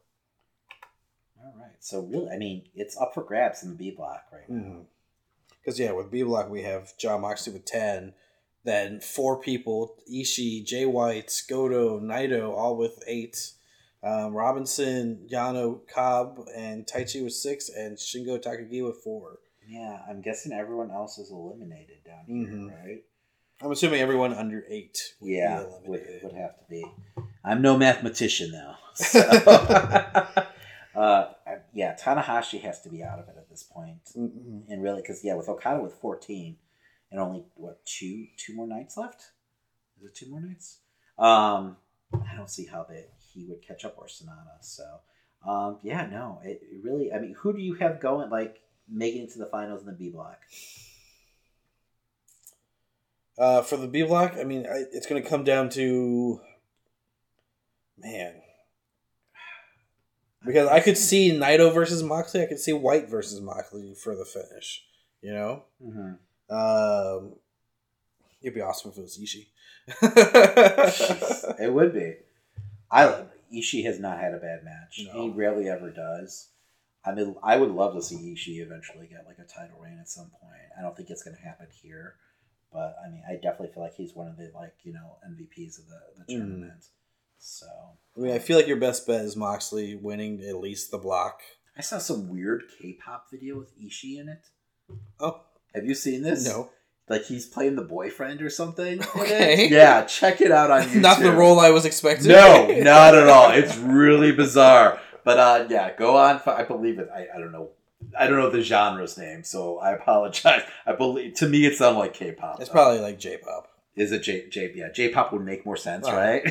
D: All right. So really, I mean, it's up for grabs in the B block right now.
C: Because, yeah, with B Block, we have John Moxley with 10, then four people Ishii, Jay White, Goto, Naito, all with 8. Um, Robinson, Yano, Cobb, and Taichi with 6, and Shingo Takagi with 4.
D: Yeah, I'm guessing everyone else is eliminated down here,
C: Mhm.
D: right?
C: I'm assuming everyone under 8. would
D: Yeah, would,
C: eliminated.
D: would have to be. I'm no mathematician though. So. uh, yeah, Tanahashi has to be out of it at this point,
C: Mhm.
D: and really, because yeah, with Okada with 14, and only what two two more nights left? Is it two more nights? Um, I don't see how that he would catch up or Sanada. So, um, yeah, no, it, it really. I mean, who do you have going like making it to the finals in the B block?
C: Uh, for the B block, I mean, I, it's going to come down to man, because I could see Naito versus Moxley. I could see White versus Moxley for the finish. You know,
D: Mm-hmm.
C: Um, it'd be awesome if it was Ishii.
D: it would be. I Ishii has not had a bad match.
C: No.
D: He rarely ever does. I mean, I would love to see Ishii eventually get like a title reign at some point. I don't think it's going to happen here, but I mean, I definitely feel like he's one of the like you know MVPs of the the
C: Mm.
D: tournament. So
C: I mean, I feel like your best bet is Moxley winning at least the block.
D: I saw some weird K-pop video with Ishii in it.
C: Oh,
D: have you seen this?
C: No.
D: Like he's playing the boyfriend or something.
C: Okay.
D: Yeah, check it out on YouTube.
C: Not the role I was expecting.
D: No, not at all. It's really bizarre. But uh, yeah, go on. I believe it. I, I don't know. I don't know the genre's name, so I apologize. I believe to me it sounded like K-pop.
C: It's
D: though.
C: probably like J-pop.
D: is it J J yeah J-pop would make more sense, right?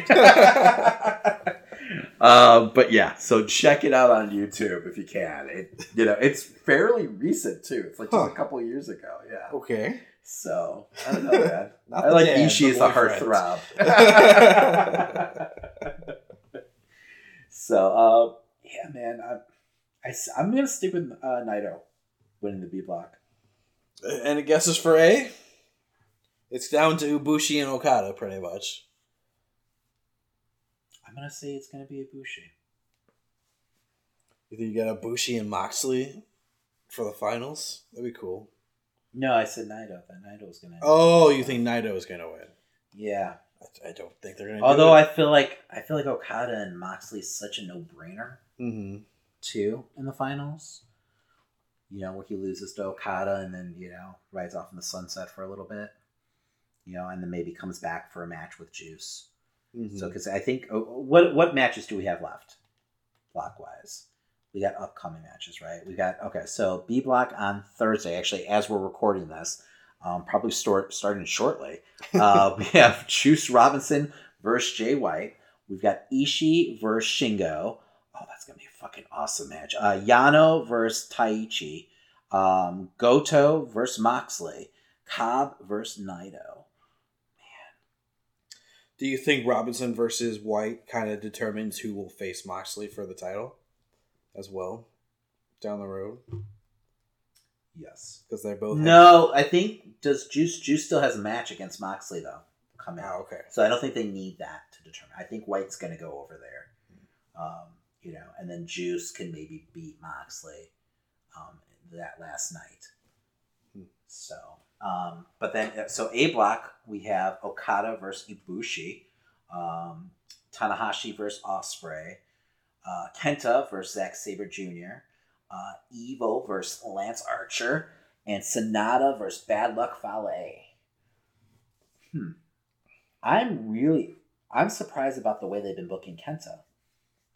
D: Um, but yeah, so check it out on YouTube if you can. It you know it's fairly recent too. It's like just
C: Huh.
D: a couple years ago. Yeah.
C: Okay.
D: So I don't know, man. I like
C: dad,
D: Ishii as a heartthrob. so uh, yeah, man. I, I am gonna stick with uh, Naito winning the B block.
C: And Any guesses for A? It's down to Ibushi and Okada, pretty much.
D: I'm gonna say it's gonna be Ibushi.
C: You think you got Ibushi and Moxley for the finals? That'd be cool.
D: No, I said Naito. That Naito was gonna.
C: Oh, you think Naito is gonna win?
D: Yeah.
C: I, I don't think they're gonna.
D: Although I feel like I feel like Okada and Moxley is such a no brainer
C: Mhm.
D: too in the finals. You know, where he loses to Okada and then you know rides off in the sunset for a little bit. You know, and then maybe comes back for a match with Juice.
C: Mhm.
D: So, because I think oh, what what matches do we have left, block wise? We got upcoming matches, right? We got okay. So B block on Thursday, actually, as we're recording this, um, probably start starting shortly. Uh, we have Juice Robinson versus Jay White. We've got Ishii versus Shingo. Oh, that's gonna be a fucking awesome match. Uh, Yano versus Taichi. Um, Goto versus Moxley. Cobb versus Naito.
C: Do you think Robinson versus White kind of determines who will face Moxley for the title as well down the road?
D: Yes.
C: Because they're both.
D: No, I think does Juice Juice still has a match against Moxley though coming out.
C: Oh, okay.
D: So I don't think they need that to determine. I think White's going to go over there, um, you know, and then Juice can maybe beat Moxley um, that last night. So, um, but then so A block we have Okada versus Ibushi, um, Tanahashi versus Ospreay, uh, Kenta versus Zack Sabre Jr., uh, Evil versus Lance Archer, and Sanada versus Bad Luck Fale. Hmm. I'm really I'm surprised about the way they've been booking Kenta.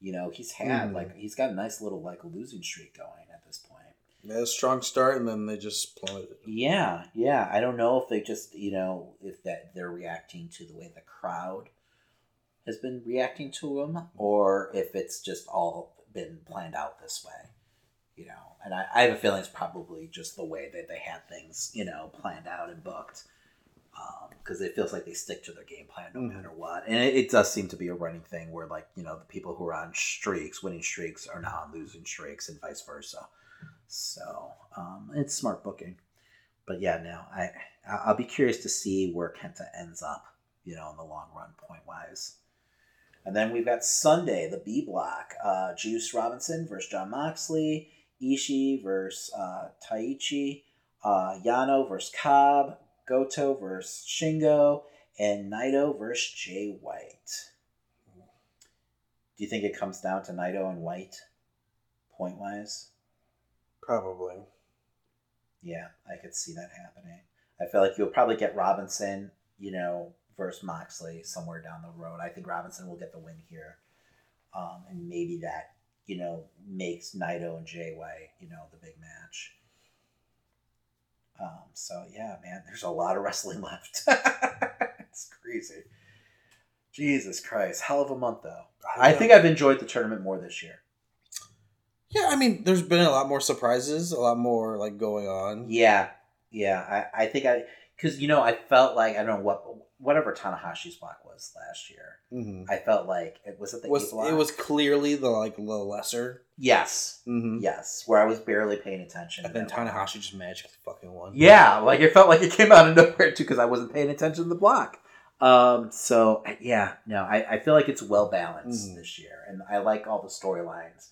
D: You know, he's had
C: Mhm.
D: like he's got a nice little like losing streak going at this point.
C: They had a strong start and then they just plummeted.
D: Yeah, yeah. I don't know if they just you know if that they're reacting to the way the crowd has been reacting to them or if it's just all been planned out this way. You know, and I, I have a feeling it's probably just the way that they had things, you know, planned out and booked. Because it feels like they stick to their game plan no
C: Mhm.
D: matter what, and it, it does seem to be a running thing where, like, you know, the people who are on streaks, winning streaks, are now on losing streaks, and vice versa. So um, it's smart booking. But yeah, no, I I'll be curious to see where Kenta ends up, you know, in the long run, point wise. And then we've got Sunday, the B block. Uh, Juice Robinson versus John Moxley. Ishii versus uh, Taichi. Uh, Yano versus Cobb. Goto versus Shingo. And Naito versus Jay White. Do you think it comes down to Naito and White, point wise?
C: Probably.
D: Yeah, I could see that happening. I feel like you'll probably get Robinson, you know, versus Moxley somewhere down the road. I think Robinson will get the win here. Um, and maybe that, you know, makes Naito and Jay White, you know, the big match. Um, so yeah, man, there's a lot of wrestling left. it's crazy. Jesus Christ. Hell of a month though. I think I've enjoyed the tournament more this year.
C: Yeah, I mean, there's been a lot more surprises, a lot more like going on.
D: Yeah, yeah. I, I think I because you know I felt like I don't know what whatever Tanahashi's block was last year.
C: Mhm.
D: I felt like it was it the
C: was it was clearly the like the lesser.
D: yes,
C: Mm-hmm.
D: yes, where I was barely paying attention.
C: And then
D: to that one.
C: Tanahashi just magically fucking won.
D: Yeah, like it felt like it came out of nowhere too because I wasn't paying attention to the block. Um, so yeah, no, I, I feel like it's well balanced
C: Mhm.
D: this year, and I like all the storylines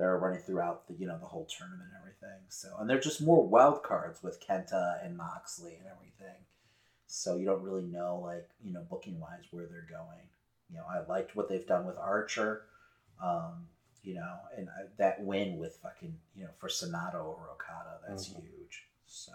D: that are running throughout the you know the whole tournament and everything. So and they're just more wild cards with Kenta and Moxley and everything. So you don't really know like you know booking wise where they're going. You know, I liked what they've done with Archer. Um, you know, and I, that win with fucking you know for Sanada or Okada, that's
C: Mhm.
D: huge. So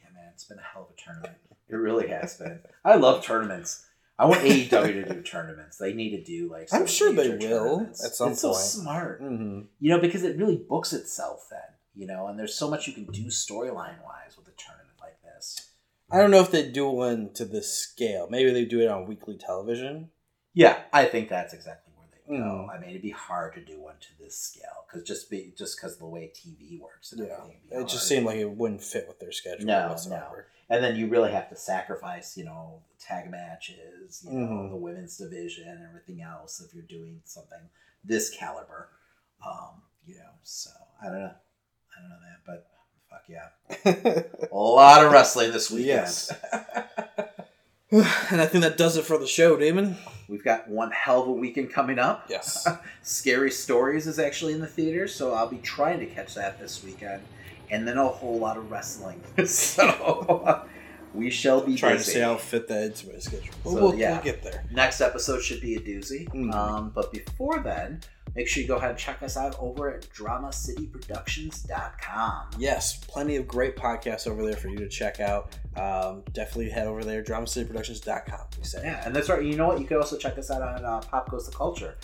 D: yeah, man, it's been a hell of a tournament. It really has been. I love tournaments. I want AEW to do tournaments. They need to do like.
C: I'm sure they will at some
D: it's so smart,
C: Mm-hmm.
D: you know, because it really books itself. Then you know, and there's so much you can do storyline wise with a tournament like this.
C: I don't know if they do one to this scale. Maybe they do it on weekly television.
D: Yeah, I think that's exactly where they go.
C: Mhm.
D: I mean, it'd be hard to do one to this scale because just be just because of the way TV works
C: Yeah,
D: it'd
C: just seemed like it wouldn't fit with their schedule
D: No,
C: whatsoever.
D: And then you really have to sacrifice, you know, tag matches, you know,
C: Mhm.
D: the women's division, and everything else if you're doing something this caliber. Um, you know, so I don't know. I don't know that, but fuck yeah. a lot of wrestling this weekend.
C: Yes. and I think that does it for the show, Damon.
D: We've got one hell of a weekend coming up.
C: Yes.
D: Scary Stories is actually in the theater, so I'll be trying to catch that this weekend. And then a whole lot of wrestling. so we shall be
C: trying to see how fit that into my schedule. But
D: So,
C: we'll,
D: yeah.
C: we'll get there.
D: Next episode should be a doozy.
C: Mhm.
D: Um, but before then, make sure you go ahead and check us out over at DramaCityProductions.com.
C: Yes, plenty of great podcasts over there for you to check out. Um, definitely head over there, DramaCityProductions.com. We say.
D: Yeah, and that's right. You know what? You can also check us out on uh, PopGoesToCulture.com.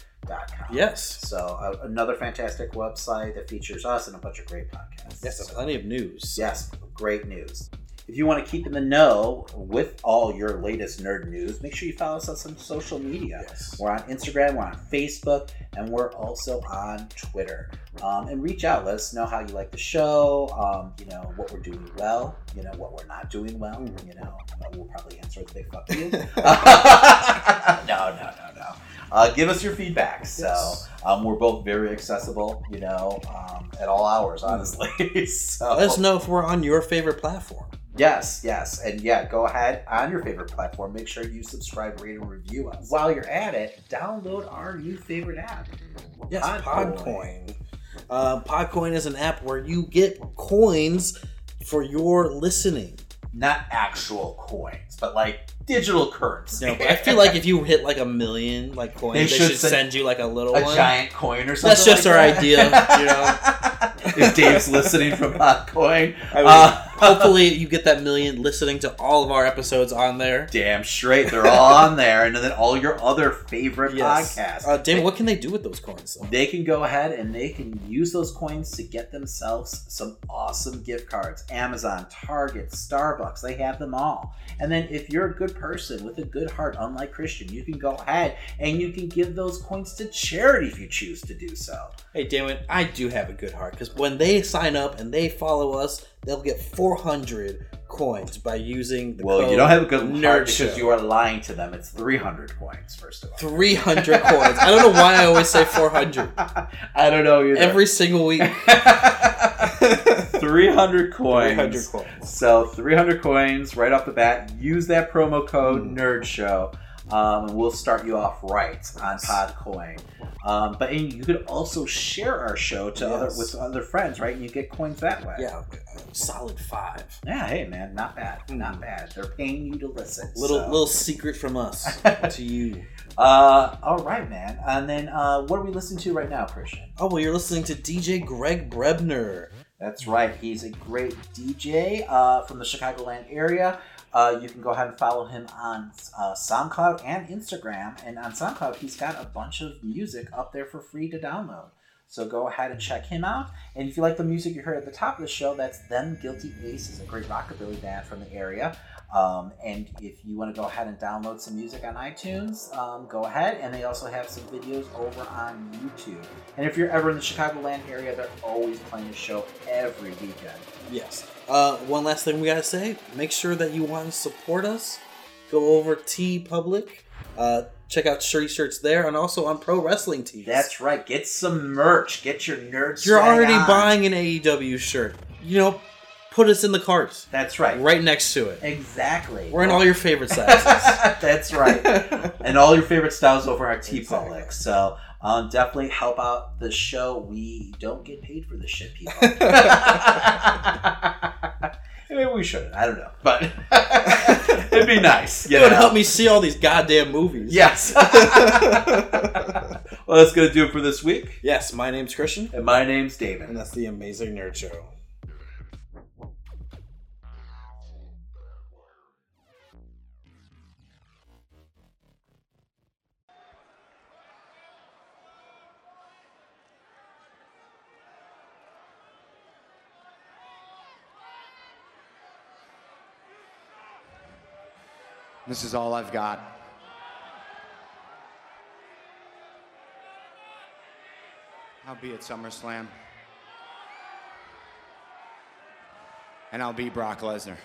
C: Yes.
D: So uh, another fantastic website that features us and a bunch of great podcasts.
C: Yes,
D: So-
C: plenty of news.
D: Yes, great news. If you want to keep in the know with all your latest nerd news, make sure you follow us on some social media. We're on Instagram, we're on Facebook, and we're also on Twitter. Um, and reach out, let us know how you like the show, um, you know, what we're doing well, you know, what we're not doing well, you know, we'll probably answer a big fuck you. no, no, no, no. Uh, give us your feedback. So um, we're both very accessible, you know, um, at all hours, honestly. so
C: Let us know if we're on your favorite platform.
D: Yes, yes, and yeah, go ahead on your favorite platform. Make sure you subscribe, rate, and review us. While you're at it, download our new favorite app.
C: Yes,
D: Podcoin.
C: Podcoin. Uh, Podcoin is an app where you get coins for your listening.
D: Not actual coins, but like digital currency.
C: You know, I feel like if you hit like a million like coins, they, should, send, you like a little
D: a
C: one.
D: giant coin or something.
C: That's just
D: like
C: our
D: that.
C: idea, you know.
D: if Dave's listening from Podcoin,
C: I mean,
D: uh,
C: hopefully you get that million listening to all of our episodes on there.
D: damn straight, they're all on there, and then all your other favorite
C: Yes.
D: podcasts.
C: Uh, Damon, what can they do with those coins? Though?
D: they can go ahead and they can use those coins to get themselves some awesome gift cards. Amazon, Target, Starbucks, they have them all. And then if you're a good person with a good heart, unlike Christian, you can go ahead and you can give those coins to charity if you choose to do so.
C: Hey, Damon, I do have a good heart because when they sign up and they follow us, they'll get 400 coins by using the
D: Well,
C: code
D: you don't have a good
C: Nerd
D: because
C: Show.
D: you are lying to them. It's 300 coins, first of all.
C: 300 coins. I don't know why I always say 400.
D: I don't know either.
C: Every single week.
D: 300 coins.
C: 300 coins.
D: So 300 coins right off the bat. Use that promo code
C: Hmm.
D: Nerd Show, um, and we'll start you off right on Podcoin. Um, but and you could also share our show to other with other friends, right? And you get coins that way.
C: Yeah, solid five.
D: Yeah. Hey, man, not bad. Not bad. They're paying you to listen.
C: Hmm. Little
D: so.
C: little secret from us to you.
D: Uh, all right, man. And then uh, what are we listening to right now, Christian?
C: Oh well, you're listening to DJ Greg Brebner.
D: That's right. He's a great DJ uh, from the Chicagoland area. Uh, you can go ahead and follow him on uh, SoundCloud and Instagram. And on SoundCloud, he's got a bunch of music up there for free to download. So go ahead and check him out. And if you like the music you heard at the top of the show, that's Them Guilty Ace, is a great rockabilly band from the area. Um, and if you want to go ahead and download some music on iTunes, um, go ahead. And they also have some videos over on YouTube. And if you're ever in the Chicagoland area, they're always playing a show every weekend.
C: Yes. Uh, one last thing we gotta say: make sure that you want to support us. Go over Teepublic. Uh, check out Shirty Shirts there, and also on Pro Wrestling Tees.
D: That's right. Get some merch. Get your nerd.
C: You're already
D: on.
C: buying an AEW shirt. You know, put us in the cart.
D: That's right.
C: Right next to it.
D: Exactly.
C: We're in all your favorite sizes.
D: That's right. and all your favorite styles over at Teepublic. So um, definitely help out the show. We don't get paid for this shit, people. Maybe we shouldn't. I don't know. But it'd be nice. you
C: it would help me see all these goddamn movies.
D: Yes. well, that's going to do it for this week.
C: Yes, my name's Christian.
D: And my name's David.
C: And that's the Amazing Nerd Show.
F: This is all I've got. I'll be at SummerSlam. And I'll be Brock Lesnar.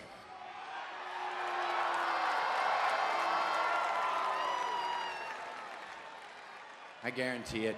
F: I guarantee it.